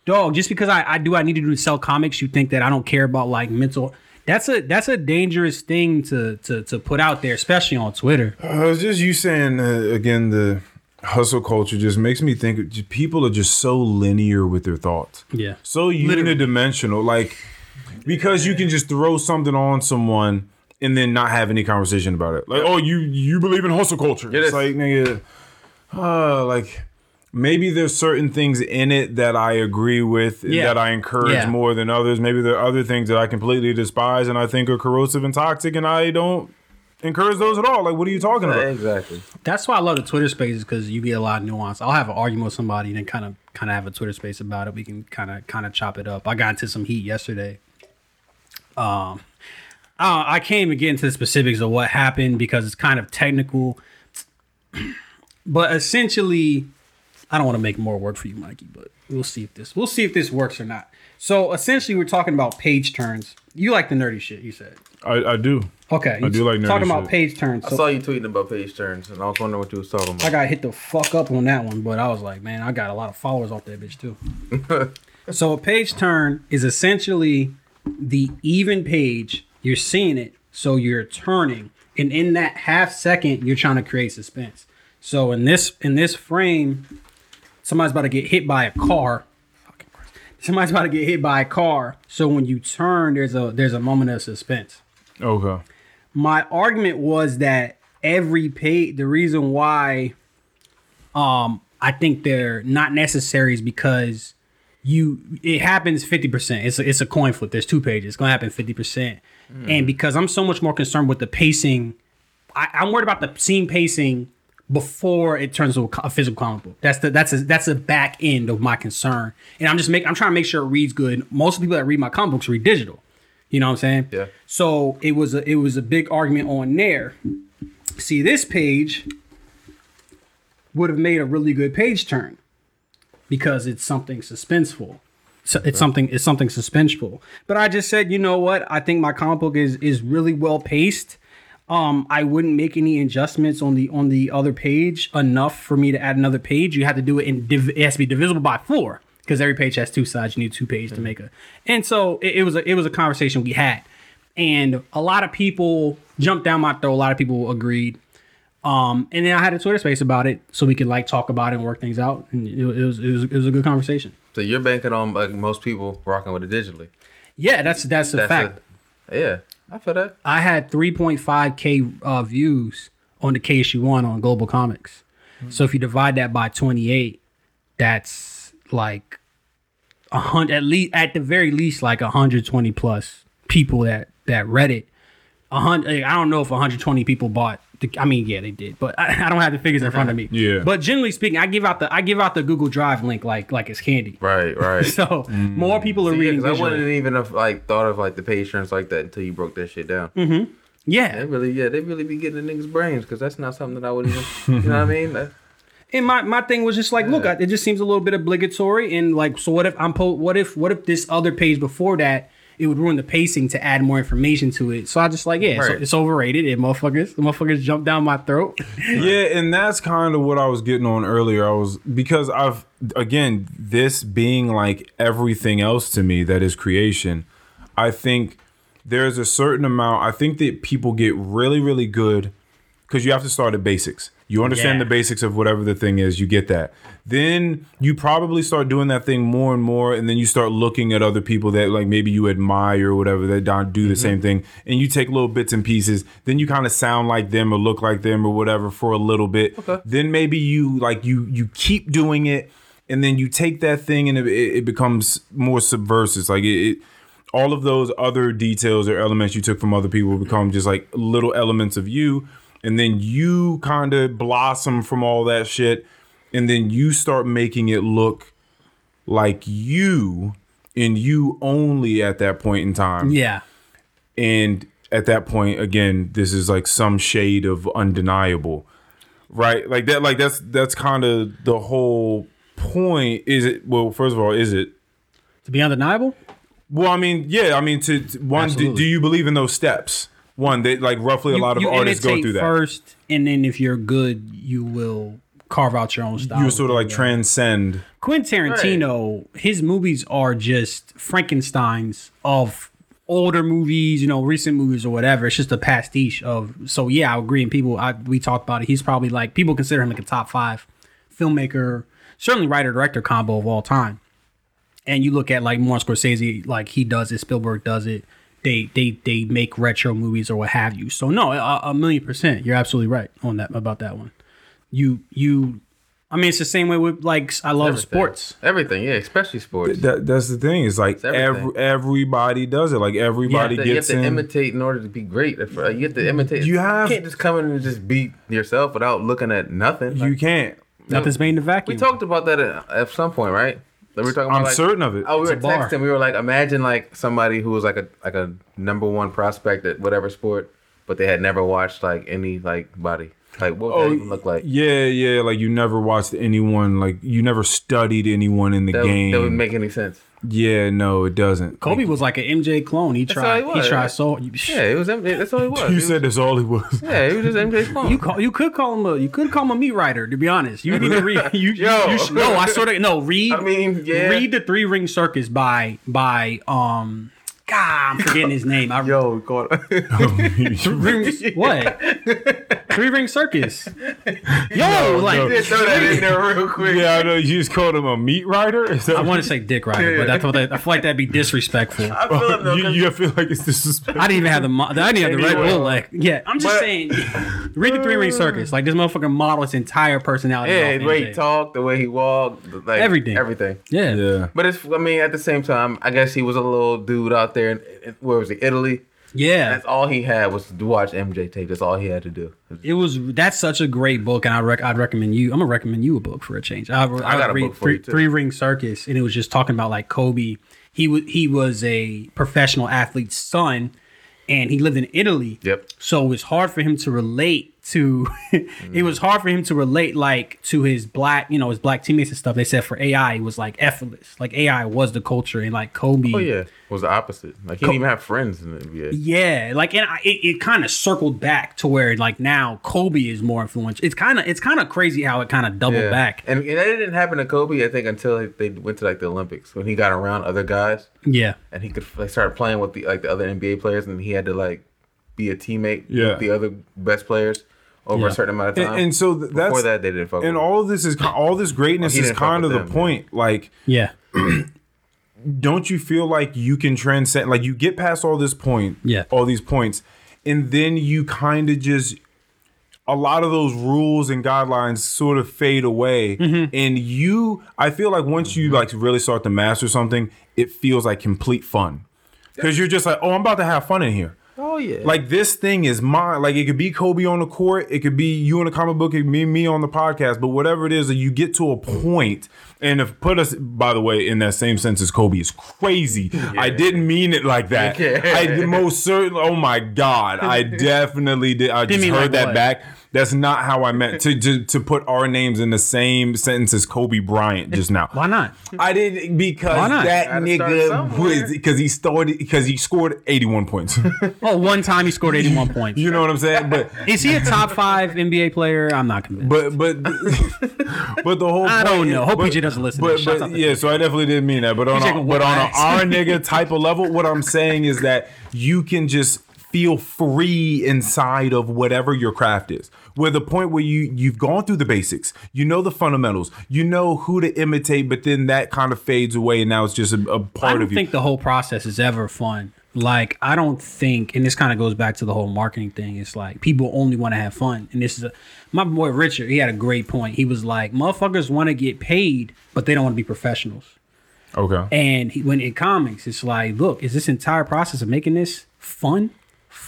dog, just because I, I do I need to do sell comics, you think that I don't care about like mental. That's a that's a dangerous thing to to to put out there, especially on Twitter. Uh, it's just you saying uh, again the hustle culture just makes me think people are just so linear with their thoughts. Yeah. so unidimensional like because you can just throw something on someone and then not have any conversation about it like oh you you believe in hustle culture Yeah, it's that's- like nigga uh like maybe there's certain things in it that I agree with Yeah. that I encourage Yeah. more than others. Maybe there are other things that I completely despise and I think are corrosive and toxic, and I don't encourage those at all. Like, what are you talking about? Exactly. That's why I love the Twitter spaces because you get a lot of nuance. I'll have an argument with somebody and then kind of kind of have a Twitter space about it. We can kind of kind of chop it up. I got into some heat yesterday. Um, uh, I can't even get into the specifics of what happened because it's kind of technical. But essentially, I don't want to make more work for you, Mikey. But we'll see if this we'll see if this works or not. So essentially, we're talking about page turns. You like the nerdy shit, you said. I, I do. Okay, I do like nerdy talking about shit. page turns. I So saw you tweeting about page turns, and I was wondering what you was talking about. I about. got hit the fuck up on that one, but I was like, man, I got a lot of followers off that bitch too. so a page turn is essentially the even page. You're seeing it, so you're turning, and in that half second, you're trying to create suspense. So in this in this frame, somebody's about to get hit by a car. Somebody's about to get hit by a car. So when you turn, there's a there's a moment of suspense Okay. my argument was that every page the reason why um i think they're not necessary is because you it happens 50% it's a, it's a coin flip there's two pages it's gonna happen 50% and because i'm so much more concerned with the pacing I, i'm worried about the scene pacing before it turns to a, physical comic book that's the that's a that's a back end of my concern and i'm just make i'm trying to make sure it reads good most people that read my comic books read digital you know what i'm saying Yeah. so it was a it was a big argument on there. See, this page would have made a really good page turn because it's something suspenseful. So it's something it's something suspenseful. But I just said, you know what? I think my comic book is is really well paced. Um, I wouldn't make any adjustments on the on the other page enough for me to add another page. You have to do it in div- it has to be divisible by four because every page has two sides. You need two pages to make a. And so it, it was a it was a conversation we had, and a lot of people jumped down my throat. A lot of people agreed. Um, and then I had a Twitter space about it so we could like talk about it and work things out. And it, it was it was it was a good conversation. So you're banking on like most people rocking with it digitally. Yeah, that's that's a That's fact. A, yeah, I feel that. I had 3.5k uh, views on the KSU one on GlobalComix. So if you divide that by 28, that's like a hundred at least at the very least like 120 plus people that that read it. A hundred. I don't know if 120 people bought. The, I mean, yeah, they did, but I, I don't have the figures in front of me. Yeah. But generally speaking, I give out the I give out the Google Drive link like like it's candy. Right, right. So more people are Yeah, I visually. wouldn't even have like thought of like the page turns like that until you broke that shit down. Mm-hmm. yeah, They really, yeah, they really be getting the niggas' brains because that's not something that I would even. you know what I mean? That- And my, my thing was just like, look, I- it just seems a little bit obligatory. And like, so what if I'm po- what if what if this other page before that it would ruin the pacing to add more information to it? So I just like, yeah, so it's overrated. It motherfuckers, the motherfuckers jump down my throat. Yeah, and that's kind of what I was getting on earlier. I was because I've again this being like everything else to me that is creation. I think there's a certain amount. I think that people get really, really good because you have to start at basics. You understand Yeah. the basics of whatever the thing is. You get that. Then you probably start doing that thing more and more, and then you start looking at other people that like maybe you admire or whatever that don't do the same mm-hmm. thing, and you take little bits and pieces. Then you kind of sound like them or look like them or whatever for a little bit. Okay. Then maybe you like you you keep doing it, and then you take that thing and it, it it becomes more subversive. Like it, it all of those other details or elements you took from other people become just like little elements of you and then you kind of blossom from all that shit and then you start making it look like you and you only at that point in time. Yeah, and at that point again this is like some shade of undeniable right? Like that like that's that's kind of the whole point. Is it well first of all is it to be undeniable. well, I mean, yeah, I mean, to, to- one, do, do you believe in those steps? One, that like roughly a lot of you artists go through that. first, and then if you're good, you will carve out your own style. you sort of like Yeah. transcend. Quentin Tarantino, his movies are just Frankenstein's of older movies, you know, recent movies or whatever. It's just a pastiche of. So yeah, I agree. And people, I, we talked about it. He's probably like people consider him like a top five filmmaker, certainly writer director combo of all time. And you look at like Martin Scorsese, like he does it, Spielberg does it. They they they make retro movies or what have you. So no, a, a million percent, you're absolutely right on that about that one. You you I mean, it's the same way with like I love Everything. sports. Everything, yeah, especially sports. That, that's the thing. It's like everything. every, everybody does it. Like everybody you have to, you have gets to in. imitate in order to be great. If, uh, You have to imitate. You have- can't just come in and just beat yourself without looking at nothing. you can't. Nothing's made in a vacuum. we talked about that at, at some point, right? We were talking about I'm like, certain of it. Oh, we were It's bar. texting. We were like, imagine like somebody who was like a like a number one prospect at whatever sport, but they had never watched like any like body. Like what would that oh, even look like? Oh, Yeah, yeah. Like you never watched anyone. Like you never studied anyone in the That, game. that would make any sense. Yeah, no, it doesn't. Kobe was like an MJ clone. He all tried. he He, tried right? so. Yeah, it was. M- That's all he was. You He was- said that's all it was. yeah, he was just MJ's clone. You call, you could call him a you could call him a meat writer. To be honest, you need to read. You, you, Yo. you should, no, I sort of no read. I mean, yeah. read the Three Ring Circus by by um. God, I'm forgetting his name. I, Yo, we called. Three, what? Three Ring Circus. Yo, like no. Just throw that in there real quick. yeah, I know. You just called him a meat rider. Is that I want to say Dick Rider, but I thought that I feel like that'd be disrespectful. I feel him though. you, 'cause- you feel like it's disrespectful. I didn't even have the mo- I didn't have the Red Anyway. Bull like yeah. I'm just But- saying, read the Three Ring Circus. Like this motherfucker model his entire personality. Yeah, the way he talked, the way he walked, like Everything. everything. Yeah. Yeah. But it's, I mean, at the same time, I guess he was a little dude out there in, in where was he, Italy? yeah. That's all he had was to watch MJ tape. That's all he had to do. It was that's such a great book, and I rec- I'd recommend you. I'm gonna recommend you a book for a change. I, I, got a read book for Three, you, too. Three Ring Circus, and it was just talking about like Kobe. He was he was a professional athlete's son, and he lived in Italy. Yep. So it was hard for him to relate to. it was mm. hard for him to relate like to his black, you know, his black teammates and stuff. They said for AI, it was like effortless. Like AI was the culture, and like Kobe. Oh yeah, was the opposite. Like he didn't even have friends in the NBA. Yeah, like and I, it, it kind of circled back to where like now Kobe is more influential. It's kind of it's kind of crazy how it kind of doubled Yeah. back. And, and that didn't happen to Kobe, I think, until they went to like the Olympics when he got around other guys Yeah, and he could like started playing with the like the other NBA players and he had to like be a teammate Yeah. with the other best players over Yeah. a certain amount of time. And, and so th- that's before that they didn't fuck and with all of this is all this greatness he is kind of the them, point. Like, yeah, don't you feel like you can transcend? Like, you get past all this point, Yeah. all these points, and then you kind of just a lot of those rules and guidelines sort of fade away Mm-hmm. and you i feel like once you like really start to master something it feels like complete fun because you're just like oh i'm about to have fun in here oh yeah, like this thing is mine. Like it could be Kobe on the court, it could be you in a comic book, it could be me on the podcast. But whatever it is, that you get to a point, and if put us by the way in that same sense as Kobe is crazy. I didn't mean it like that. Yeah. I most certainly. Oh my god, I definitely did. I just heard like that what? back. That's not how I meant to, to to put our names in the same sentence as Kobe Bryant just now. why not? I didn't because that nigga was because he started because he scored 81 points. Oh, one time he scored 81 points. you know what I'm saying? But Is he a top five NBA player? I'm not convinced. But but but the whole I point don't know. Hope but, PJ doesn't listen But, this. But out to yeah, so I definitely didn't mean that. But on a, but on my a our nigga type of level, what I'm saying is that you can just feel free inside of whatever your craft is. Where the point where you you've gone through the basics, you know the fundamentals, you know who to imitate, but then that kind of fades away, and now it's just a part of you. I think the whole process is ever fun. Like I don't think, and this kind of goes back to the whole marketing thing. It's like people only want to have fun, and this is a my boy Richard. He had a great point. He was like, motherfuckers want to get paid, but they don't want to be professionals. okay. And he, when in comics, it's like, look, is this entire process of making this fun?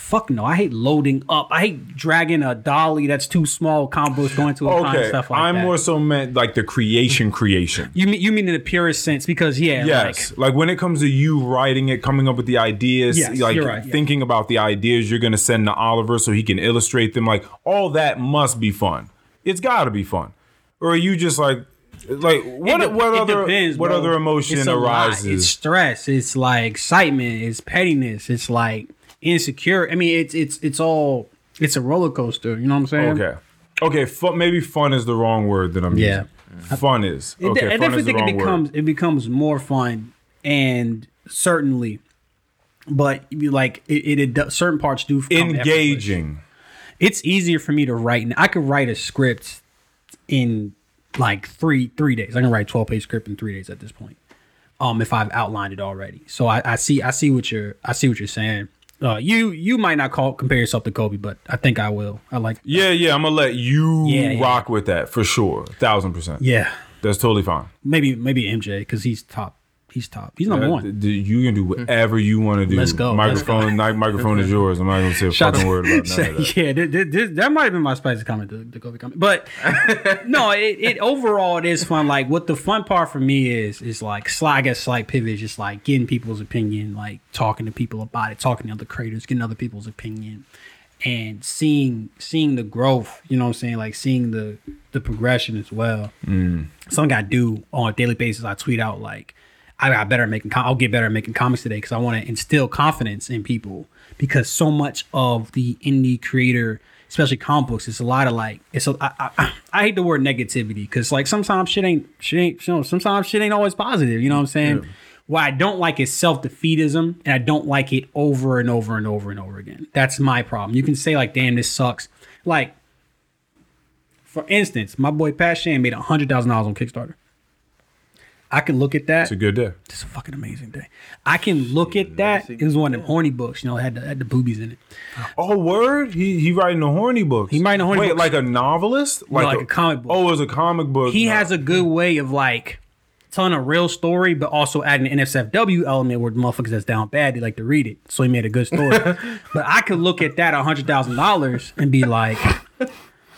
Fuck no. I hate loading up. I hate dragging a dolly that's too small, comic books going to a con Okay, stuff like that. I'm more so meant like the creation, creation. you mean you mean in the purest sense because yeah, Yes, like like, when it comes to you writing it, coming up with the ideas, Yes, like right, yeah. thinking about the ideas you're gonna send to Oliver so he can illustrate them, like all that must be fun. It's got to be fun, or are you just like, like what? It what it other depends, what bro. other emotion It's a lot. It's stress. It's like excitement. It's pettiness. It's like insecure. I mean, it's it's it's all. It's a roller coaster. You know what I'm saying? Okay, okay, fu- maybe fun is the wrong word that I'm Yeah. using. Fun is It, okay. I fun definitely think it becomes word. it becomes more fun and certainly, but like it. it, it does- certain parts do effortless. Engaging. It's easier for me to write. I could write a script in like three three days. I can write twelve page script in three days at this point. Um, if I've outlined it already. So I, I see I see what you're I see what you're saying. Uh, you you might not call compare yourself to Kobe, but I think I will. I like. Yeah, yeah, I'm gonna let you Yeah, yeah. rock with that for sure, thousand percent. Yeah, That's totally fine. maybe maybe MJ because he's top. He's top. He's number one. d- You can do hmm. whatever you want to do. Let's go. Let's Microphone, microphone is yours. I'm not gonna say a Shout fucking out- word about none of that. yeah, th- th- th- that might have been my spicy comment, the, the Kobe comment. But no, it, it overall it is fun. Like what the fun part for me is is like slight, I guess slight pivot, is just like getting people's opinion, like talking to people about it, talking to other creators, getting other people's opinion, and seeing seeing the growth. You know what I'm saying? Like seeing the the progression as well. Mm. Something I do on a daily basis. I tweet out like. I got better at making. Com- I'll get better at making comics today because I want to instill confidence in people. Because so much of the indie creator, especially comic books, it's a lot of like it's. A, I, I, I hate the word negativity because like sometimes shit ain't shit ain't. You know, sometimes shit ain't always positive. You know what I'm saying? What I don't like is self defeatism, and I don't like it over and over and over and over again. That's my problem. You can say like, "Damn, this sucks." Like, for instance, my boy Pat Shand made hundred thousand dollars on Kickstarter. I can look at that. It's a good day. It's a fucking amazing day. I can look at that. It was one of them horny books, you know, had the, had the boobies in it. Oh, word! He he writing the horny books. He writing the horny Wait, books. like a novelist? like a comic book. Oh, it was a comic book. He No. has a good way of like telling a real story, but also adding an NSFW element where the motherfuckers that's down bad, they like to read it. So he made a good story. but I could look at that hundred thousand dollars and be like,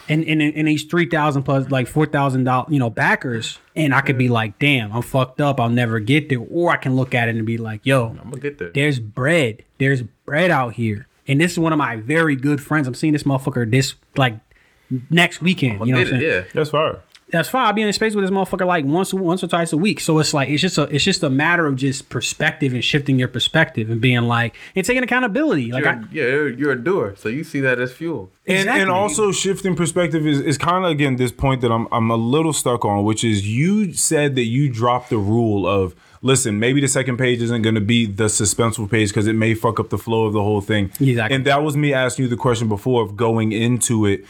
and and and these three thousand plus like four thousand dollars, you know, backers, and I could be like, damn, I'm fucked up. I'll never get there. Or I can look at it and be like, yo, I'm gonna get there. there's bread. There's bread out here. And this is one of my very good friends. I'm seeing this motherfucker this like next weekend. You know what I'm saying? yeah. That's fire. That's fine. I'll be in space with this motherfucker like once once or twice a week. So it's like it's just a it's just a matter of just perspective and shifting your perspective and being like and taking accountability. Like You're, I, yeah, you're, you're a doer, so you see that as fuel. And, Exactly. and also shifting perspective is, is kind of again this point that I'm I'm a little stuck on, which is you said that you dropped the rule of listen, maybe the second page isn't going to be the suspenseful page because it may fuck up the flow of the whole thing. Exactly. And that was me asking you the question before of going into it.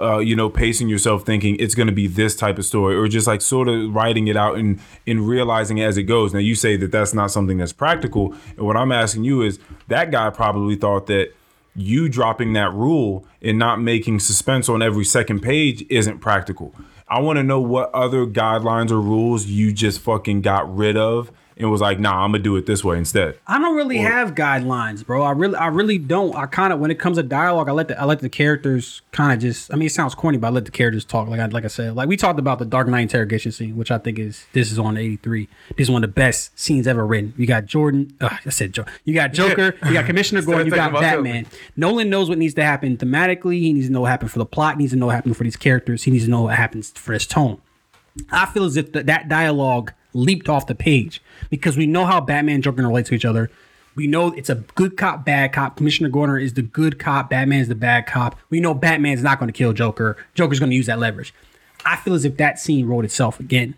Uh, you know, pacing yourself, thinking it's going to be this type of story, or just like sort of writing it out and and realizing it as it goes. Now, you say that that's not something that's practical, and what I'm asking you is that guy probably thought that you dropping that rule and not making suspense on every second page isn't practical. I want to know what other guidelines or rules you just fucking got rid of and was like, nah, I'm gonna do it this way instead. I don't really have guidelines, bro. I really I really don't. I kind of when it comes to dialogue, I let the I let the characters kind of just. I mean, it sounds corny, but I let the characters talk. Like I like I said, like we talked about the Dark Knight interrogation scene, which I think is this is on eighty three. This is one of the best scenes ever written. You got Jordan. Uh, I said Joe. You got Joker. You got Commissioner Gordon. You got Batman. Nolan knows what needs to happen thematically. He needs to know what happened for the plot. He needs to know what happened for these characters. He needs to know what happens for his tone. I feel as if th- that dialogue leaped off the page because we know how Batman and Joker relate to each other. We know it's a good cop, bad cop. Commissioner Gordon is the good cop. Batman is the bad cop. We know Batman's not going to kill Joker. Joker's going to use that leverage. I feel as if that scene wrote itself again,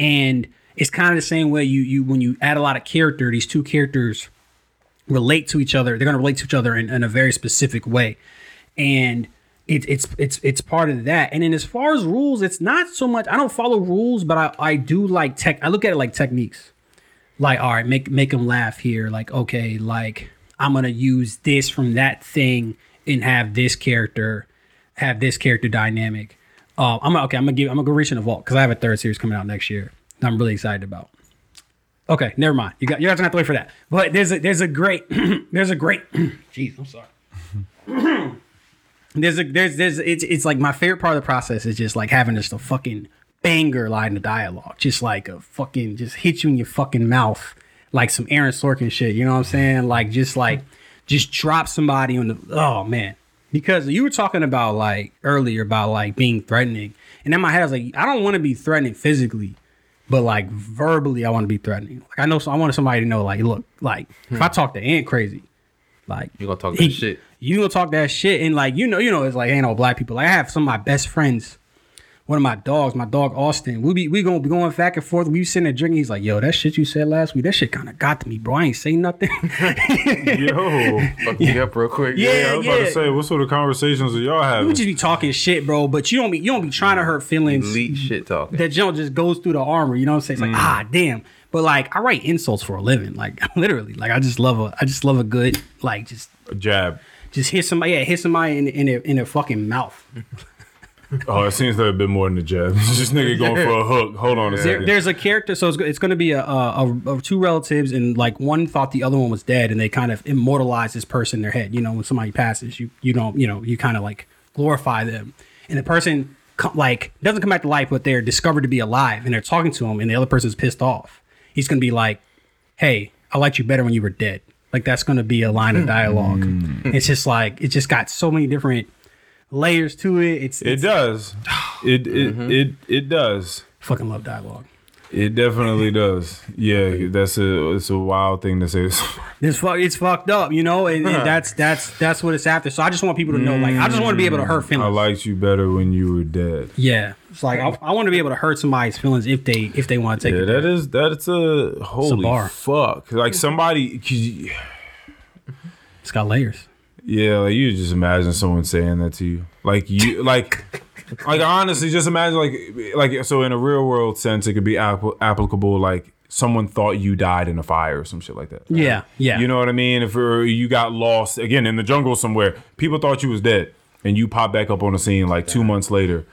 and it's kind of the same way you you when you add a lot of character, these two characters relate to each other. They're going to relate to each other in, in a very specific way, and it's it's it's it's part of that. And then as far as rules, it's not so much. I don't follow rules, but I I do like tech. I look at it like techniques. Like all right, make make them laugh here. Like okay, like I'm gonna use this from that thing and have this character have this character dynamic. Uh, I'm okay. I'm gonna give. I'm gonna go reach in the vault because I have a third series coming out next year. That I'm really excited about. Okay, never mind. You got you guys gonna have to wait for that. But there's a there's a great there's a great jeez, I'm sorry. there's a there's there's it's it's like my favorite part of the process is just like having just a fucking banger line of dialogue. Just like a fucking just hit you in your fucking mouth like some Aaron Sorkin shit. You know what I'm saying? Like just like just drop somebody on the oh man. Because you were talking about like earlier about like being threatening. And in my head I was like, I don't want to be threatening physically but like verbally, I want to be threatening. Like I know, so I wanted somebody to know, like, look, like if I hmm. talk to Ant crazy, like You gonna talk he- that shit. you gonna talk that shit, and like you know, you know, it's like ain't no black people. Like I have some of my best friends. One of my dogs, my dog Austin, we be we gonna be going back and forth. We be sitting there drinking. He's like, "Yo, that shit you said last week, that shit kind of got to me, bro. I ain't say nothing." Yo. Fuck me up real quick. Yeah. Yeah, I was about to say, what sort of conversations are y'all we just be talking shit, bro. But you don't be you don't be trying to hurt feelings. Elite shit talking. that jump just goes through the armor. You know what I'm saying? It's like ah damn. But like I write insults for a living. Like literally. Like I just love a I just love a good like just A jab. Just hit somebody, yeah, hit somebody in in their, in their fucking mouth. Oh, it seems like a bit more than a jab. this nigga going for a hook. Hold on a There, second. there's a character, so it's, it's going to be a, a, a, a two relatives, and like one thought the other one was dead, and they kind of immortalize this person in their head. You know, when somebody passes, you you don't you know you kind of like glorify them, and the person co- like doesn't come back to life, but they're discovered to be alive, and they're talking to him, and the other person's pissed off. He's going to be like, "Hey, I liked you better when you were dead." Like that's going to be a line of hmm. dialogue. Hmm. It's just like it just got so many different layers to it. It's, it does. It it, mm-hmm. it it does. fucking love dialogue. It definitely does. Yeah, that's a it's a wild thing to say. It's fuck, it's fucked up, you know, and, and that's that's that's what it's after. So I just want people to know, like, I just want to be able to hurt mm, feelings. I liked you better when you were dead. yeah, it's like I, I want to be able to hurt somebody's feelings if they if they want to take Yeah, it. that is that's a holy bar. fuck. Like somebody, 'cause It's got layers. Yeah, like you just imagine someone saying that to you, like you, like, like honestly, just imagine like, like so in a real world sense, it could be app- applicable. Like someone thought you died in a fire or some shit like that. Yeah, yeah. You know what I mean? If you got lost again in the jungle somewhere, people thought you was dead, and you pop back up on the scene like two months later,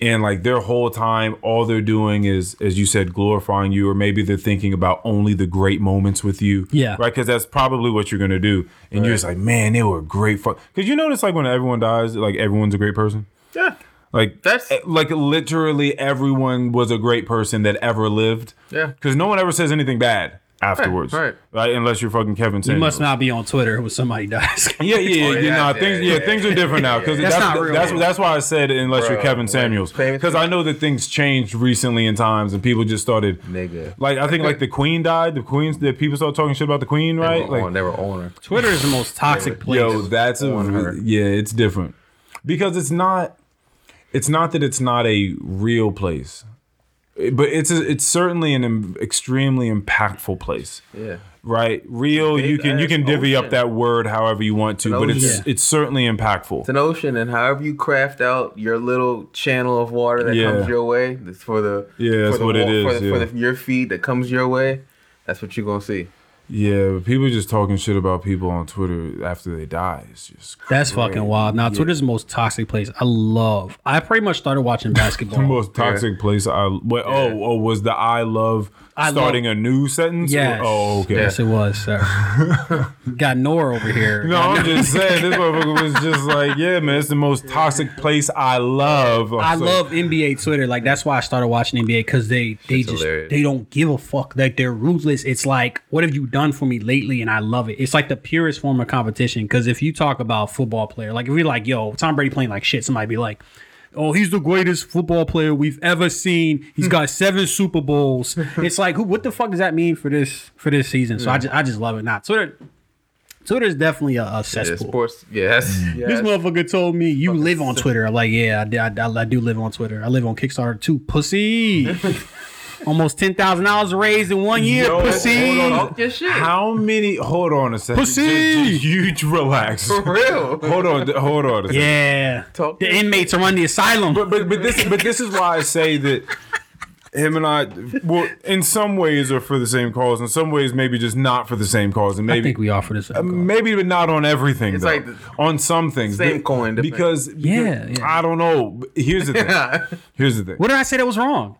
and like their whole time, all they're doing is, as you said, glorifying you, or maybe they're thinking about only the great moments with you. Yeah. right. Because that's probably what you're gonna do, and you're just like, man, they were great. Fuck. Because you notice like when everyone dies, like everyone's a great person. Yeah. Like That's- eh, like literally everyone was a great person that ever lived. Yeah. Because no one ever says anything bad afterwards. right. Right. Unless you're fucking Kevin Samuels. You must not be on Twitter when somebody dies. Yeah, yeah, yeah. Oh, you know, yeah, things, yeah, yeah, things are different now because That's that's not real. that's that's why I said unless you're Kevin like, Samuels because I know that things changed recently in times and people just started Nigga. like I think like the Queen died, the Queen's that people started talking shit about the Queen, right? They were, on, Like, they were on her. Twitter is the most toxic place. yo, that's a her. yeah, it's different because it's not it's not that it's not a real place, but it's a, it's certainly an im- extremely impactful place. Yeah. Right, real. Big You can you can divvy up that word however you want to, but it's ocean. it's certainly impactful. It's an ocean, and however you craft out your little channel of water that Yeah. comes your way, that's for the Yeah, that's the what it wa- for, is, the, for the, your feed that comes your way. That's what you're gonna see. Yeah, but people just talking shit about people on Twitter after they die. It's just That's fucking wild. Now Twitter's the most toxic place. I love. I pretty much started watching basketball. the most toxic place. I what, oh oh was the I love I starting love- a new sentence? Yes. Oh okay. Yes, it was, sir. Got Nor over here. No, I'm just saying this motherfucker was just like, yeah, man, it's the most toxic place I love. I So- love NBA Twitter. Like that's why I started watching NBA because they they just hilarious. they don't give a fuck. Like they're ruthless. It's like what have you done for me lately? And I love it. It's like the purest form of competition. Because if you talk about football player, like if we like yo Tom Brady playing like shit, somebody be like. Oh, he's the greatest football player we've ever seen. He's hmm. got seven Super Bowls. It's like, who, what the fuck does that mean for this for this season? So I just, I just love it. Not Twitter. Twitter is definitely a, a Yeah, cesspool. sports. Yeah, that's, yeah, This motherfucker told me you live on Twitter. I'm like, yeah, I, I, I do live on Twitter. I live on Kickstarter too. Pussy. Almost ten thousand dollars raised in one year. Yo, pussy. hold on. Your shit. How many? Hold on a second. Pussy! Just- just huge relax. For real. hold on, hold on. A second. Yeah. Talk the inmates are on the asylum. but but but this but this is why I say that him and I, well, in some ways are for the same cause. In some ways, maybe just not for the same cause, and I maybe think we offer this. Uh, maybe but not on everything. It's though. like the- on some things, same Be- coin, different- Because, Yeah, because yeah. I don't know. Here's the thing. Here's the thing. what did I say that was wrong?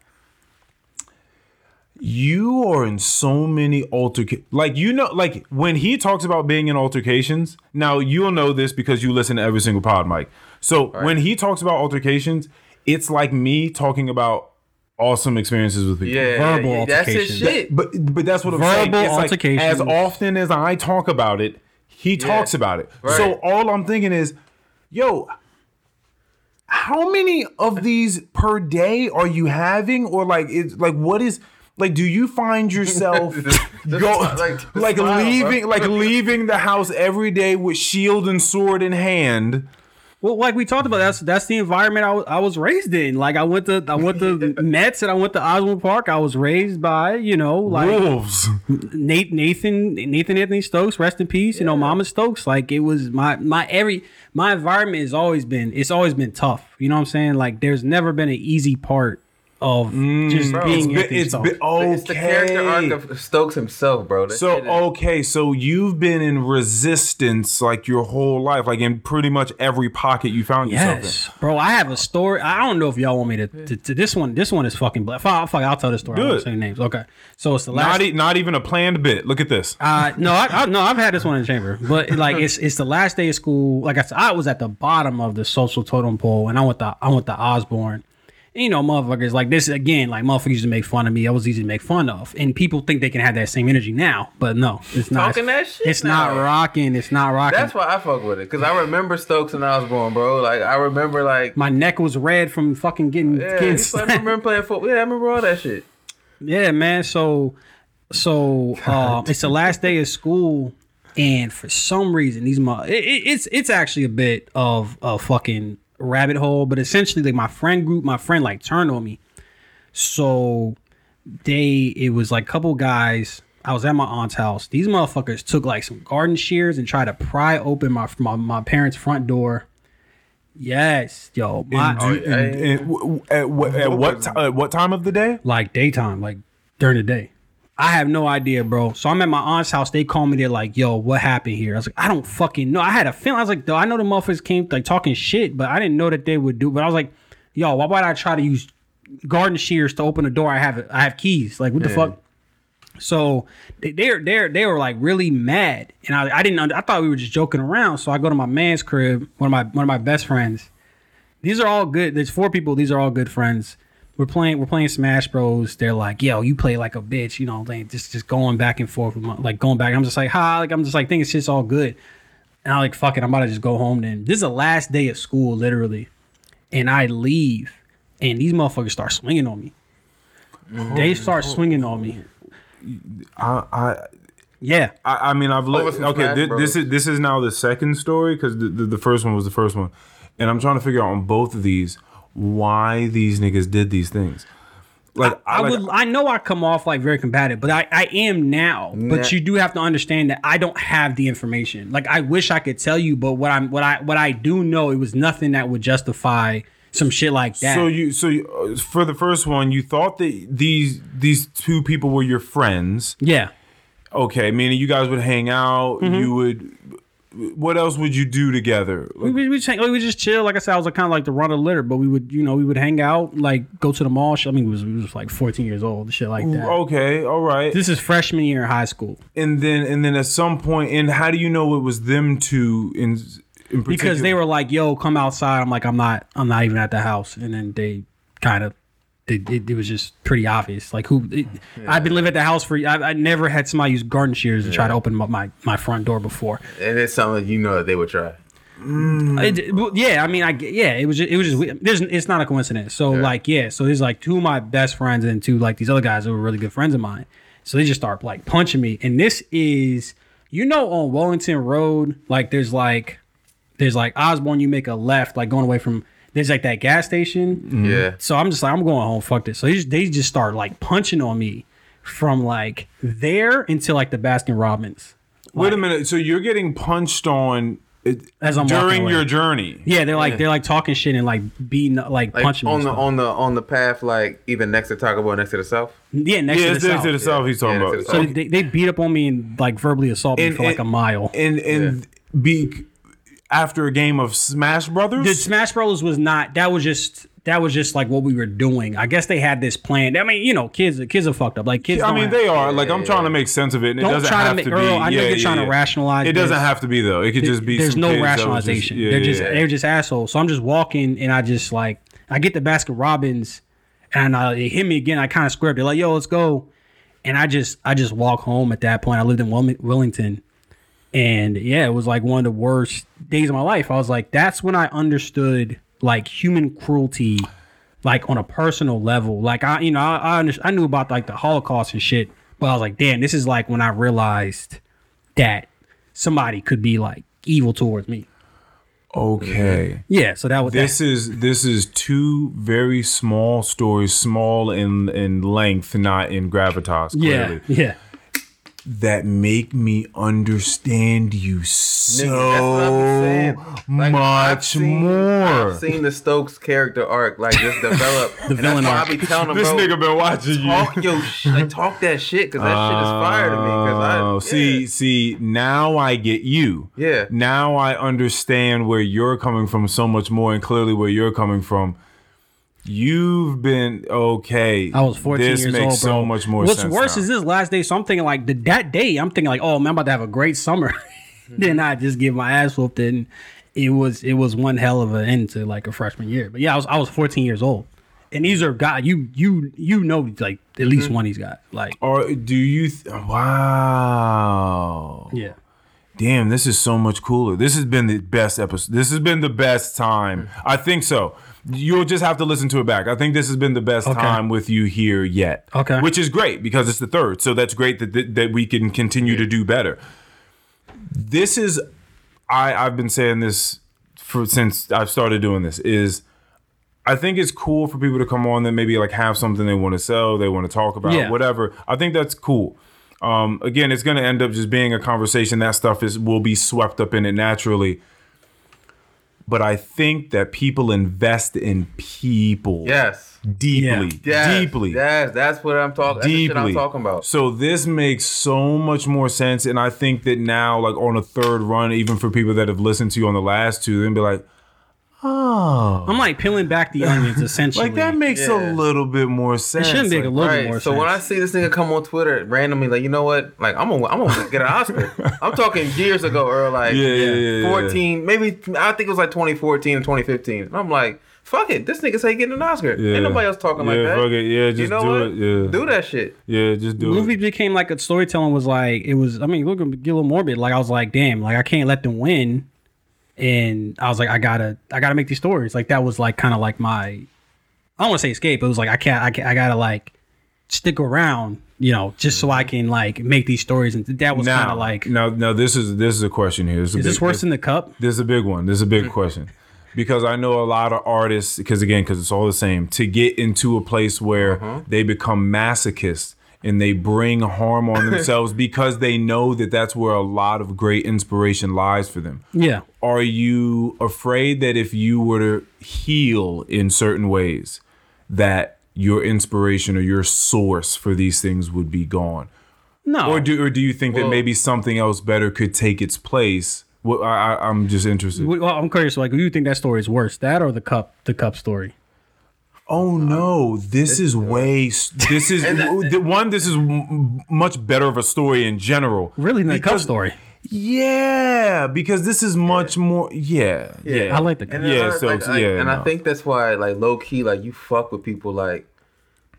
You are in so many altercations. Like you know, like when he talks about being in altercations. Now you'll know this because you listen to every single pod, Mike. So when he talks about altercations, it's like me talking about awesome experiences with people. Yeah, Verbal yeah, that's his altercation. shit. But but that's what I'm saying. Verbal It's like altercations. as often as I talk about it, he talks about it. Right. So all I'm thinking is, yo, how many of these per day are you having? Or like it's like what is like do you find yourself go like, like, smile, leaving bro. like leaving the house every day with shield and sword in hand? Well, like we talked about, that's that's the environment I was, I was raised in. Like I went to I went to Metz and I went to Osbourn Park. I was raised by you know like Wolves. Nate, Nathan Nathan Anthony Stokes, rest in peace. You know, Mama Stokes. Like it was my my every my environment has always been it's always been tough. You know what I'm saying? Like there's never been an easy part of just Bro, being It's, Anthony bi- it's Stokes. bi- okay. It's the character arc of Stokes himself, bro. That So okay, so you've been in resistance like your whole life, like in pretty much every pocket you found yourself Yes, bro. I have a story. I don't know if y'all want me to. to, to this one, this one is fucking. Black. Fuck, fuck, I'll tell the story. I Do it. say names. Okay. So it's the last. Not e- not even a planned bit. Look at this. Uh, no, I, I, no, I've had this one in the chamber, but like it's it's the last day of school. Like I said, I was at the bottom of the social totem pole, and I went to I went to Osbourn. You know, motherfuckers like this again. Like motherfuckers used to make fun of me. I was easy to make fun of, and people think they can have that same energy now, but no, it's not. Talking that shit It's not rocking. It's not rocking. That's why I fuck with it, cause I remember Stokes and Osbourn, bro. Like I remember, like My neck was red from fucking getting yeah, getting I remember playing football. Yeah, I remember all that shit. Yeah, man. So, so uh, it's the last day of school, and for some reason, these mo- it, it, it's it's actually a bit of a fucking rabbit hole. But essentially, like my friend group, my friend like turned on me. So they, it was like a couple guys. I was at my aunt's house. These motherfuckers took like some garden shears and tried to pry open my my, my parents' front door. Yes, yo, my, And do- and- and w- w- at, what, at what ti- at what time of the day? like daytime, like during the day. I have no idea, bro. So I'm at my aunt's house. They call me. They're like, "Yo, what happened here?" I was like, "I don't fucking know." I had a feeling. I was like, "Though I know the motherfuckers came like talking shit, but I didn't know that they would do." But I was like, "Yo, why would I try to use garden shears to open a door? I have I have keys. Like, what the fuck?" So they they're they they were like really mad, and I I didn't I thought we were just joking around. So I go to my man's crib, one of my one of my best friends. These are all good. There's four people. These are all good friends. We're playing. We're playing Smash Bros. They're like, "Yo, you play like a bitch," you know, like just just going back and forth, my, like going back. I'm just like, "Ha!" Like I'm just like thinking just all good, and I'm like, "Fuck it, I'm about to just go home." Then this is the last day of school, literally, and I leave, and these motherfuckers start swinging on me. They oh. start swinging on me. I I Yeah, I, I mean I've looked. some Okay, Smash thi- this is this is now the second story because the, the the first one was the first one, and I'm trying to figure out on both of these why these niggas did these things. Like I like, would. I know I come off like very combative, but I, I am now. Nah. But you do have to understand that I don't have the information. Like I wish I could tell you, but what I'm what I what I do know, it was nothing that would justify some shit like that. So you so you, uh, for the first one, you thought that these these two people were your friends. yeah, Okay, meaning you guys would hang out. Mm-hmm. You would. What else would you do together? we, we, we just hang- like, we just chill. Like I said, I was like, kind of like the run of litter, but we would you know we would hang out, like go to the mall. I mean, we was we was like 14 years old, shit like that. Okay, all right. This is freshman year in high school and then and then at some point, and how do you know it was them two in in particular? because they were like, "Yo, come outside." I'm like, "I'm not. I'm not even at the house." And then they kind of. It, it, it was just pretty obvious. Like who it, I've been living at the house for. I, I never had somebody use garden shears to try to open up my, my front door before. And it's something you know that they would try. Mm. Well, yeah, I mean, I yeah, it was just, it was just there's it's not a coincidence. So like yeah, so there's like two of my best friends and two like these other guys that were really good friends of mine. So they just start like punching me, and this is you know on Wellington Road like there's like there's like Osbourn. You make a left like going away from there's like that gas station. Mm-hmm. Yeah. So I'm just like I'm going home. Fuck this. So they just, they just start like punching on me from like there until like the Baskin Robbins. Wait a minute. So you're getting punched on As I'm walking during away. your journey. Yeah, they're like Yeah. they're like talking shit and like beating like, Like punching me. on and the stuff. on the on the path, like even next to Taco Bell, next to the South. Yeah, next Yeah, to it's the next to south. the south. He's talking Yeah, about. next to So the they, they beat up on me and like verbally assault me And- for like a and- mile. and and be after a game of Smash Brothers. The Smash Bros was not. That was just. That was just like what we were doing. I guess they had this plan. I mean, you know, kids. Kids are fucked up. Like kids. I mean, have- they are. Like I'm trying to make sense of it. And it Don't doesn't try to have make- to be. Earl, I know yeah, you're trying to rationalize It doesn't this. have to be though. It could just be. There's some no kids that just- rationalization. yeah, they're just yeah. they're just assholes. So I'm just walking and I just like I get the Baskin Robbins and uh, they hit me again. I kind of square up. They're like, "Yo, let's go," and I just I just walk home. At that point, I lived in Wil- Wellington, and yeah, it was like one of the worst days of my life. I was like, that's when I understood like human cruelty, like on a personal level. Like I, you know, I I, under- I knew about like the Holocaust and shit, but I was like, damn, this is like when I realized that somebody could be like evil towards me. Okay. Yeah, so that was This is this is two very small stories, small in in length, not in gravitas. yeah, Clearly. yeah. That make me understand you so that's what I'm saying. Like, I've much seen- more. I've seen the Stokes character arc like just develop. the villain that's why arc. I be telling him, this bro, nigga been watching you. talk yo, sh- like talk that shit because that shit is fire to me. Because I Oh, see, yeah. see, now I get you. Yeah. Now I understand where you're coming from so much more, and clearly where you're coming from. You've been okay. I was 14 This years makes old, bro. so much more What's worse now. is this last day. So I'm thinking like the, that day, I'm thinking like, oh man, I'm about to have a great summer. then I just get my ass whooped, and it was it was one hell of an end to like a freshman year. But yeah, I was I was 14 years old, and these are guys you you you know like at Mm-hmm. least one he's got like Or do you? Th- wow. yeah. Damn, this is so much cooler. This has been the best episode. This has been the best time. I think so. You'll just have to listen to it back. I think this has been the best Okay. time with you here yet. Okay. Which is great because it's the third. So that's great that that, that we can continue to do better. This is I I've been saying this for since I've started doing this is I think it's cool for people to come on that maybe like have something they want to sell, they want to talk about, Yeah. whatever. I think that's cool. Um, again, it's going to end up just being a conversation. That stuff is will be swept up in it naturally. But I think that people invest in people yes, deeply, yes, deeply, Yes, that's what I'm talking. That's the shit deeply. I'm talking about. So this makes so much more sense, and I think that now, like on a third run, even for people that have listened to you on the last two, they'll be like, "Oh, I'm like peeling back the onions essentially. like that makes Yeah. a little bit more sense. it sense." should make a Like, little bit Right. more So sense. when I see this nigga come on Twitter randomly, like you know what, like I'm gonna I'm gonna get an Oscar. I'm talking years ago, or like Yeah, yeah, yeah, yeah. 14, maybe I think it was like 2014 and 2015. And I'm like, fuck it, this nigga say he getting an Oscar. Yeah. Ain't nobody else talking like that. fuck it. Yeah, just you know do what? it. Yeah. Do that shit. yeah, just do it. Movie it. became like a storytelling was like it was. I mean, look, get a little morbid. Like I was like, damn, like I can't let them win, and I was like, I gotta, I gotta make these stories. Like that was like kind of like my, I don't want to say escape. It was like I can't, I, can't, I gotta like stick around, you know, just so I can like make these stories. And that was kind of like, no, no. this is this is a question here. This is, a is this worse than the cup? This is a big one. This is a big question. Because I know a lot of artists, because again, because it's all the same, to get into a place where uh-huh. they become masochists and they bring harm on themselves because they know that that's where a lot of great inspiration lies for them. Yeah. Are you afraid that if you were to heal in certain ways, that your inspiration or your source for these things would be gone? No. Or do or do you think that maybe something else better could take its place? Well, I, I, I'm just interested. well, I'm curious. Like, do you think that story is worse, that or the cup, the cup story? Oh no, this is way. This is the one. This is m- much better of a story in general. Really, than the cup story. Yeah, because this is much more. Yeah, yeah. I like the And cup. Yeah, I, so- like, so I- yeah, and no. I think that's why, like low key, like you fuck with people, like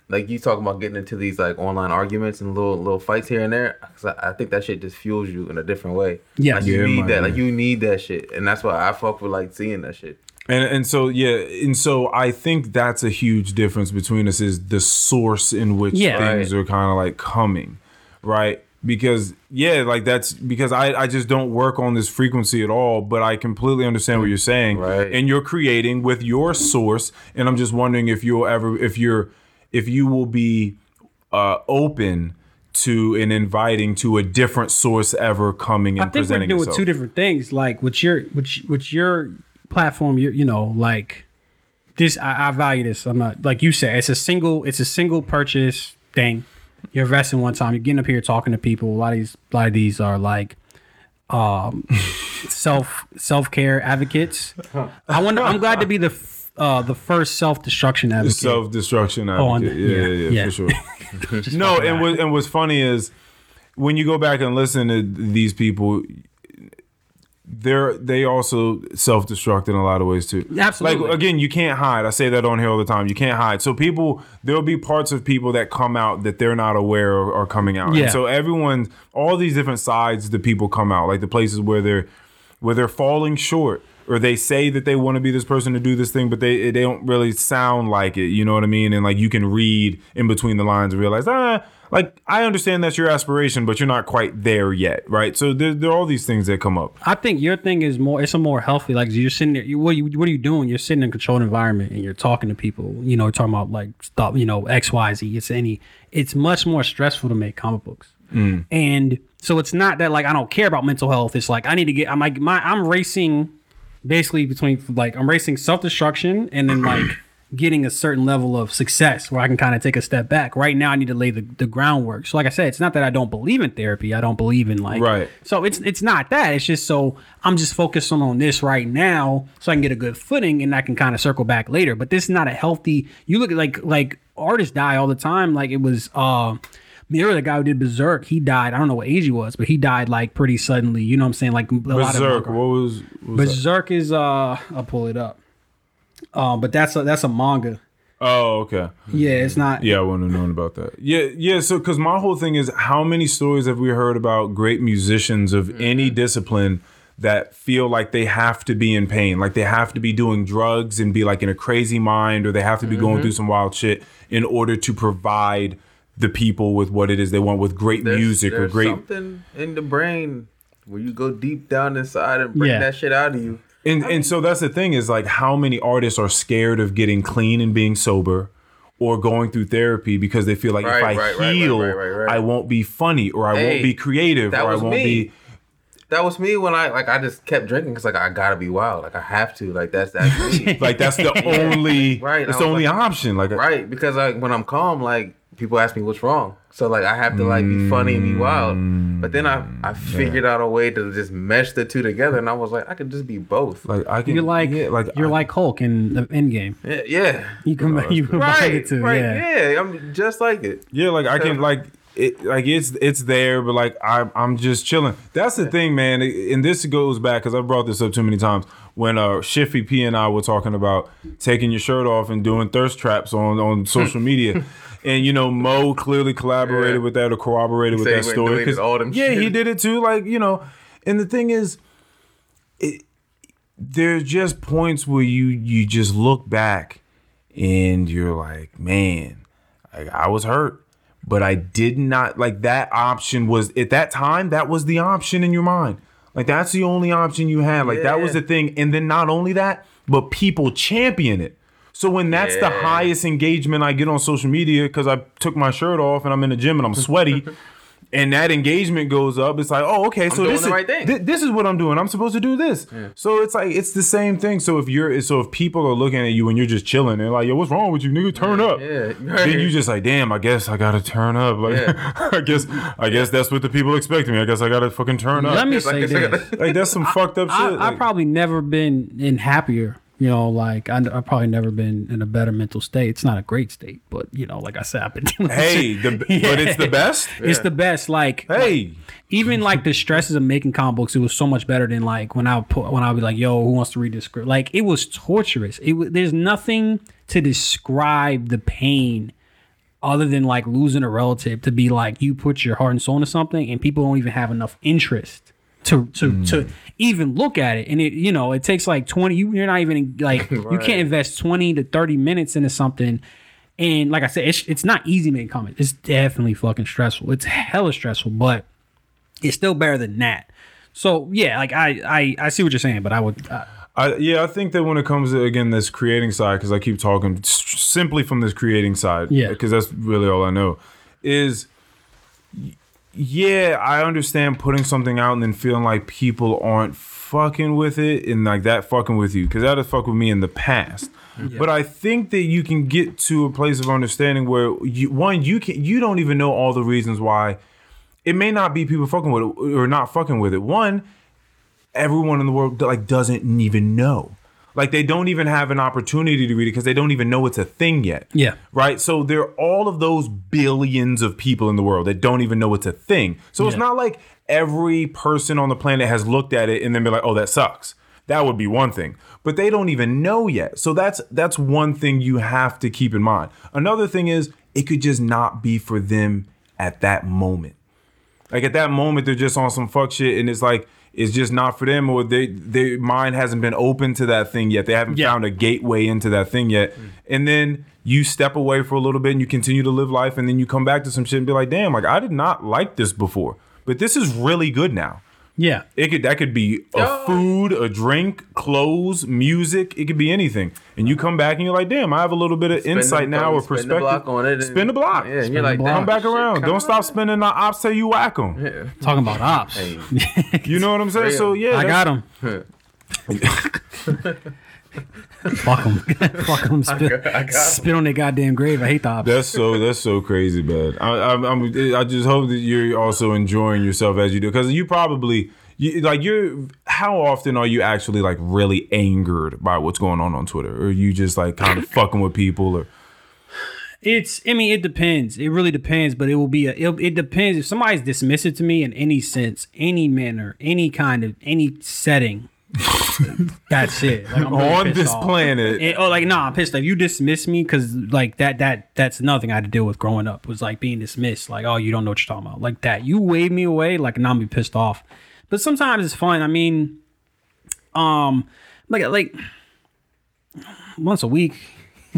like you talking about getting into these like online arguments and little little fights here and there. 'Cause I, I think that shit just fuels you in a different way. Yes. like, you Yeah, need man, that. Like yeah. you need that shit, and that's why I fuck with like seeing that shit. And and so yeah, and so I think that's a huge difference between us is the source in which Yeah. things Right. are kind of like coming, right? Because yeah, like that's because I I just don't work on this frequency at all, but I completely understand what you're saying, Right. And you're creating with your source, and I'm just wondering if you'll ever if you're if you will be uh open to and inviting to a different source ever coming and I think we're doing itself. two different things. Like with your with, with your platform, you you know, like this. I, I value this. I'm not like you said. It's a single. It's a single purchase thing. You're investing one time. You're getting up here talking to people. A lot of these, a lot of these are like, um, self self care advocates. I wonder. I'm glad to be the f- uh the first self destruction advocate. Self destruction on- advocate. yeah, yeah, yeah, yeah. for sure. no, and what, and what's funny is when you go back and listen to these people, they're they also self destruct in a lot of ways too. Absolutely. Like again, you can't hide. I say that on here all the time. You can't hide. So people, there'll be parts of people that come out that they're not aware of are coming out. Yeah. And so everyone, all these different sides, the people come out. Like the places where they're where they're falling short. Or they say that they want to be this person to do this thing, but they they don't really sound like it. You know what I mean? And like you can read in between the lines and realize, ah, like I understand that's your aspiration, but you're not quite there yet, right? So there, there are all these things that come up. I think your thing is more. It's a more healthy. Like you're sitting there. You, what you what are you doing? You're sitting in a controlled environment and you're talking to people. You know, talking about like stuff. You know, X Y Z. It's any. It's much more stressful to make comic books. Mm. And so it's not that like I don't care about mental health. It's like I need to get I'm like my I'm racing basically between like I'm racing self destruction and then like getting a certain level of success where I can kind of take a step back. Right now I need to lay the, the groundwork. So like I said, it's not that I don't believe in therapy. I don't believe in like Right. so it's it's not that. It's just so I'm just focusing on this right now so I can get a good footing and I can kind of circle back later. But this is not a healthy you look at like like artists die all the time. Like it was uh Miura, the guy who did Berserk, he died. I don't know what age he was, but he died like pretty suddenly. You know what I'm saying? Like a lot of Berserk. What was, what was? Berserk is uh I'll pull it up. Um, but that's a that's a manga. Oh, okay. Yeah, it's not. Yeah, I wouldn't have known about that. Yeah, yeah. So, because my whole thing is, how many stories have we heard about great musicians of Mm-hmm. any discipline that feel like they have to be in pain, like they have to be doing drugs and be like in a crazy mind, or they have to be Mm-hmm. going through some wild shit in order to provide the people with what it is they want, with great There's- music or great. something in the brain where you go deep down inside and bring Yeah. that shit out of you. And and so that's the thing is like how many artists are scared of getting clean and being sober or going through therapy because they feel like if I right, right, right, heal, right, right, right. I won't be funny or I Hey, won't be creative or I won't me. be That was me when I like I just kept drinking because like I gotta be wild, like I have to, like that's that's me, like that's the only Right, It's the only like- option. Like uh, right? Because like when I'm calm, like people ask me what's wrong, so like I have to like be funny and be wild. But then I I figured out a way to just mesh the two together, and I was like I could just be both. like I can You're like, yeah, like you're I- like Hulk in the end game. Yeah, yeah. You can you combine right, it too. right, yeah. yeah. I'm just like it. Yeah, like I can like it like it's it's there, but like I I'm just chilling. That's the thing, man. And this goes back because I brought this up too many times when uh Shiffy P and I were talking about taking your shirt off and doing thirst traps on on social media. And you know, Mo clearly collaborated Yeah. with that or corroborated with that story. and deleted all them yeah, he did it too. Like you know, and the thing is, it, there's just points where you you just look back and you're like, man, like I was hurt, but I did not like that option was at that time that was the option in your mind. Like that's the only option you had. Like that was the thing. And then not only that, but people champion it. So when that's the highest engagement I get on social media because I took my shirt off and I'm in the gym and I'm sweaty. And that engagement goes up. It's like, oh, okay. So this is right thing. thi- this is what I'm doing. I'm supposed to do this. So it's like it's the same thing. So if you're so if people are looking at you and you're just chilling, they're like, yo, what's wrong with you, nigga? Turn up. Yeah, Then you just like, damn, I guess I gotta turn up. Like Yeah. I guess I guess that's what the people expect of me. I guess I gotta fucking turn up. Let me It's like say it's like this. like that's some fucked up I, shit. I Like, probably never been in happier. You know, like I, I've probably never been in a better mental state. It's not a great state, but you know, like I said, I've been. Hey, the, but it's the best. It's the best. Like, Hey, even like the stresses of making comic books, it was so much better than like when I would put when I would be like, "Yo, who wants to read this script?" Like it was torturous. It was, there's nothing to describe the pain other than like losing a relative. To be like you put your heart and soul into something, and people don't even have enough interest to to to even look at it. And it you know it takes like twenty. You, you're not even like you can't invest twenty to thirty minutes into something. And like I said, it's, it's not easy making comics. It's definitely fucking stressful. It's hella stressful, but it's still better than that. So yeah, like I I, I see what you're saying, but I would uh, I, yeah, I think that when it comes to again this creating side, because I keep talking simply from this creating side, Yeah. because that's really all I know, is yeah, I understand putting something out and then feeling like people aren't fucking with it and like that fucking with you, because that has fucked with me in the past. But I think that you can get to a place of understanding where you one you can you don't even know all the reasons why it may not be people fucking with it or not fucking with it. One, everyone in the world like doesn't even know. Like they don't even have an opportunity to read it because they don't even know it's a thing yet. Yeah. Right. So there are all of those billions of people in the world that don't even know it's a thing. So it's not like every person on the planet has looked at it and then be like, oh, that sucks. That would be one thing. But they don't even know yet. So that's that's one thing you have to keep in mind. Another thing is it could just not be for them at that moment. Like at that moment, they're just on some fuck shit, and it's like it's just not for them, or they their mind hasn't been open to that thing yet. They haven't Yeah. found a gateway into that thing yet. Mm. And then you step away for a little bit, and you continue to live life, and then you come back to some shit and be like, damn, like I did not like this before, but this is really good now. Yeah. It could that could be a Oh. food, a drink, clothes, music. It could be anything. And you come back and you're like, damn, I have a little bit of insight the- now or perspective. spin the perspective. block on it and- Spin the block. Yeah, and you're like. Come back damn, around. shit, Don't come stop on. spinning the ops till you whack them. Yeah. Talking about ops. Hey. You know what I'm saying? So yeah, I got him. Fuck them. Fuck them. Spit, I got 'em. spit on their goddamn grave. I hate the ops. That's so that's so crazy, man. I, I'm, I'm I just hope that you're also enjoying yourself as you do, because you probably you, like you're. How often are you actually like really angered by what's going on on Twitter, or are you just like kind of fucking with people, or It's. I mean, it depends. It really depends. But it will be a. It, it depends if somebody's dismissive to me in any sense, any manner, any kind of any setting. That's it. Like, I'm really on this off. planet? And- oh, like nah, I'm pissed. Like you dismiss me because like that that that's nothing I had to deal with growing up was like being dismissed. Like oh, you don't know what you're talking about. Like that. You wave me away. Like now I'm be pissed off. But sometimes it's fun. I mean, um, like like once a week.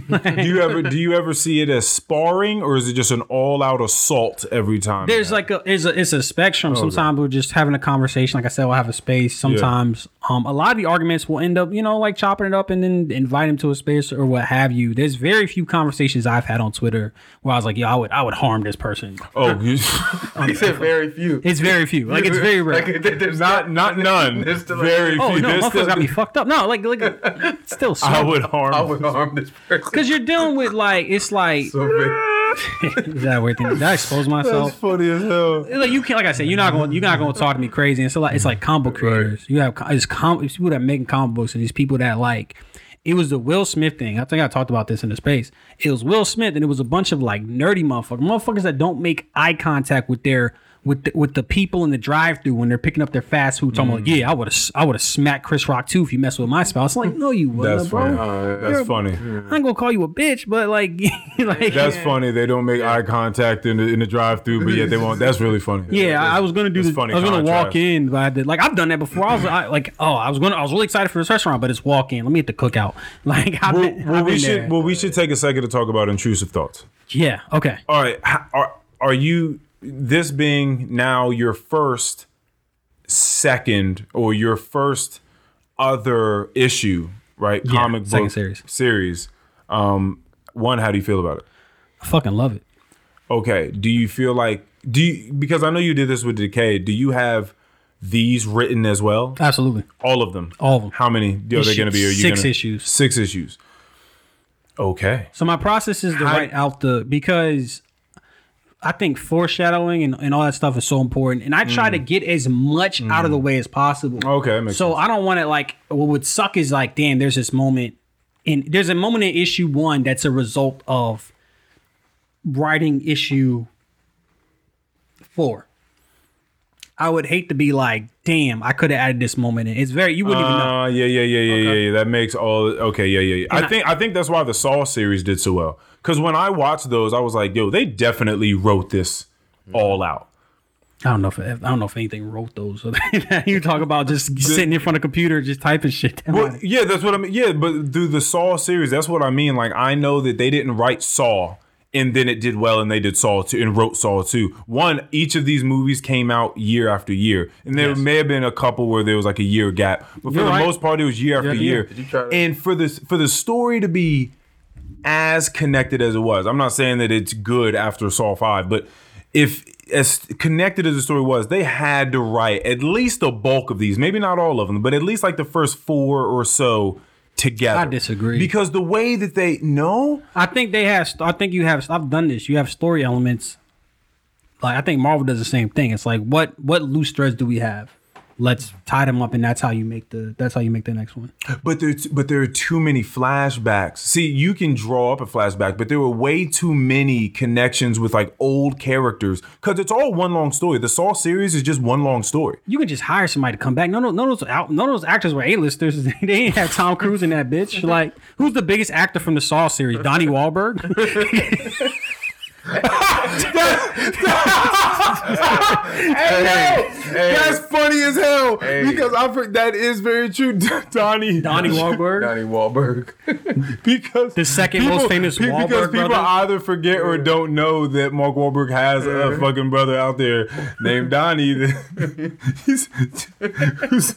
Do you ever do you ever see it as sparring, or is it just an all out assault every time? There's like a there's a it's a spectrum. Sometimes we're just having a conversation. Like I said, we'll have a space. Sometimes um a lot of the arguments will end up, you know, like chopping it up and then invite him to a space or what have you. There's very few conversations I've had on Twitter where I was like, yo, I would I would harm this person. oh, you- He said very few. It's very few. Like it's very rare. Like, there's not not none. There's still a- Very oh few. no, There's motherfuckers still- got me fucked up. No, like like still so I would harm. I would harm this person. Because you're dealing with like it's like So is that a weird thing? Did I expose myself? That's funny as hell. like you can't like I said, you're not going you're not going to talk to me crazy. And so like it's like comic book creators. You have it's, com- it's people that making comic books and these people that like it was the Will Smith thing. I think I talked about this in the space. It was Will Smith and it was a bunch of like nerdy motherfuckers, motherfuckers that don't make eye contact with their with the, with the people in the drive through when they're picking up their fast food. Talking about, yeah, I would have I would have smacked Chris Rock too if you mess with my spouse. Like, no, you wouldn't, That's bro. funny. Uh, that's funny. I'm gonna call you a bitch, but like, like That's funny. They don't make eye contact in the in the drive through, but yet they won't. That's really funny. Yeah, I I was gonna do this. funny I was gonna walk in, but I did like I've done that before. I was I, like, oh, I was gonna, I was really excited for this restaurant, but it's walk in. Let me hit the cookout. Like, I've Well, been, well, I've we should there. well we should take a second to talk about intrusive thoughts. yeah, okay. All right, are are you this being now your first, second, or your first other issue, right? Yeah, Comic book series. Series. Um, one, how do you feel about it? I fucking love it. Okay. Do you feel like do you because I know you did this with Decay? Do you have these written as well? Absolutely, All of them. all of them. How many are they going to be? Are you six gonna, issues. Six issues. Okay. So my process is to write out the because I think foreshadowing and, and all that stuff is so important, and I try to get as much out of the way as possible. Mm. Okay, that makes so sense. I don't want to like. What would suck is like, damn, there's this moment, and there's a moment in issue one that's a result of writing issue four. I would hate to be like, damn, I could have added this moment in. It's very you wouldn't even know. Uh, yeah, yeah, yeah, yeah, yeah, yeah. That makes all okay. Yeah, yeah, yeah. I And I- think I think that's why the Saw series did so well. Because when I watched those, I was like, yo, they definitely wrote this all mm. out. I don't know if I don't know if anything wrote those. you talk about just sitting in front of a computer, just typing shit. down. Well, yeah, that's what I mean. Yeah, but through the Saw series, that's what I mean. Like I know that they didn't write Saw and then it did well and they did Saw 2 and wrote Saw 2. One, each of these movies came out year after year. And there Yes. may have been a couple where there was like a year gap. But for You're the right. most part it was year after Yeah, yeah. year. Did you try to- And for this for the story to be as connected as it was. I'm not saying that it's good after Saw 5, but if as connected as the story was, they had to write at least the bulk of these, maybe not all of them, but at least like the first four or so together. I disagree. Because the way that they no, I think they have. I think you have. I've done this. You have story elements. Like I think Marvel does the same thing. It's like what what loose threads do we have? Let's tie them up, and that's how you make the. That's how you make the next one. but there's but there are too many flashbacks. See, you can draw up a flashback, but there were way too many connections with like old characters because it's all one long story. The Saw series is just one long story. You can just hire somebody to come back. None of, none of those out, none of those actors were A-listers. they didn't have Tom Cruise in that bitch. Like, who's the biggest actor from the Saw series? Donnie Wahlberg. Hey, that's funny as hell Hey. because I for- that is very true, Donnie. Donnie Wahlberg. Donnie Wahlberg. because The second most famous pe- because people brother. either forget or don't know that Mark Wahlberg has a fucking brother out there named Donnie. that- He's, who's-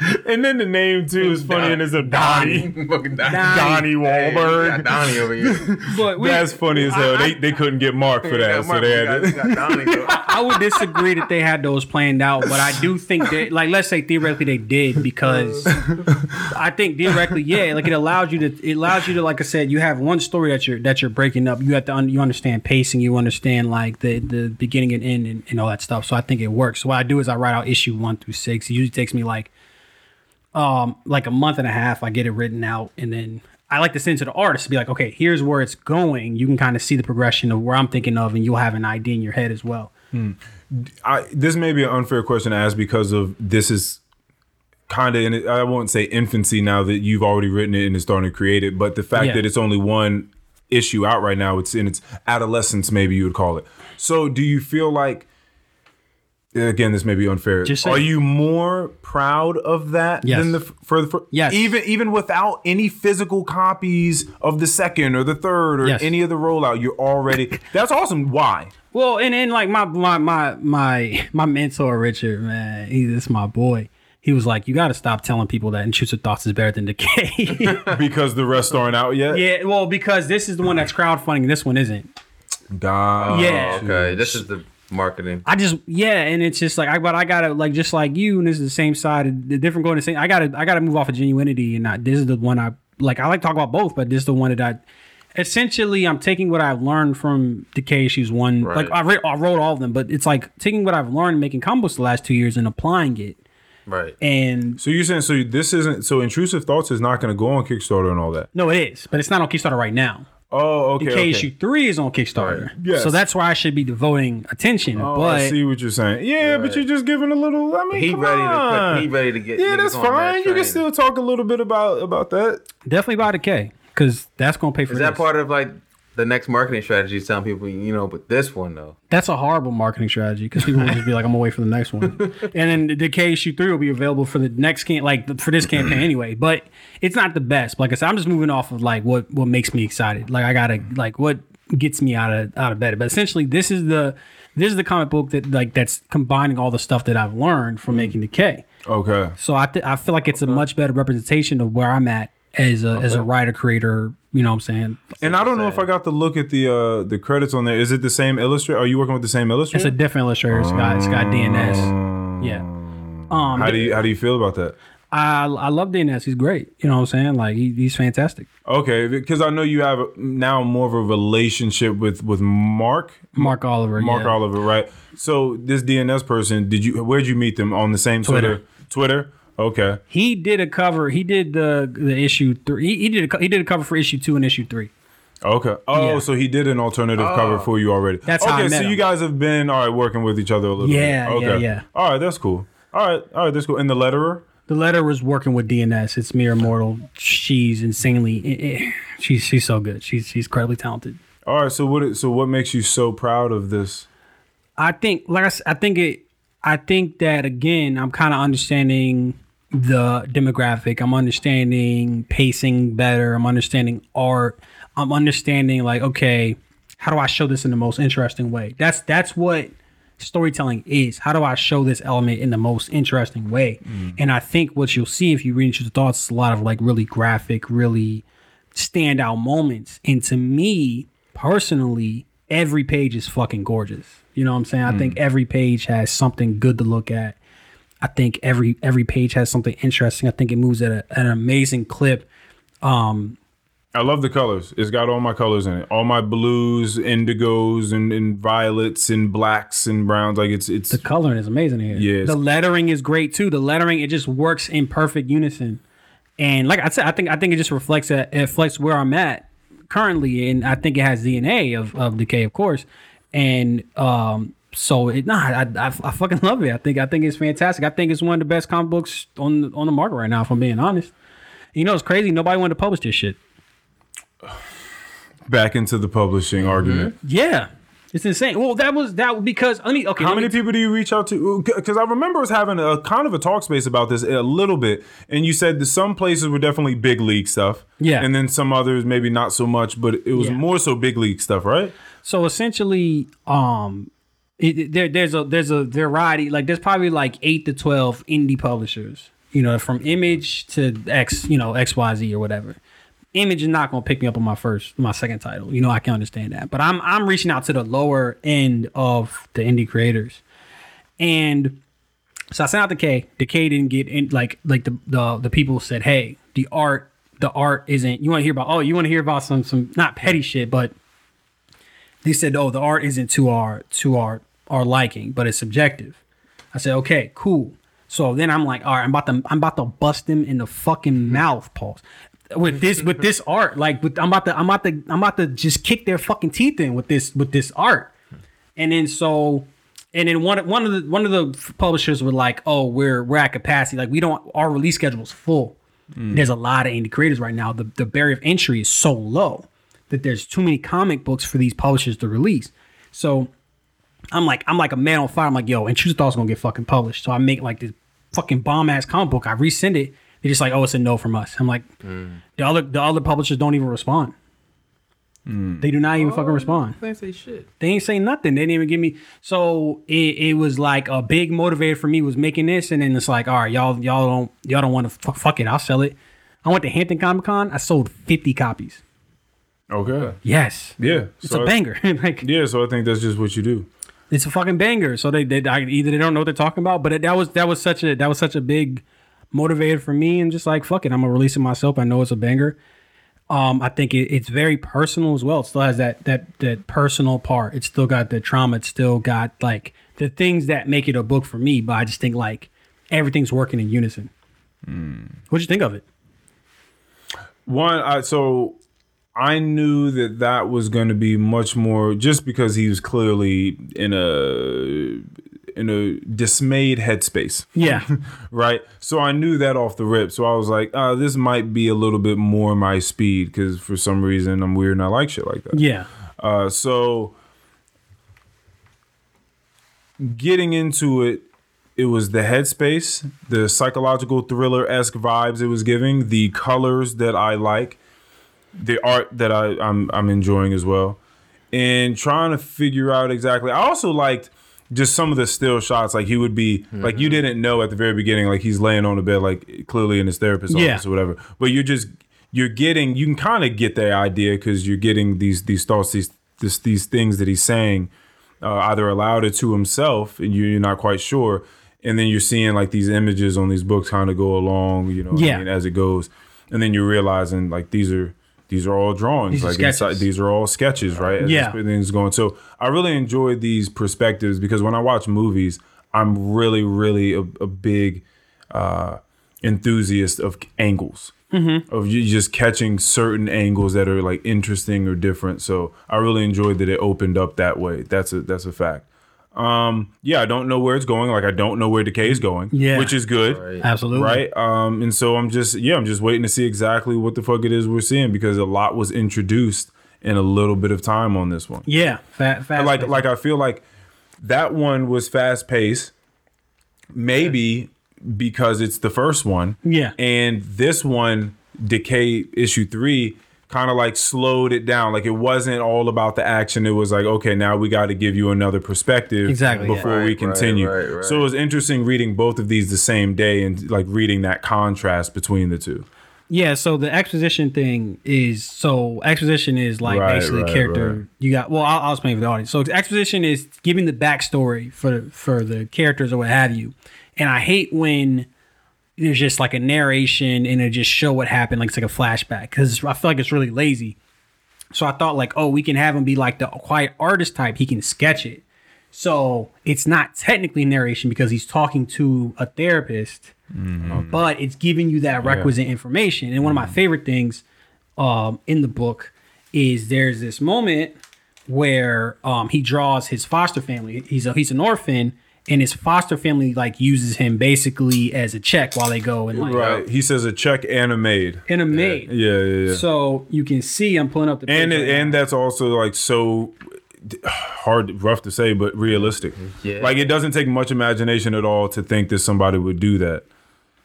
and then the name too is funny, and it's a Donnie. Fucking Donnie. Donnie Hey, Wahlberg. got Donnie over here. But we, That's funny as hell. They they couldn't get Mark for that, Got so they had got- to. got Donnie. I would disagree that they had those planned out, but I do think that, like, let's say theoretically they did because I think theoretically, yeah, like it allows you to, it allows you to, like I said, you have one story that you're that you're breaking up. You have to, un, you understand pacing, you understand like the the beginning and end and, and all that stuff. So I think it works. So what I do is I write out issue one through six. It usually takes me like, um, like a month and a half. I get it written out, and then I like to send to the artist to be like, okay, here's where it's going. You can kind of see the progression of where I'm thinking of, and you'll have an idea in your head as well. I, this may be an unfair question to ask because of this is kind of in it, I won't say infancy now that you've already written it and is starting to create it, but the fact Yeah. that it's only one issue out right now, it's in its adolescence, maybe you would call it. So, do you feel like? Again, this may be unfair. Just Are you more proud of that Yes. than the for the for, Yes. even even without any physical copies of the second or the third or Yes. any of the rollout? You're already that's awesome. Why? Well, and then like my my my my my mentor Richard, man, he's this my boy. He was like, you got to stop telling people that intrusive thoughts is better than decay. Because the rest aren't out yet. yeah, well, because this is the one that's crowdfunding, this one isn't. God. Yeah. Okay, this is the marketing. I just yeah, and it's just like I but I gotta like just like you, and this is the same side, the different going to same. I gotta I gotta move off of genuinity, and not this is the one I like. I like to talk about both, but this is the one that I essentially I'm taking what I've learned from Decay Issues One. Right. Like I, re- I wrote all of them, but it's like taking what I've learned making combos the last two years and applying it. Right. And So you're saying so this isn't so intrusive thoughts is not going to go on Kickstarter and all that. no, it is, but it's not on Kickstarter right now. Oh, okay. Decay okay. Issue Three is on Kickstarter, Yes. so that's where I should be devoting attention. Oh, but I see what you're saying. Yeah, but you're just giving a little. I mean, He come ready to on. put, he ready to get Yeah, that's on that fine. You can still talk a little bit about about that. definitely buy Decay because that's gonna pay for Is that part of like the next marketing strategy? is Telling people, you know, but this one though. That's a horrible marketing strategy because people will just be like, "I'm gonna wait for the next one," and then the Decay issue three will be available for the next can like for this campaign anyway. But it's not the best. Like I said, I'm just moving off of like what what makes me excited. Like I gotta like what gets me out of out of bed. But essentially, this is the this is the comic book that like that's combining all the stuff that I've learned from mm. making Decay. Okay. So I th- I feel like it's a much better representation of where I'm at as a as a writer creator. You know what I'm saying? And I don't know if I got to look at the uh the credits on there. Is it the same illustrator? Are you working with the same illustrator? It's a different illustrator. It's got it's got DNS. Yeah. Um, how do you how do you feel about that? I I love DNS. He's great. You know what I'm saying? Like he, he's fantastic. Okay, because I know you have now more of a relationship with with Mark Mark Oliver. Mark yeah. Oliver, right? So this DNS person, did you where'd you meet them on the same Twitter? Twitter. Twitter. Okay. He did a cover. He did the the issue three. He, he did a, he did a cover for issue two and issue three. Okay. Oh, Yeah. so he did an alternative cover for you already. That's okay. how I met so him. you guys have been all right working with each other a little Yeah, bit. yeah, Okay. yeah. All right, that's cool. All right, all right, that's cool. And the letterer. The letter was working with DNS. It's Mere Immortal. She's insanely. eh, eh, She's she's so good. She's she's incredibly talented. All right. So what? So what makes you so proud of this? I think, like I, I think it, I think that again, I'm kind of understanding the demographic. I'm understanding pacing better. I'm understanding art. I'm understanding like, okay, how do I show this in the most interesting way? That's that's what storytelling is. How do I show this element in the most interesting way? Mm. And I think what you'll see if you read into the thoughts is a lot of like really graphic, really standout moments. And to me, personally, every page is fucking gorgeous. You know what I'm saying? I think mm. every page has something good to look at. I think every every page has something interesting. I think it moves at, a, at an amazing clip. I love the colors. It's got all my colors in it. All my blues, indigos, and, and violets, and blacks and browns. Like it's it's The coloring is amazing here. Yes. The lettering is great too. The lettering it just works in perfect unison. And like I said, I think I think it just reflects that it reflects where I'm at currently, and I think it has DNA of, of decay, of course. And um, so it nah, I, I I fucking love it. I think I think it's fantastic. I think it's one of the best comic books on the, on the market right now. If I'm being honest, you know it's crazy. Nobody wanted to publish this shit. back into the publishing argument. Yeah, it's insane. Well, that was that because let me okay. How many me- people do you reach out to? Because I remember us having a kind of a talk space about this a little bit, and you said that some places were definitely big league stuff, Yeah. and then some others maybe not so much, but it was Yeah. more so big league stuff, right? So essentially, um, it, there there's a there's a variety. Like there's probably like eight to twelve indie publishers. You know, from Image to X, you know X Y Z or whatever. Image is not gonna pick me up on my first, my second title. You know, I can understand that, but I'm I'm reaching out to the lower end of the indie creators, and so I sent out Decay. The K didn't get in. Like like the the the people said, hey, the art the art isn't. You want to hear about? Oh, you want to hear about some some not petty shit, but they said, "Oh, the art isn't to our to our our liking, but it's subjective." I said, "Okay, cool." So then I'm like, "All right, I'm about to I'm about to bust him in the fucking mouth, pause." With this with this art, like with, I'm about to I'm about to I'm about to just kick their fucking teeth in with this with this art. And then so and then one one of the one of the publishers were like, "Oh, we're we're at capacity. Like we don't our release schedule is full. Mm. There's a lot of indie creators right now. The the barrier of entry is so low that there's too many comic books for these publishers to release. So I'm like I'm like a man on fire. I'm like, yo, and Intrusive Thoughts gonna get fucking published. So I make like this fucking bomb ass comic book. I resend it. They're just like, oh, it's a no from us. I'm like, mm. the other the other publishers don't even respond. Mm. They do not even fucking respond. They ain't say shit. They ain't say nothing. They didn't even give me. So it, it was like a big motivator for me was making this, and then it's like, all right, y'all y'all don't y'all don't want to f- fuck it. I'll sell it. I went to Hampton Comic Con. I sold fifty copies. Okay. Yes, Yeah. it's so a I- banger. like yeah, so I think that's just what you do. it's a fucking banger. So they, they I, either they don't know what they're talking about, but it, that was that was such a that was such a big motivator for me, and just like fuck it, I'm gonna release it myself. I know it's a banger. Um, I think it, it's very personal as well. It still has that that that personal part. It's still got the trauma. It's still got like the things that make it a book for me. But I just think like everything's working in unison. What'd you think of it? One, I so I knew that that was going to be much more just because he was clearly in a in a dismayed headspace, Yeah, right? So I knew that off the rip. So I was like, uh, this might be a little bit more my speed because for some reason I'm weird and I like shit like that. yeah, Uh, so getting into it, it was the headspace, the psychological thriller esque vibes it was giving, the colors that I like, the art that I, I'm I'm enjoying as well, and trying to figure out exactly. I also liked just some of the still shots. Like he would be like you didn't know at the very beginning, like he's laying on the bed, like clearly in his therapist's Yeah. office or whatever. But you're just you're getting you can kind of get the idea because you're getting these these thoughts these this, these things that he's saying uh, either aloud or to himself and you- you're not quite sure and then you're seeing like these images on these books kind of go along you know what I Yeah. mean, as it goes and then you're realizing like these are these are all drawings These are like inside, these are all sketches right as Yeah. thing's going so i really enjoyed these perspectives because when i watch movies i'm really really a, a big uh enthusiast of angles Mm-hmm. of you just catching certain angles that are like interesting or different. So I really enjoyed that it opened up that way. That's a that's a fact. Um, yeah, I don't know where it's going. Like I don't know where Decay is going. Yeah. which is good. Right. absolutely. Right. Um, and so I'm just yeah, I'm just waiting to see exactly what the fuck it is we're seeing because a lot was introduced in a little bit of time on this one. Yeah, fat, fast. Like like I feel like that one was fast paced. Maybe because it's the first one. Yeah. And this one, Decay issue three, kind of like slowed it down. Like it wasn't all about the action. It was like, okay, now we got to give you another perspective Exactly, yeah. before we continue. right, right, right. So it was interesting reading both of these the same day and like reading that contrast between the two. Yeah, so the exposition thing is so exposition is like Right, basically right, character. right. You got well, I'll, I'll explain for the audience. So exposition is giving the backstory for for the characters or what have you. And I hate when there's just like a narration and it just show what happened, like it's like a flashback because I feel like it's really lazy. So I thought like, oh, we can have him be like the quiet artist type. He can sketch it. So it's not technically narration because he's talking to a therapist, but it's giving you that requisite information. And one of my favorite things um, in the book is there's this moment where um, he draws his foster family. He's a, he's an orphan, and his foster family like uses him basically as a check while they go and like Right. He says a check and a maid. and a maid. Yeah, yeah, yeah. So you can see I'm pulling up the and it, and that's also like so hard, rough to say, but realistic. Mm-hmm. Yeah. Like it doesn't take much imagination at all to think that somebody would do that.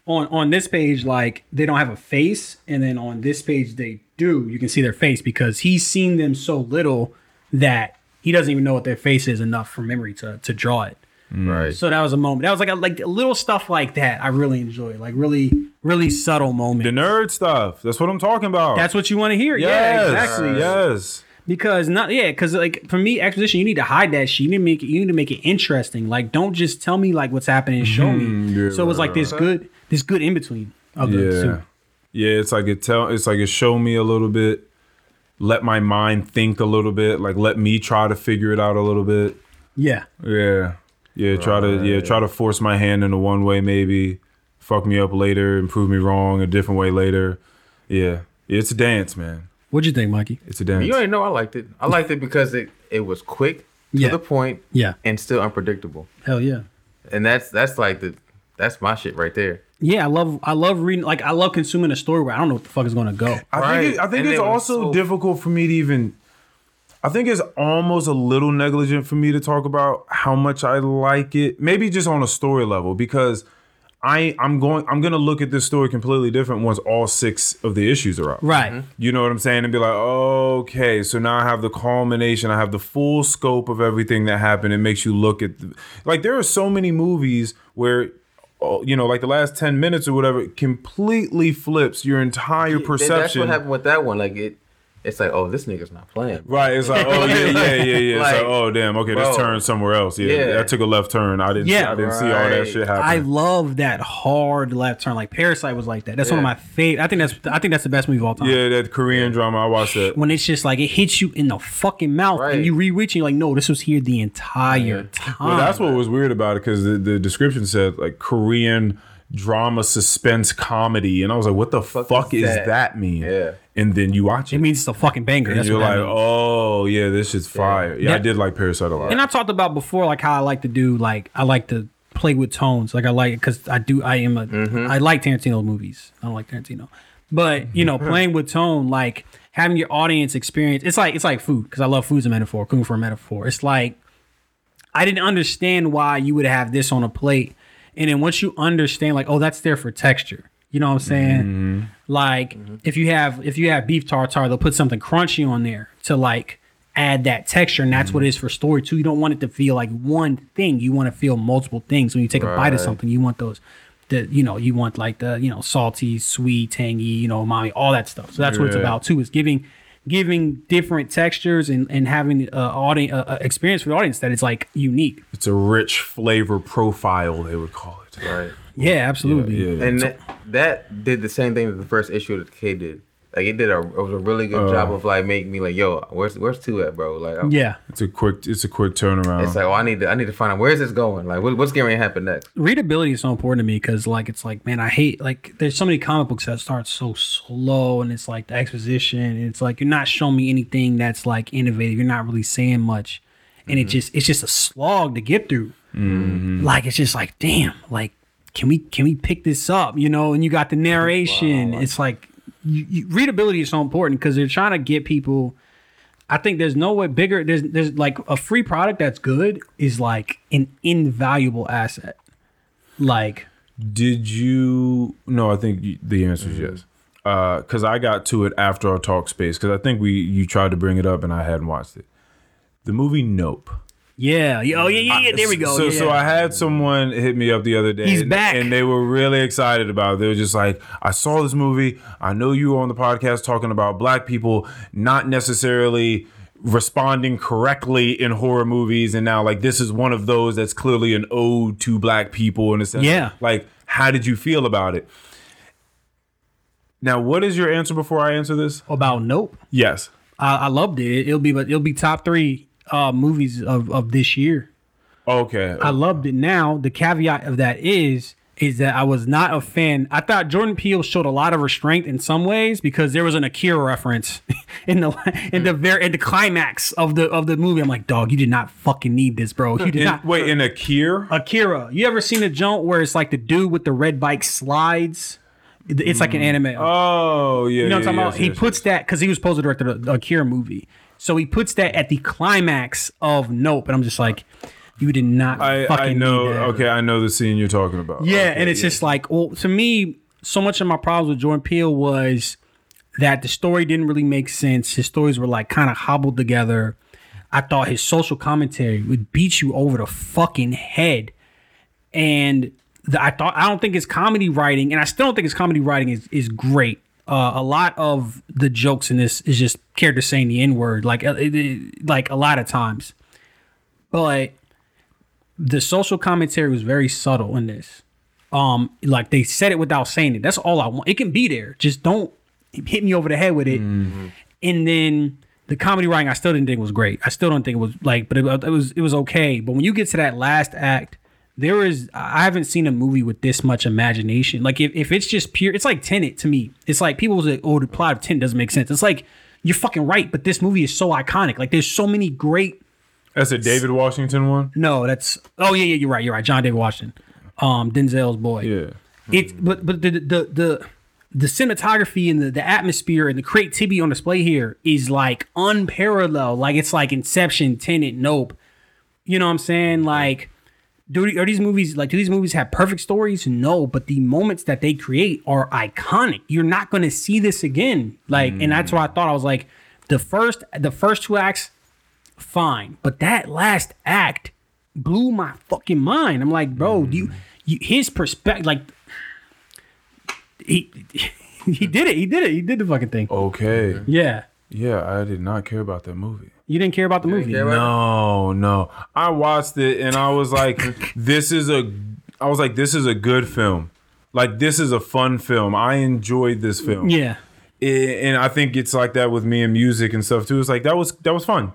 on on this page like they don't have a face and then on this page they do you can see their face because he's seen them so little that he doesn't even know what their face is enough for memory to to draw it Right. so that was a moment that was like a like little stuff like that i really enjoy like really really subtle moment. The nerd stuff. That's what I'm talking about. that's what you want to hear yes, yeah exactly Yes. because not yeah because like for me exposition you need to hide that shit you need to make it you need to make it interesting like don't just tell me like what's happening show me Mhm, yeah, so it was like this good this good in between of the Yeah. two. Yeah, it's like it tell it's like it show me a little bit, let my mind think a little bit, like let me try to figure it out a little bit. yeah Yeah. Yeah, try to yeah, try to force my hand in a one way maybe, fuck me up later and prove me wrong a different way later. Yeah. It's a dance, man. what'd you think mikey It's a dance. You already know I liked it. I liked it because it, it was quick, to Yeah. the point, yeah and still unpredictable. hell yeah And that's that's like the that's my shit right there. Yeah, I love I love reading like I love consuming a story where I don't know what the fuck is gonna go. I Right. think it, I think And it's it also so- difficult for me to even. I think it's almost a little negligent for me to talk about how much I like it. Maybe just on a story level because I I'm going I'm gonna look at this story completely different once all six of the issues are out. Right. Mm-hmm. You know what I'm saying? And be like, okay, so now I have the culmination. I have the full scope of everything that happened. It makes you look at, the, like, there are so many movies where, oh, you know, like the last 10 minutes or whatever, completely flips your entire That's perception. what happened with that one. Like it, it's like, oh, this nigga's not playing. Right, it's like, oh yeah, yeah, yeah, yeah. It's like, Like, oh damn, okay, this bro. turned somewhere else. Yeah, Yeah. I took a left turn. I didn't, Yeah. I didn't see all that shit happen. I love that hard left turn. Like Parasite was like that. That's one of my favorite. I think that's I think that's the best movie of all time. yeah, that Korean drama, I watched that. When it's just like it hits you in the fucking mouth Right. and you re-reach and you're like, no, this was here the entire Yeah. time. Well, that's what was weird about it because the, the description said like Korean drama suspense comedy, and I was like, what the fuck, is is that? that, mean? Yeah. And then you watch it, it means it's a fucking banger. and That's you're what that like, means. oh yeah, this is fire. Yeah, I That- did like Parasite a lot. And I talked about before, like how I like to do, like I like to play with tones. Like I like because I do. I am a. I Mm-hmm. like Tarantino movies. I don't like Tarantino, but you know, playing with tone, like having your audience experience. It's like it's like food because I love food as a metaphor. Cooking for a metaphor. It's like I didn't understand why you would have this on a plate, and then once you understand, like, oh, that's there for texture. You know what I'm saying? Mm-hmm. Like if you have if you have beef tartare, they'll put something crunchy on there to like add that texture, and that's what it is for story too. You don't want it to feel like one thing. You want to feel multiple things when you take a bite of something. You want those. The, you know you want like the you know salty sweet tangy you know umami all that stuff so that's what it's about too is giving giving different textures and and having uh, audience uh, uh, experience for the audience that is like unique It's a rich flavor profile, they would call it. Right. Yeah absolutely Yeah, yeah. And that, that did the same thing that the first issue of Decay did. Like it did a it was a really good Uh. job of like making me like, yo, where's where's two at, bro? Like I'm- yeah It's a quick, it's a quick turnaround. It's like, oh, I need to I need to find out where's this going. Like what, what's going to happen next? readability is so important to me because like it's like man i hate like there's so many comic books that start so slow and it's like the exposition and it's like you're not showing me anything that's like innovative you're not really saying much and it just it's just a slog to get through like it's just like damn like can we can we pick this up you know and you got the narration it's like you, you, readability is so important because they're trying to get people I think there's no way bigger. There's there's like a free product that's good is like an invaluable asset. Like Did you? No, I think you, the answer is Mm-hmm. yes. Because I got to it after our talk space. Because I think we you tried to bring it up and I hadn't watched it. The movie Nope. Yeah, oh yeah, yeah, yeah. There we go. So, yeah. so I had someone hit me up the other day. He's and, back. and they were really excited about it. They were just like, "I saw this movie. I know you were on the podcast talking about black people not necessarily." responding correctly in horror movies and now like this is one of those that's clearly an ode to black people in a sense Yeah. like how did you feel about it now what is your answer before i answer this about Nope. yes I, I loved it. It'll be but it'll be top three uh movies of of this year. okay I loved it. Now the caveat of that is is that I was not a fan. I thought Jordan Peele showed a lot of restraint in some ways because there was an Akira reference in the in the very in the climax of the of the movie. I'm like, dog, you did not fucking need this, bro. You did In, not. wait, in Akira? Akira, you ever seen a joint where it's like the dude with the red bike slides? It's like an anime. Oh, yeah. You know what yeah, I'm talking yes, about? he puts that because he was supposed to direct the Akira movie. So he puts that at the climax of Nope, and I'm just like, you did not I, fucking I know. Okay, I know the scene you're talking about. Yeah, Okay, and it's just like, well, to me, so much of my problems with Jordan Peele was that the story didn't really make sense. His stories were like kind of hobbled together. I thought his social commentary would beat you over the fucking head. And the, I thought I don't think his comedy writing, and I still don't think his comedy writing is is great. Uh, a lot of the jokes in this is just characters saying the n word, like uh, it- it- like a lot of times. But the social commentary was very subtle in this. Um, like they said it without saying it. That's all I want. It can be there. Just don't hit me over the head with it. And then the comedy writing, I still didn't think was great. I still don't think it was like, but it, it was it was okay. But when you get to that last act, there is I haven't seen a movie with this much imagination. Like if, if it's just pure, it's like Tenet to me. It's like people say, oh, the plot of Tenet doesn't make sense. It's like you're fucking right, but this movie is so iconic. Like there's so many great That's a David Washington one? no, that's oh yeah, yeah, you're right, you're right. John David Washington, um, Denzel's boy. Yeah. It but but the the the the cinematography and the, the atmosphere and the creativity on display here is like unparalleled. Like it's like Inception, Tenet, Nope. You know what I'm saying? Like, do are these movies like do these movies have perfect stories? No, but the moments that they create are iconic. You're not gonna see this again. Like, and that's why I thought. I was like, the first the first two acts, fine, but that last act blew my fucking mind. I'm like, bro, do you, you his perspective like he he did it. He did it. He did the fucking thing. Okay. Yeah. Yeah, I did not care about that movie. You didn't care about the movie. No, no. I watched it and I was like, this is a I was like, this is a good film. Like this is a fun film. I enjoyed this film. Yeah. I- and I think it's like that with me and music and stuff too. It's like that was that was fun.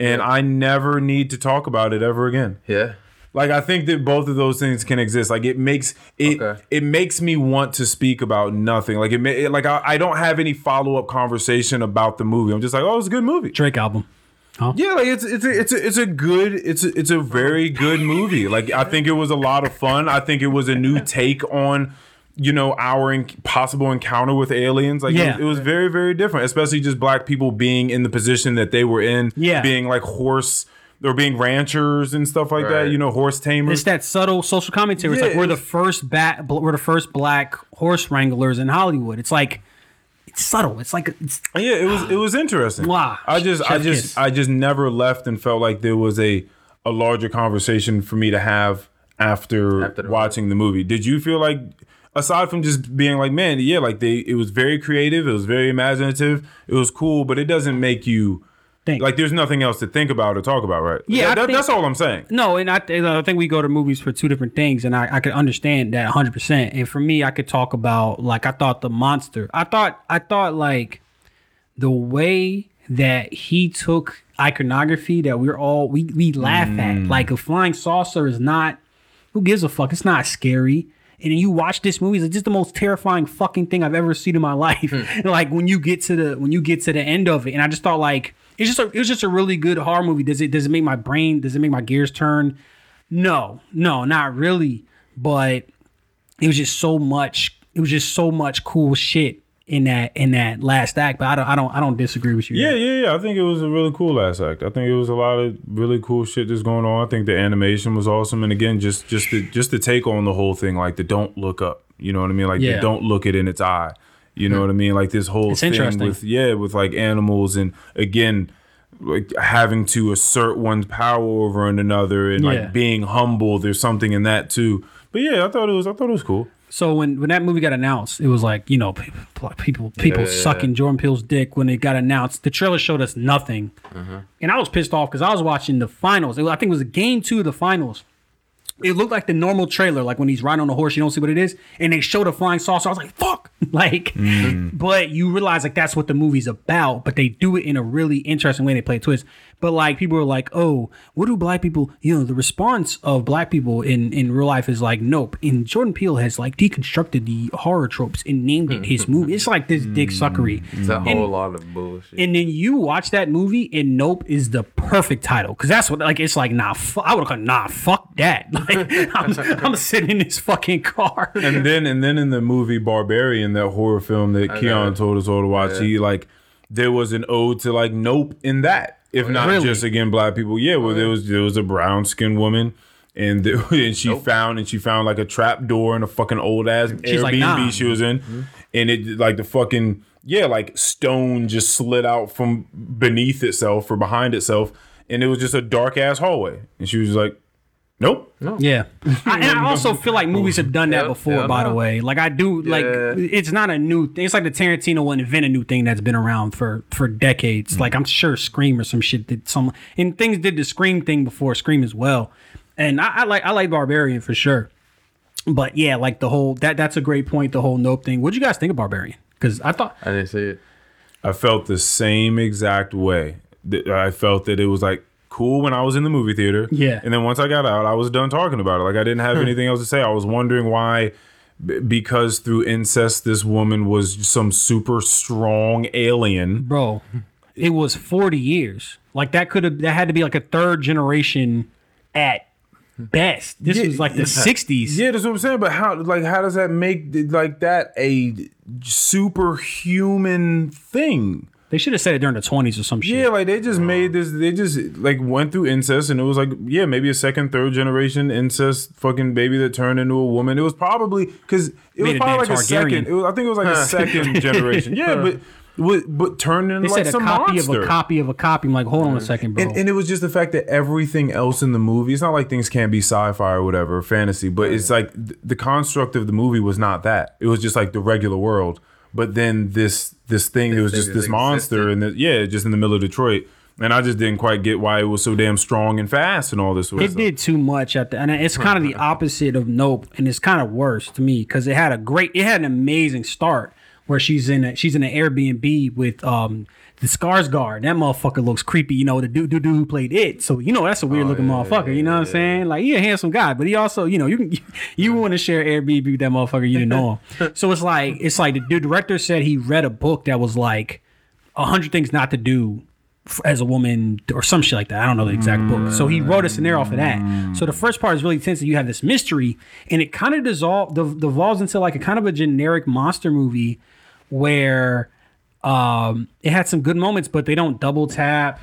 And I never need to talk about it ever again. Yeah. Like I think that both of those things can exist. Like it makes it Okay. it makes me want to speak about nothing. Like it, ma- it like I, I don't have any follow up conversation about the movie. I'm just like, oh, it's a good movie. Drake album. Yeah, like it's it's a, it's a, it's a good it's a, it's a very good movie. Like I think it was a lot of fun. I think it was a new take on you know our en- possible encounter with aliens. Like it Yeah. was, it was very very different, especially just black people being in the position that they were in. Yeah. being like horse or being ranchers and stuff like that. You know, horse tamers. It's that subtle social commentary. It's Yeah, like we're the first bat, we're the first black horse wranglers in Hollywood. It's like it's subtle. It's like it's Yeah, it was it was interesting. Wow. I just I just kiss. I just never left and felt like there was a a larger conversation for me to have after, After the watching the movie. Did you feel like aside from just being like, man, yeah, like they it was very creative, it was very imaginative, it was cool, but it doesn't make you Think. like there's nothing else to think about or talk about, right? Yeah, That- that- think- that's all I'm saying. No, and I, I think we go to movies for two different things, and I, I could understand that 100. percent And for me, I could talk about like I thought the monster. I thought I thought like the way that he took iconography that we're all we we laugh at. Mm. Like a flying saucer is not. Who gives a fuck? It's not scary. And then you watch this movie, it's just the most terrifying fucking thing I've ever seen in my life. Hmm. like when you get to the when you get to the end of it, and I just thought like it's just a, it was just a really good horror movie. Does it does it make my brain does it make my gears turn? No, no, not really. But it was just so much. It was just so much cool shit in that in that last act. But I don't I don't I don't disagree with you. Yeah, yeah, yeah. I think it was a really cool last act. I think it was a lot of really cool shit that's going on. I think the animation was awesome, and again, just just the just the take on the whole thing, like the don't look up. You know what I mean? Like Yeah. the don't look it in its eye. You know what I mean? Like this whole It's thing interesting. with yeah, with like animals and again, like having to assert one's power over another and Yeah. like being humble. There's something in that too. But yeah, I thought it was I thought it was cool. So when when that movie got announced, it was like you know people people people Yeah, yeah, sucking Jordan Peele's dick when it got announced. The trailer showed us nothing, mm-hmm. and I was pissed off because I was watching the finals. It I think it was game two of the finals. It looked like the normal trailer, like when he's riding on a horse, you don't see what it is, and they showed a flying saucer. I was like, "Fuck!" like, mm. but you realize like that's what the movie's about. But they do it in a really interesting way. They play a twist. But like people are like, oh, what do black people? You know, the response of black people in in real life is like, nope. And Jordan Peele has like deconstructed the horror tropes and named it his movie. It's like this dick mm. suckery. It's a And- whole lot of bullshit. and then you watch that movie, and Nope is the perfect title because that's what like it's like nah. Fu- I would have gone nah. Fuck that. Like I'm, I'm sitting in this fucking car. and then and then in the movie Barbarian, that horror film that Keon told us all to watch, he like there was an ode to like Nope in that, if oh, not Really? just again black people. Yeah, well there oh, was there was a brown skinned woman. And, the, and she found and she found like a trap door in a fucking old ass Airbnb like, nah. she was in, mm-hmm. and it like the fucking yeah like stone just slid out from beneath itself or behind itself, and it was just a dark ass hallway, and she was like, nope, Yeah, I, and I also feel like movies have done that Yeah, before. yeah, by the way, like I do, like Yeah. it's not a new thing. It's like the Tarantino will invent a new thing that's been around for for decades. Mm. Like I'm sure Scream or some shit did some, and things did the Scream thing before Scream as well. And I, I like I like Barbarian for sure. But yeah, like the whole that that's a great point. The whole Nope thing. What'd you guys think of Barbarian? Because I thought I didn't see it. I felt the same exact way. Th- I felt that it was like cool when I was in the movie theater. Yeah. And then once I got out, I was done talking about it. Like I didn't have anything else to say. I was wondering why, b- because through incest, this woman was some super strong alien. bro, it was 40 years. Like that could have that had to be like a third generation at best. This was like the 60s. Yeah, that's what I'm saying. But how, like, how does that make like that a superhuman thing? They should have said it during the 20s or some shit. Yeah, like they just made this. They just like went through incest, and it was like, yeah, maybe a second, third generation incest fucking baby that turned into a woman. It was probably because it was Made a probably damn like a second. It was, I think it was like a second generation. Yeah, but but, but turned into They like said a some copy monster. of a copy of a copy. I'm like, hold on a second, bro. And, and it was just the fact that everything else in the movie, it's not like things can't be sci-fi or whatever, or fantasy, but it's like th- the construct of the movie was not that. It was just like the regular world. But then this this thing, it was thing just just this monster, and the, yeah, just in the middle of Detroit. And I just didn't quite get why it was so damn strong and fast and all this sort it stuff. did too much at the and it's kind of the opposite of Nope, and it's kind of worse to me because it had a great, it had an amazing start where she's in a she's in an Airbnb with um the Skarsgård. That motherfucker looks creepy, you know, the dude dude who played it. So you know that's a weird oh, looking motherfucker. You know what I'm saying? Like he a handsome guy, but he also you know you can you want to share Airbnb with that motherfucker. You didn't know him. so it's like it's like the, the director said he read a book that was like a hundred things not to do as a woman or some shit like that. I don't know the exact book. So he wrote a scenario off of that. So the first part is really tense that you have this mystery and it kind of dissolve dev- devolves into like a kind of a generic monster movie where um it had some good moments, but they don't double tap.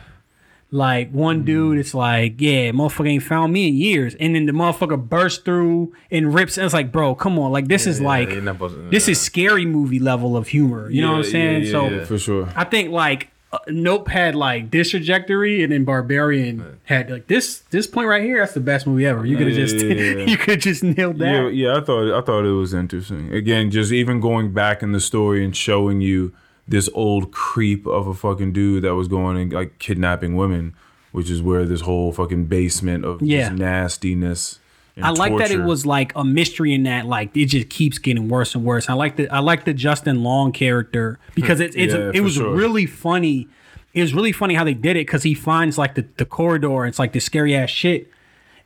Like one dude, it's like, yeah, motherfucker ain't found me in years, and then the motherfucker bursts through and rips. And it's like, bro, come on, like this is like, supposed to- this is scary movie level of humor. You know what I'm saying? yeah, so yeah, for sure. I think like uh, Nope had like this trajectory, and then Barbarian had like this this point right here. That's the best movie ever. You could have just Yeah, yeah, yeah. you could just nailed that. Yeah, yeah, I thought I thought it was interesting. Again, just even going back in the story and showing you this old creep of a fucking dude that was going and like kidnapping women, which is where this whole fucking basement of Yeah. nastiness. And I like that it was like a mystery in that like it just keeps getting worse and worse. I like the I like the Justin Long character because it's it's Yeah, it was sure. really funny. It was really funny how they did it because he finds like the, the corridor. It's like this scary ass shit,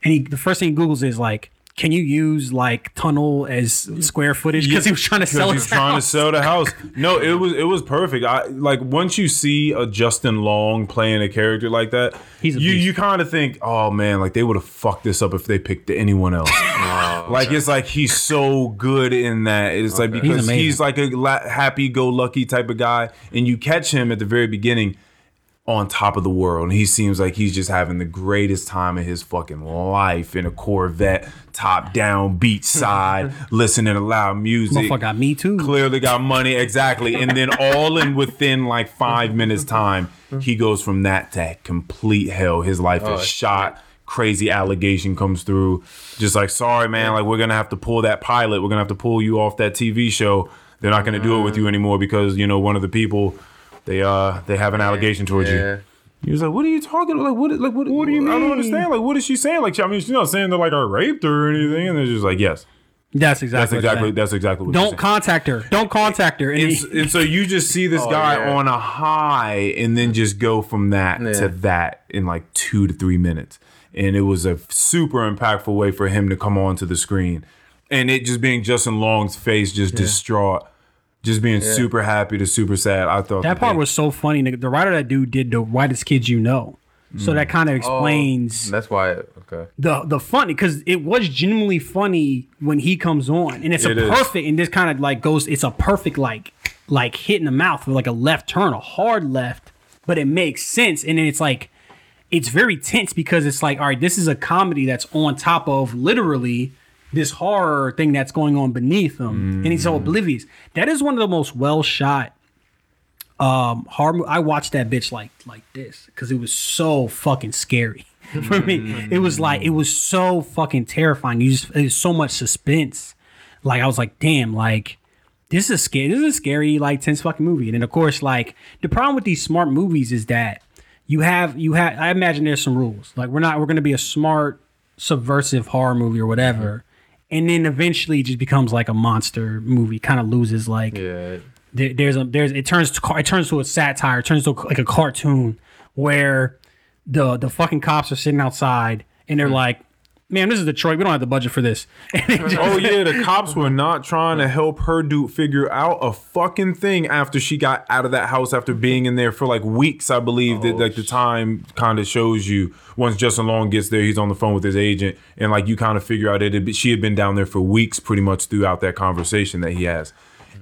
and he the first thing he googles is like, can you use like tunnel as square footage? Because he was trying to sell Because his he's trying to sell the house. No, it was it was perfect. I like once you see a Justin Long playing a character like that, He's a you beast. you kind of think, oh man, like they would have fucked this up if they picked anyone else. like it's like he's so good in that. It's like because amazing. he's, like a la- happy-go-lucky type of guy, and you catch him at the very beginning on top of the world. And he seems like he's just having the greatest time of his fucking life in a Corvette top down beach side listening to loud music. Motherfucker got me too. clearly got money exactly. And then all in within like five minutes time he goes from that to complete hell. His life is oh, shot. Crazy allegation comes through. Just like sorry man like we're gonna have to pull that pilot. We're gonna have to pull you off that tv show. They're not gonna do it with mm. you anymore because you know one of the people they uh they have an allegation towards you Yeah. he was like, "What are you talking about? Like, what? Like, what? What do you mean? I don't understand. Like, what is she saying? Like, I mean, she's not saying that like I raped her or anything." And they're just like, "Yes, That's exactly. That's exactly that's exactly what. saying. you're Don't saying. contact her. Don't contact her. And And, he- s- and so you just see this Oh, guy yeah. on a high and then just go from that Yeah. to that in like two to three minutes. And it was a super impactful way for him to come onto the screen. And it just being Justin Long's face just distraught, just being super happy to super sad. I thought that part they- was so funny. nigga. The writer that dude did the whitest kids you know. So that mm. kind of Oh, explains that's why. Okay. the the funny because it was genuinely funny when he comes on, and it's It a is. perfect and this kind of like goes. It's a perfect like like hit in the mouth with like a left turn, a hard left, but it makes sense, and then it's like it's very tense because it's like all right, this is a comedy that's on top of literally this horror thing that's going on beneath him, and he's so oblivious. That is one of the most well shot um horror I watched that bitch like like this because it was so fucking scary for me. It was like it was so fucking terrifying. You just it was so much suspense. Like I was like, damn, like this is scary. This is a scary like tense fucking movie. And then of course, like the problem with these smart movies is that you have you have. I imagine there's some rules. Like we're not we're gonna be a smart subversive horror movie or whatever. And then eventually it just becomes like a monster movie, kind of loses like Yeah. there, there's a there's it turns to it turns to a satire, it turns to like a cartoon where the the fucking cops are sitting outside and they're mm. like, "Man, this is Detroit. We don't have the budget for this." Just- Oh yeah, the cops were not trying to help her do figure out a fucking thing after she got out of that house after being in there for like weeks. I believe that like the oh, time kind of shows you once Justin Long gets there, he's on the phone with his agent, and like you kind of figure out it. had She had been down there for weeks, pretty much throughout that conversation that he has.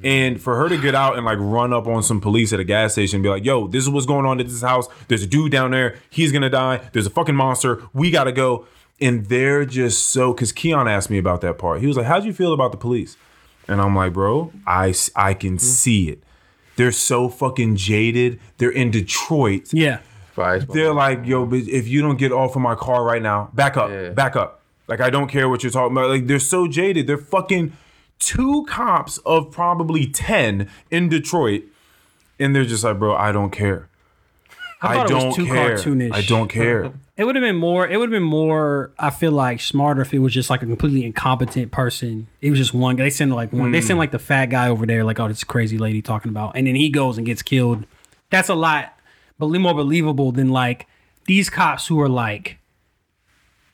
And for her to get out and like run up on some police at a gas station and be like, yo, this is what's going on at this house. There's a dude down there. He's going to die. There's a fucking monster. We got to go. And they're just so, because Keon asked me about that part. He was like, how'd you feel about the police? And I'm like, bro, i i can mm. see it. They're so fucking jaded. They're in Detroit. yeah, Spice. They're like, yo, if you don't get off of my car right now, back up, Yeah. back up. Like, I don't care what you're talking about. Like, they're so jaded. They're fucking two cops of probably 10 in Detroit. And they're just like, bro, I don't care. I thought it don't was too care. cartoonish. I don't care. It would have been more. It would have been more. I feel like smarter if it was just like a completely incompetent person. It was just one. They send like one. They Hmm. send like the fat guy over there. Like, oh, this crazy lady talking about, and then he goes and gets killed. That's a lot, but more believable than like these cops who are like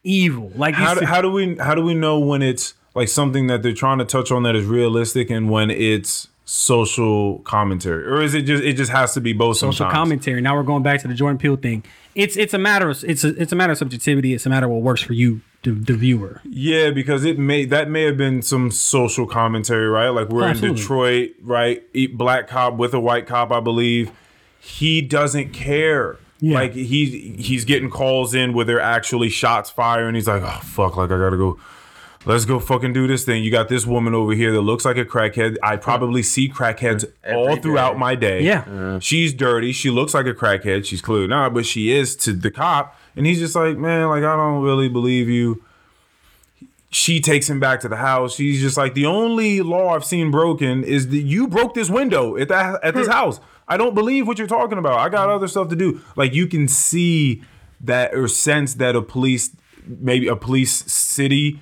evil. Like how, do, how do we how do we know when it's like something that they're trying to touch on that is realistic and when it's social commentary or is it just it just has to be both social sometimes? commentary. Now we're going back to the Jordan Peele thing. It's it's a matter of it's a it's a matter of subjectivity. It's a matter of what works for you, the, the viewer. Yeah, because it may that may have been some social commentary, right? Like we're Absolutely. in Detroit, right? Eat black cop with a white cop, I believe. He doesn't care. Yeah. Like he he's getting calls in where they're actually shots fired, and he's like, "Oh fuck! Like I gotta go. Let's go fucking do this thing." You got this woman over here that looks like a crackhead. I probably see crackheads Every all throughout day. my day. Yeah. Uh-huh. She's dirty. She looks like a crackhead. She's clearly not, but she is to the cop. And he's just like, man, like I don't really believe you she takes him back to the house. She's just like, the only law I've seen broken is that you broke this window at that at this hmm. house. I don't believe what you're talking about. I got hmm. other stuff to do. Like you can see that or sense that a police, maybe a police city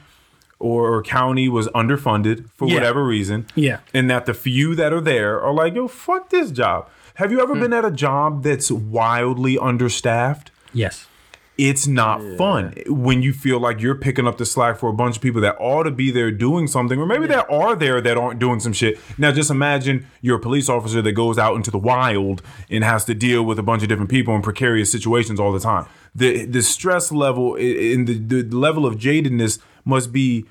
or, or county was underfunded for Yeah. whatever reason. Yeah. And that the few that are there are like, yo, fuck this job. Have you ever hmm. been at a job that's wildly understaffed? Yes. it's not fun when you feel like you're picking up the slack for a bunch of people that ought to be there doing something, or maybe that are there that aren't doing some shit. Now, just imagine you're a police officer that goes out into the wild and has to deal with a bunch of different people in precarious situations all the time. The the stress level i- in the, the level of jadedness must be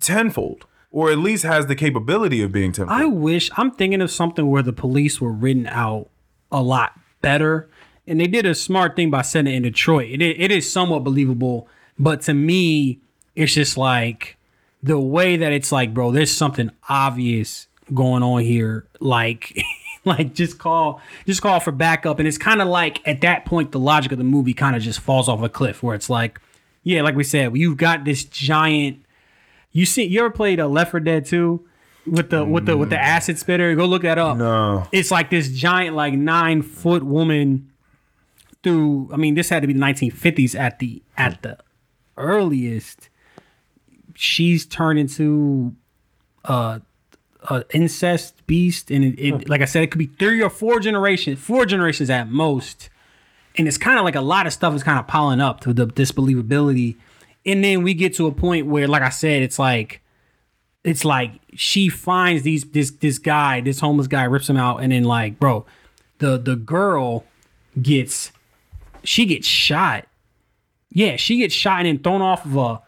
tenfold, or at least has the capability of being tenfold. I wish I'm thinking of something where the police were written out a lot better, and they did a smart thing by setting it in Detroit. It it is somewhat believable, but to me, it's just like the way that it's like, bro. There's something obvious going on here. Like, like just call, just call for backup, and it's kind of like at that point, the logic of the movie kind of just falls off a cliff, where it's like, yeah, like we said, you've got this giant you see, you ever played a Left 4 Dead 2 with the with the with the acid spitter? Go look that up. No. It's like this giant, like nine foot woman. Through, I mean, this had to be the 1950s at the at the earliest. She's turned into uh, uh incest beast, and it, it like I said, it could be three or four generations, four generations at most, and it's kind of like a lot of stuff is kind of piling up to the disbelievability, and then we get to a point where, like I said, it's like. It's like she finds these this this guy, this homeless guy, rips him out, and then like, bro, the the girl gets she gets shot. Yeah, she gets shot and then thrown off of a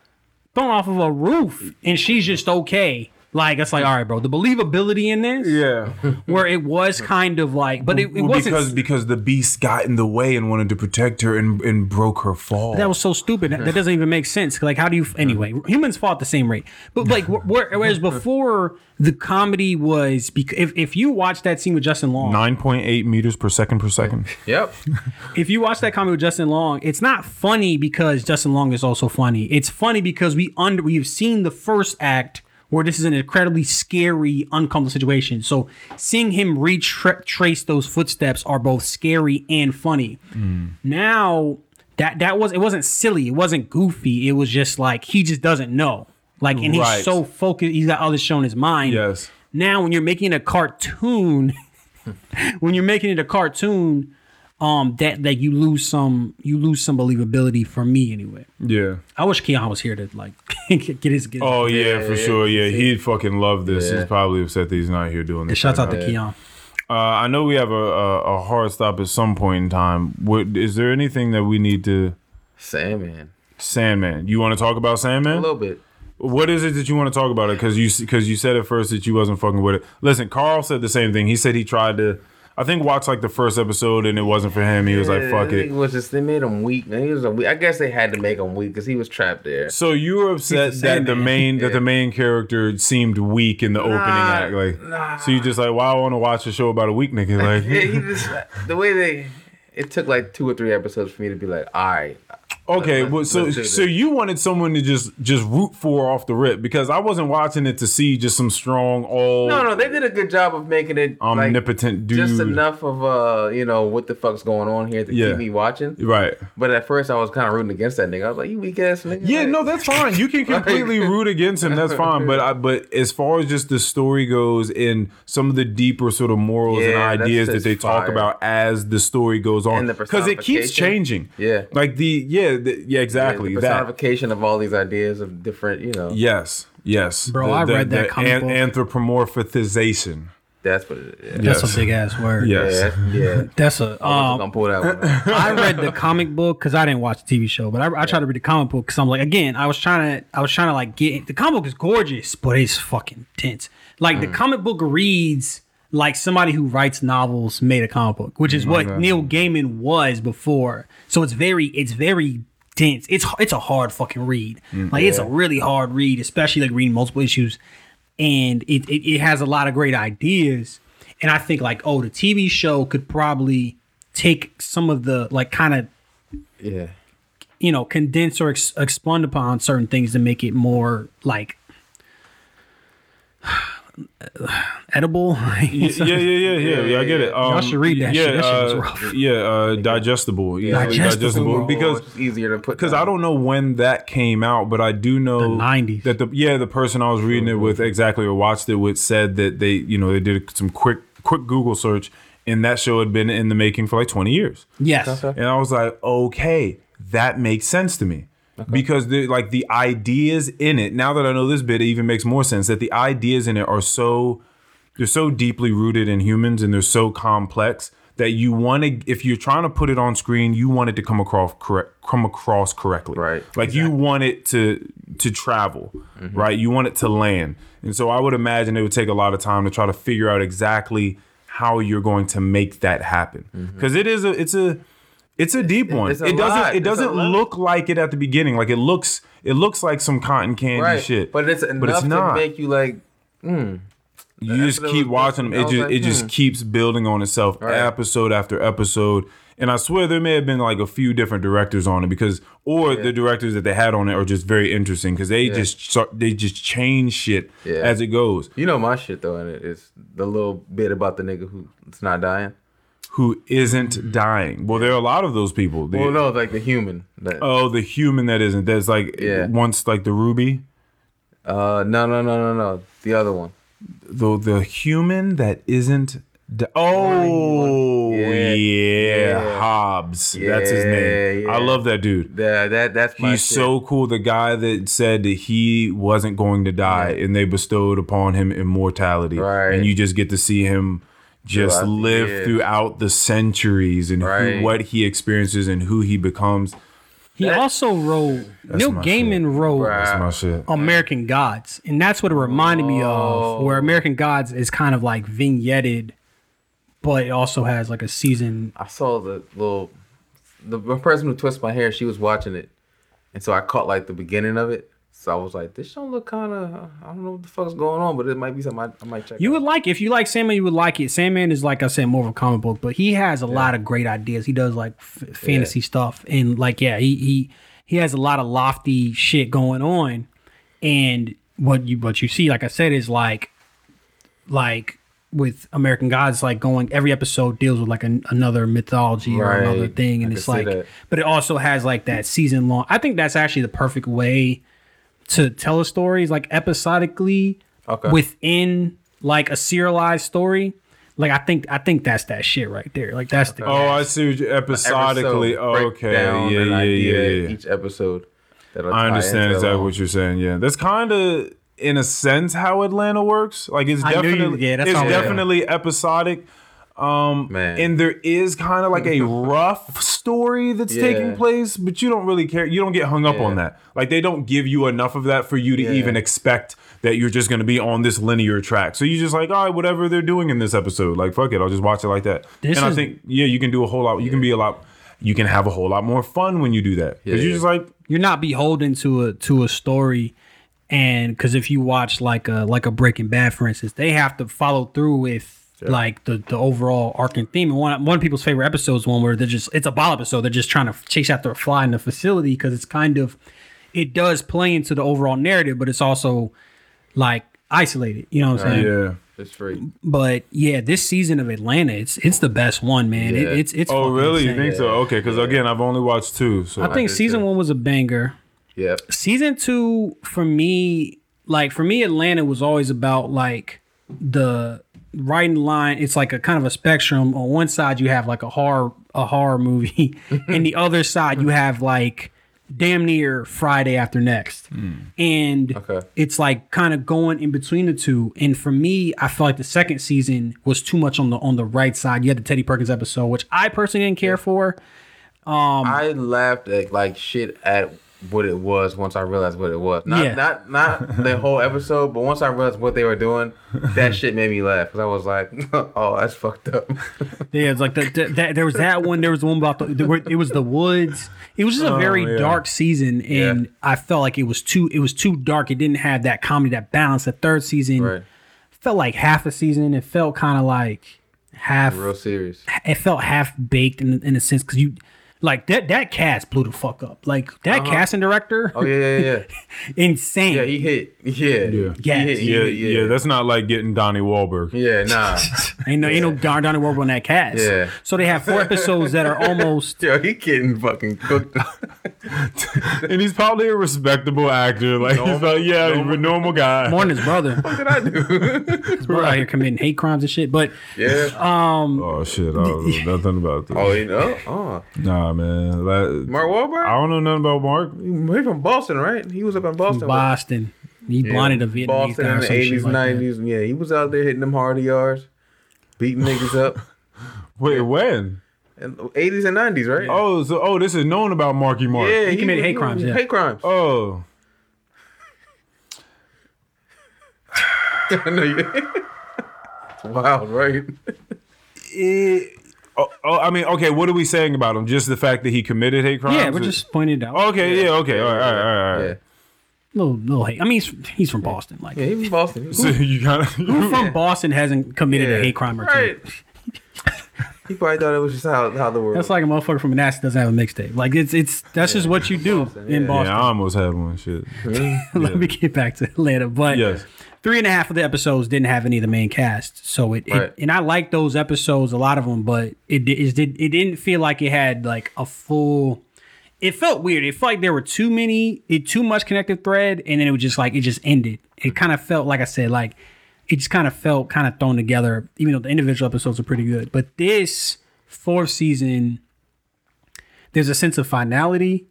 thrown off of a roof, and she's just okay. Like it's like, all right, bro. The believability in this, Yeah. where it was kind of like, but it, it Well, wasn't. because because the beast got in the way and wanted to protect her and, and broke her fall. that was so stupid. That, that doesn't even make sense. Like, how do you? Anyway, humans fall at the same rate. But like, whereas before the comedy was, because if if you watch that scene with Justin Long, Nine point eight meters per second per second. Yep. if you watch that comedy with Justin Long, it's not funny because Justin Long is also funny. It's funny because we under we've seen the first act where this is an incredibly scary, uncomfortable situation. So seeing him retrace those footsteps are both scary and funny. Hmm. Now that that was it wasn't silly, it wasn't goofy. It was just like he just doesn't know. Like and Right. he's so focused, he's got all this show in his mind. Yes. Now when you're making a cartoon, when you're making it a cartoon, um, that that you lose some you lose some believability for me anyway. Yeah. I wish Keon was here to like get his get his Oh yeah, Yeah, for yeah, sure. you Yeah, he'd fucking love this. Yeah. He's probably upset that he's not here doing this. Shouts right out to now. Keon. Uh, I know we have a, a, a hard stop at some point in time. What is there anything that we need to? Sandman. Sandman. You want to talk about Sandman? A little bit. What is it that you want to talk about it? Because you because you said at first that you wasn't fucking with it. Listen, Carl said the same thing. He said he tried to. I think watched like the first episode and it wasn't for him. He was like, "Fuck It it." was just they made him weak. Man, he was a weak. I guess they had to make him weak because he was trapped there. So you were upset that the main that the main character seemed weak in the opening act. Like, nah. so you just like, why I want to watch a show about a weak nigga? Like, Yeah, he just the way they. It took like two or three episodes for me to be like, all right, Okay, Let's- well, so so you wanted someone to just just root for off the rip because I wasn't watching it to see just some strong all no, no, they did a good job of making it like, omnipotent dude. just enough of uh, you know, what the fuck's going on here to Yeah. keep me watching. right? But at first, I was kind of rooting against that nigga. I was like, you weak ass nigga. Yeah, Like, no, that's fine. You can completely root against him. That's fine. But I, but as far as just the story goes, and some of the deeper sort of morals and Yeah, that's ideas that they talk about as the story goes on, because it keeps changing. Yeah. like the yeah, the, yeah, Yeah, exactly the that. of all these ideas of different, you know. Yes, yes, Bro, I read that comic book. anthropomorphization. That's what it is. Yes. That's a big ass word. Yes. Yeah, yeah. That's a I was um, gonna pull that one. out. I read the comic book because I didn't watch the TV show, but I, I tried to read the comic book because I'm like, again, I was trying to, I was trying to like get the comic book is gorgeous, but it's fucking tense. Like the comic book reads like somebody who writes novels made a comic book, which is mm, what Neil Gaiman was before. So it's very, it's very dense. It's it's a hard fucking read. Mm, like it's a really hard read, especially like reading multiple issues, and it, it it has a lot of great ideas. And I think like, oh, the TV show could probably take some of the like kind of yeah. you know condense or ex- expand upon certain things to make it more like edible. yeah, yeah, yeah, yeah, yeah, yeah. I get it. Um, Y'all should read that yeah, shit. That shit uh, rough. Yeah, uh, digestible. Yeah, Digestible. because it's easier to put because I don't know when that came out, but I do know The 90s. that the yeah the person I was reading it with exactly or watched it with said that they you know they did some quick quick Google search and that show had been in the making for like twenty years. yes, And I was like, okay, that makes sense to me. Because the like the ideas in it, now that I know this bit, it even makes more sense that the ideas in it are so they're so deeply rooted in humans and they're so complex that you want to if you're trying to put it on screen, you want it to come across correct come across correctly. Right. Like you want it to to travel, mm-hmm. right? You want it to land. And so I would imagine it would take a lot of time to try to figure out exactly how you're going to make that happen. Mm-hmm. Because is a it's a it's a deep one. it's it doesn't lot. it doesn't look like it at the beginning. Like it looks it looks like some cotton candy right. shit. But it's enough but it's to not. make you like, you just keep watching them. It just like, it just hmm. keeps building on itself Right. episode after episode. And I swear there may have been like a few different directors on it because, or the directors that they had on it are just very interesting because they just start, they just change shit Yeah. as it goes. you know, my shit though, and it is the little bit about the nigga who's not dying. Who isn't dying? Well, there are a lot of those people. Well, no, like the human. That, Oh, the human that isn't. There's like Yeah. once like the ruby. Uh, no, no, no, no, no. The other one. The the human that isn't. di- oh Yeah, yeah, yeah. Hobbs. That's his name. Yeah, I love that dude. Yeah, that that's my. He's shit. so cool. The guy that said that he wasn't going to die, Yeah. and they bestowed upon him immortality, Right. and you just get to see him just Throughout live years. throughout the centuries and Right. who, what he experiences and who he becomes. He That- also wrote Neil Gaiman shit. wrote Right. That's my shit. American Gods, and that's what it reminded me of. Oh. Where American Gods is kind of like vignetted, but it also has like a season. I saw the little, the person who twisted my hair. She was watching it, and so I caught like the beginning of it. So I was like, this don't look kind of. I don't know what the fuck's going on, but it might be something I, I might check. You out. would like if you like Sandman, you would like it. Sandman is like I said, more of a comic book, but he has a lot of great ideas. He does like f- fantasy stuff, and like yeah, he he he has a lot of lofty shit going on. And what you what you see, like I said, is like like with American Gods, like going every episode deals with like an, another mythology or another thing, and I it's like, but it also has like that season long. I think that's actually the perfect way to tell a story, is like episodically Okay. within like a serialized story. Like I think I think that's that shit right there. Like that's the Oh, I see. What you, episodically. Oh, okay. Yeah, yeah, and yeah, yeah, yeah. Each episode. that'll I understand into exactly the- what you're saying. Yeah, that's kind of in a sense how Atlanta works. Like it's I knew you- definitely yeah, that's it's definitely episodic. Um, Man. and there is kind of like a rough story that's Yeah. taking place, but you don't really care. You don't get hung up Yeah. on that. Like they don't give you enough of that for you to Yeah. even expect that you're just going to be on this linear track. So you just like, all right, whatever they're doing in this episode, like fuck it, I'll just watch it like that. This and I think yeah, you can do a whole lot. You can be a lot. You can have a whole lot more fun when you do that because Yeah. you're just like, you're not beholden to a to a story and because if you watch like a like a breaking bad for instance they have to follow through with like the the overall arc and theme and one, one of people's favorite episodes one where they're just it's a ball episode they're just trying to chase after a fly in the facility because it's kind of it does play into the overall narrative but it's also like isolated you know what i'm saying yeah. It's free. but yeah this season of atlanta it's it's the best one man it, Yeah. it's it's Oh, fucking really? You think so? Okay, because again, I've only watched two. So i think did season too. one was a banger Yeah. season two for me like for me atlanta was always about like the writing line it's like a kind of a spectrum. On one side you have like a horror a horror movie. And the other side you have like damn near friday after next. And Okay. it's like kind of going in between the two. And for me i feel like the second season was too much on the on the right side. You had the teddy perkins episode which i personally didn't care for. Um I laughed at like shit at what it was once I realized what it was. Not Yeah. not not the whole episode, but once I realized what they were doing, that shit made me laugh because I was like, "Oh, that's fucked up." Yeah, it's like the, the, that. There was that one. There was the one about the. There were, it was the woods. It was just a oh, very yeah. dark season, and Yeah. I felt like it was too. It was too dark. It didn't have that comedy, that balance. The third season right. felt like half a season. It felt kind of like half. Real serious. It felt half baked in in a sense because you. Like that, that cast blew the fuck up. Like that uh-huh. casting director, Oh yeah, yeah, yeah. insane. Yeah, he hit. Yeah. Yeah. He Yes. hit, he yeah, hit, yeah, That's not like getting Donnie Wahlberg. yeah, nah. ain't no, ain't no darn Donnie Wahlberg on that cast. Yeah. So they have four episodes that are almost Yo, he getting fucking cooked. and he's probably a respectable actor. Like he's like, yeah, he's a normal guy. more than his brother. what did I do? His brother out here committing hate crimes and shit. But yeah. Um. Oh shit, I don't know nothing about this. Oh, you know? Oh. Nah, man. That- Mark Wahlberg? I don't know nothing about Mark. He's from Boston, right? He was up in Boston. Boston. He blinded a Vietnamese Boston guy in the some shit eighties, like that. nineties. Yeah, he was out there hitting them hard yards, beating niggas up. Wait, when? Eighties and nineties, right? Oh, so oh, this is known about Marky Mark. yeah, he committed was- hate crimes, yeah. Hate crimes. Oh, I know you. it's wild, right? it, oh, oh, I mean, okay. What are we saying about him? Just the fact that he committed hate crimes? Yeah, we're just pointing it out. Okay, yeah, okay, all right, all right, all right. Yeah, Little, little hate. I mean, he's, he's from Boston. Like, yeah, he was Boston. He So you kind of who from Boston hasn't committed a hate crime or right. Two? he probably thought it was just how how the world. That's like a motherfucker from Manassas doesn't have a mixtape. Like, it's it's that's just what you do in yeah. Boston. Yeah, I almost had one. Shit. Let me get back to Atlanta. But Yes. three and a half of the episodes didn't have any of the main cast. So it, Right. it and I like those episodes, a lot of them, but it, di- it did it didn't feel like it had like a full it felt weird. It felt like there were too many, it too much connected thread, and then it was just like it just ended. It kind of felt like I said, like it just kind of felt kind of thrown together, even though the individual episodes are pretty good. But this fourth season, there's a sense of finality.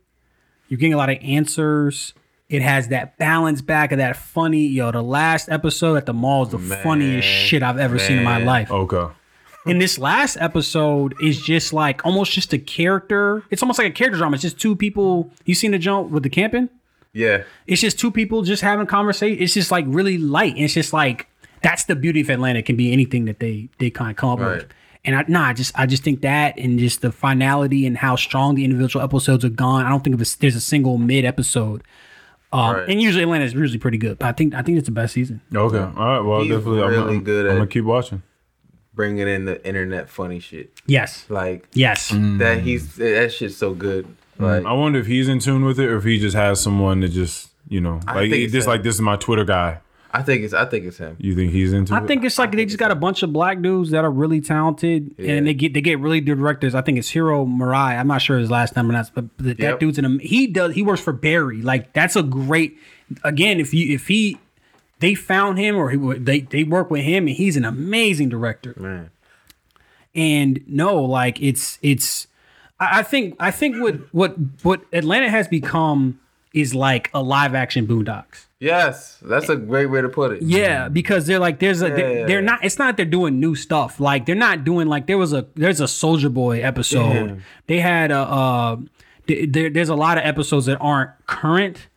You're getting a lot of answers. It has that balance back of that funny, yo. The last episode at the mall is the funniest shit I've ever seen in my life. Okay. And this last episode is just like almost just a character. It's almost like a character drama. It's just two people. You seen the jump with the camping? Yeah. It's just two people just having conversation. It's just like really light. And it's just like that's the beauty of Atlanta. It can be anything that they they kind of come up Right. with. And I nah, I just I just think that and just the finality and how strong the individual episodes are gone. I don't think of a, there's a single mid episode. Um, Right. And usually Atlanta is usually pretty good, but I think I think it's the best season. Okay. All right. Well, He's definitely. I'm, really I'm, good I'm gonna keep watching. Bringing in the internet funny shit. Yes, Like yes. that he's that shit's so good. Like I wonder if he's in tune with it, or if he just has someone that just, you know, I like think it's Like this is my Twitter guy. I think it's I think it's him. You think he's into I it? think it's like they just got a bunch of black dudes that are really talented, Yeah. and they get they get really good directors. I think it's Hiro Murai. I'm not sure his last name or not, but that, that Yep. dude's an am- he does he works for Barry. Like that's a great. Again, if you if he they found him or he would- they they work with him, and he's an amazing director. Man. And no, like it's it's. I I think I think what what what Atlanta has become is like a live action Boondocks. Yes, that's a great way to put it. Yeah, because they're like there's a they're, Yeah. they're not it's not they're doing new stuff. Like they're not doing like there was a there's a Soldier Boy episode. Yeah. They had a uh there, there's a lot of episodes that aren't current.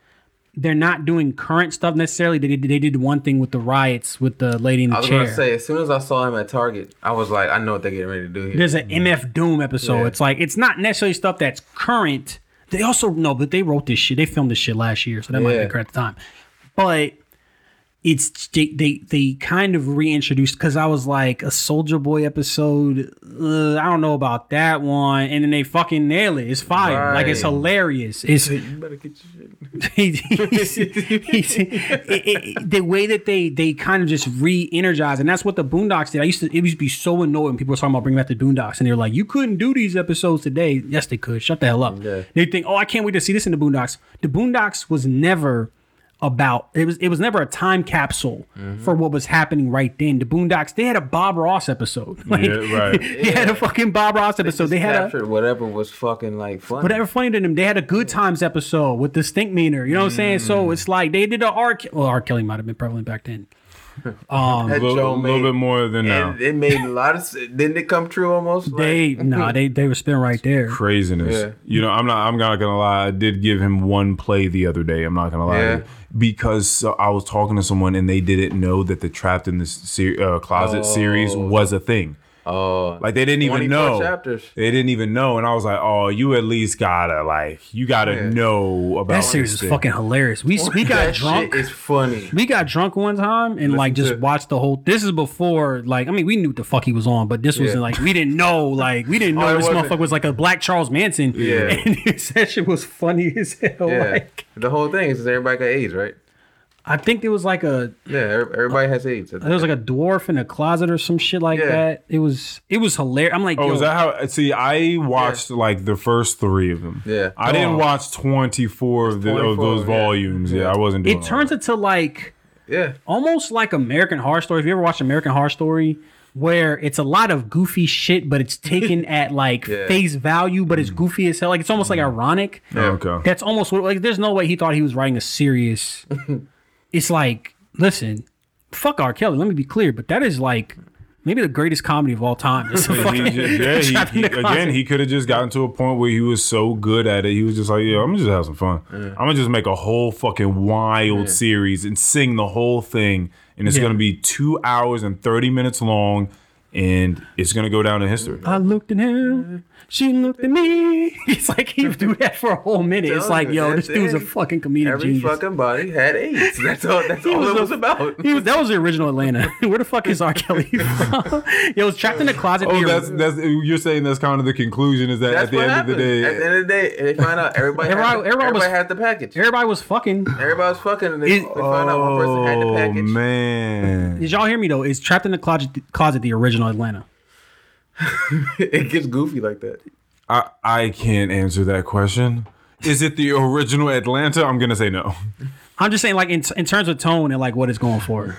They're not doing current stuff necessarily. They did they did one thing with the riots with the lady in the I was chair. gonna say, as soon as I saw him at Target, I was like, I know what they're getting ready to do here. There's an MF Doom episode. Yeah. It's like it's not necessarily stuff that's current. They also know, but they wrote this shit. They filmed this shit last year, so that might be correct at the time. But it's they they, they kind of reintroduced because I was like a Soldier Boy episode. Uh, I don't know about that one, and then they fucking nail it. It's fire. Like it's hilarious. It's he's, he's, he's- it- it- the way that they they kind of just re-energize, and that's what the Boondocks did. I used to it used to be so annoying when people were talking about bringing back the Boondocks, and they're like, "You couldn't do these episodes today." Yes, they could. Shut the hell up. Yeah. They think, "Oh, I can't wait to see this in the Boondocks." The Boondocks was never about it was it was never a time capsule Mm-hmm. for what was happening right then. The Boondocks they had a Bob Ross episode. Like, Yeah, right. they had a fucking Bob Ross episode. Just They had a whatever was fucking like funny. whatever funny to them. They had a good times episode with the Stinkmeaner. You know what I'm saying? Mm. So it's like they did a R. Ke- Well, R. Kelly might have been prevalent back then. Um, That a little, Joe a little bit more than now. and it made a lot of. s- Didn't it come true almost? Like- they nah, they they were spinning right there. Craziness. Yeah. You know, I'm not. I'm not gonna lie. I did give him one play the other day. I'm not gonna lie. Yeah. Because uh, I was talking to someone and they didn't know that the trapped in the ser- uh, closet series was a thing. Oh, Like they didn't even know. chapters. They didn't even know, and I was like, "Oh, you at least gotta like, you gotta Yeah. know about That series this is fucking hilarious. We we got that drunk. Shit is funny. we got drunk one time and like just to- watched the whole. This is before like I mean we knew what the fuck he was on, but this was Yeah. like we didn't know like we didn't oh, know Oh, this motherfucker was like a black Charles Manson. Yeah. and that shit was funny as hell. Yeah, Like the whole thing is everybody got AIDS, right? I think there was like a Yeah, every- everybody has AIDS. There was like a dwarf in a closet or some shit like Yeah. that. It was it was hilarious. I'm like, Oh, yo, is that how? See, I watched like the first three of them. Yeah. I didn't Oh. watch 24 of, the, of those yeah. volumes. Yeah, I wasn't doing it turns into like yeah. almost like American Horror Story. If you ever watched American Horror Story, where it's a lot of goofy shit, but it's taken at like Yeah. face value, but it's mm. goofy as hell. Like it's almost like mm. ironic. Oh, okay. That's almost what like. There's no way he thought he was writing a serious. it's like, listen, fuck R. Kelly. Let me be clear, but that is like maybe the greatest comedy of all time. It's a He just- yeah, he, he- again, he could have just gotten to a point where he was so good at it. He was just like, "Yeah, I'm gonna just have some fun. I'm gonna just make a whole fucking wild series and sing the whole thing, and it's Yeah. gonna be two hours and thirty minutes long, and it's gonna go down in history." I looked at him. She looked at me. It's like he do that for a whole minute. It's like, yo, this that's dude's a fucking comedian Every genius. fucking body had AIDS. That's all. That's all was it a- was about. He was, that was the original Atlanta. Where the fuck is R. Kelly from? Yo, was trapped in the closet. Oh, that's that's you're saying that's kind of the conclusion is that That's at the what end of the day, At the end of the day, they find out everybody. Everybody- had, the, everybody was- everybody had the package. everybody was fucking. Everybody was fucking, and they, It- they find out one person had the oh man, Did y'all hear me though? Is trapped in the closet, closet the original Atlanta? it gets goofy like that. I I can't answer that question. Is it the original Atlanta? I'm gonna say no. I'm just saying, like in in terms of tone and like what it's going for.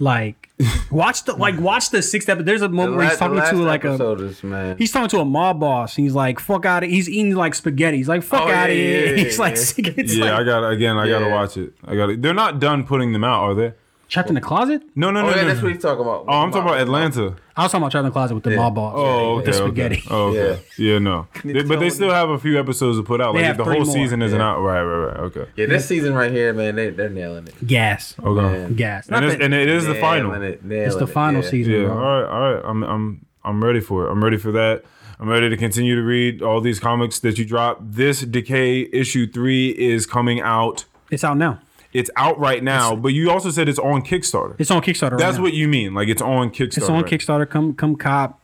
Like, watch the like watch the sixth episode. There's a moment where he's talking to like a episode is, man. he's talking to a mob boss. And he's like, "Fuck out of." He's eating like spaghetti. He's like, "Fuck Oh, out yeah, of here." yeah, yeah, he's like, yeah. sick. It's yeah, like, I got again. I gotta watch it. I got. to They're not done putting them out, are they? Trapped in the closet. No, no, Oh no. yeah, no. that's what he's talking about. oh, I'm talking about Atlanta. I was talking about trapped in the closet with the mob boss. Oh, with okay. the okay. spaghetti. Oh, okay. Yeah, no. They- but they still have a few episodes to put out. They Like have the three whole more. season isn't Yeah. out. Right, right, right. Okay. Yeah, this season right here, man, they they're nailing it. Gas, Okay. Man. gas. And, it's, and it is the final. It, it's nailing the it, final yeah. season. Yeah. bro. All right. All right. I'm. I'm. I'm ready for it. I'm ready for that. I'm ready to continue to read all these comics that you drop. This Decay issue three is coming out. It's out now. It's out right now, but you also said it's on Kickstarter. It's on Kickstarter. right That's now. what you mean. Like it's on Kickstarter. It's on right? Kickstarter. Come, come, cop.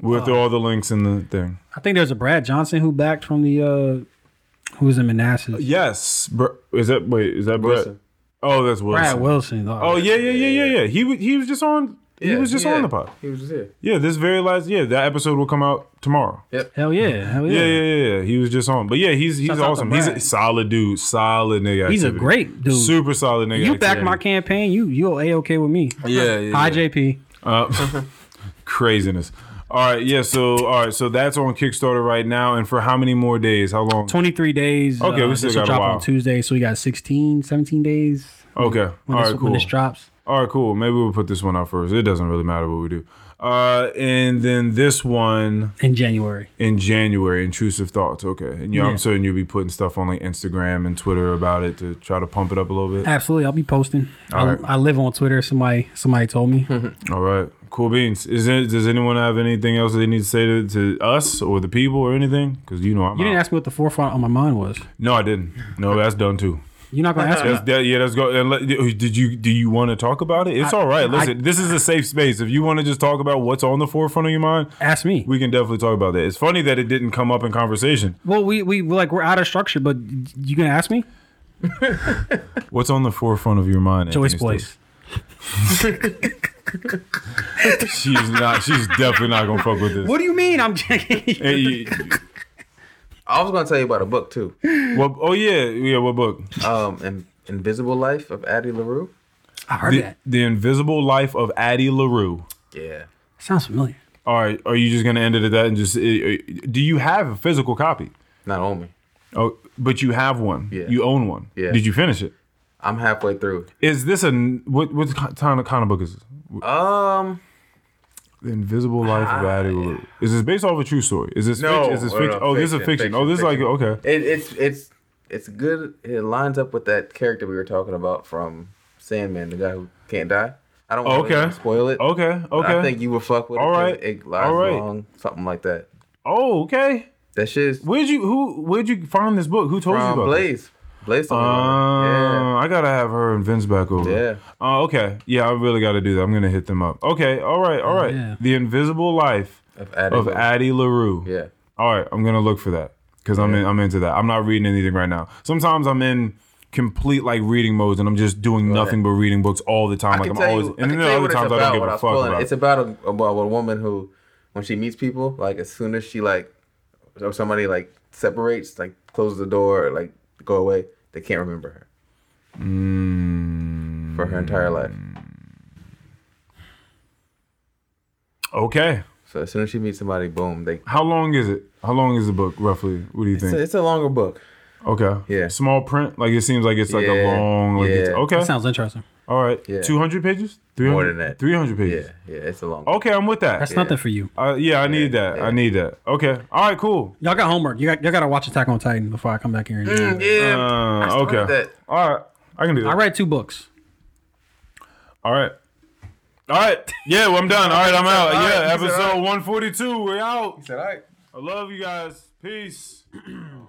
with all the links in the thing. I think there's a Brad Johnson who backed from the uh who was in Manassas. Yes. Br- Is that wait? Is that Brett? Wilson. Oh, that's Wilson. Brad Wilson. Oh yeah, yeah, yeah, yeah, yeah. He wa- he was just on. He was just yeah. on the pod. He was just here. Yeah, this very last. Yeah, that episode will come out tomorrow. Yep. hell yeah, hell yeah. Yeah, yeah, yeah. yeah. He was just on. But yeah, he's he's Shouts awesome. He's a solid dude. Solid nigga. He's a great dude. Super solid nigga. You backed activity. my campaign. You you a okay with me. Yeah, yeah. Hi. JP. Uh, craziness. All right, yeah. So, all right, so that's on Kickstarter right now, and for how many more days? How long? 23 days. Okay, uh, we still this will got a drop while. on Tuesday, so we got 16, 17 days Okay. when, All this, right, when cool. this drops. All right, cool. Maybe we'll put this one out first. It doesn't really matter what we do. Uh, and then this one In January. in January, intrusive thoughts. Okay, and yeah, Yeah. I'm certain you'll be putting stuff on like Instagram and Twitter about it to try to pump it up a little bit. Absolutely, I'll be posting. All I, right. I live on Twitter. Somebody somebody told me. All right, cool beans. Is there, does anyone have anything else they need to say to, to us or the people or anything? Because you know I'm. You didn't out. ask me what the forefront on my mind was. no, I didn't. No, that's done too. You're not gonna ask me. That, yeah, let's go. And let, oh, did you do you want to talk about it? It's I- all right. I- Listen, this is a safe space. If you want to just talk about what's on the forefront of your mind, Ask me. we can definitely talk about that. It's funny that it didn't come up in conversation. Well, we we like we're out of structure, but you gonna ask me? What's on the forefront of your mind? Anthony Place. She's not. She's definitely not gonna fuck with this. What do you mean? I'm checking. Hey, you- I was gonna tell you about a book too. what, oh yeah, yeah. What book? Um, In- Invisible Life of Addie LaRue. I heard The, that. the Invisible Life of Addie LaRue. Yeah. Sounds familiar. All right, are you just gonna end it at that and just? uh, uh, Do you have a physical copy? Not on me. Oh, but you have one. Yeah. You own one. Yeah. Did you finish it? I'm halfway through. Is this a what? What kind of kind of book is this? Um, The Invisible Life of Addie ah, LaRue. Is this based off a true story? Is this No, fiction? Is this no, fiction? no, oh, this is a fiction, fiction. oh, this is like okay. it, it's it's it's good. It lines up with that character we were talking about from Sandman, the guy who can't die. I don't want Okay. to spoil it. Okay. Okay. I think you would fuck with All it. right. It lies All right. long, something like that. oh, okay. That shit's Where'd you who? Where'd you find this book? Who told you about this? Blaze. Blaze told me Uh, about I gotta have her and Vince back over. Yeah. Uh, okay. Yeah, I really gotta do that. I'm gonna hit them up. Okay. All right. All right. Yeah. The Invisible Life. Of Addie. of LaRue. Addie LaRue. Yeah. All right, I'm gonna look for that because I'm in, I'm into that. I'm not reading anything right now. Sometimes I'm in complete like reading modes and I'm just doing nothing but reading books all the time. I like can I'm tell always, you, I and can then tell you other what it's times I about don't give a without fuck spoiling it. about. It's about a, about a woman who, when she meets people, like as soon as she like, or somebody like separates, like closes the door, or, like go away, they can't remember her Mm, for her entire life. okay. So as soon as she meets somebody, boom, they. How long is it? How long is the book roughly? What do you It's a, think? it's a longer book. Okay. Yeah. Small print. Like it seems like it's like a long. Like it's, yeah. okay. That sounds interesting. All right. Yeah. 200 pages. 300, More than that. 300 pages. yeah, yeah, it's a long. Okay, I'm with that. That's nothing for you. Uh, yeah, I need that. I need that. Okay. All right. Cool. Y'all got homework. You got y'all got to watch Attack on Titan before I come back here. And Mm, yeah. Uh, okay. All right. I can do that. I read two books. All right. All right. Yeah, well, I'm done. All right, I'm out. All right, Yeah, he said, episode 142. We're out. He said, "All right." I love you guys. Peace.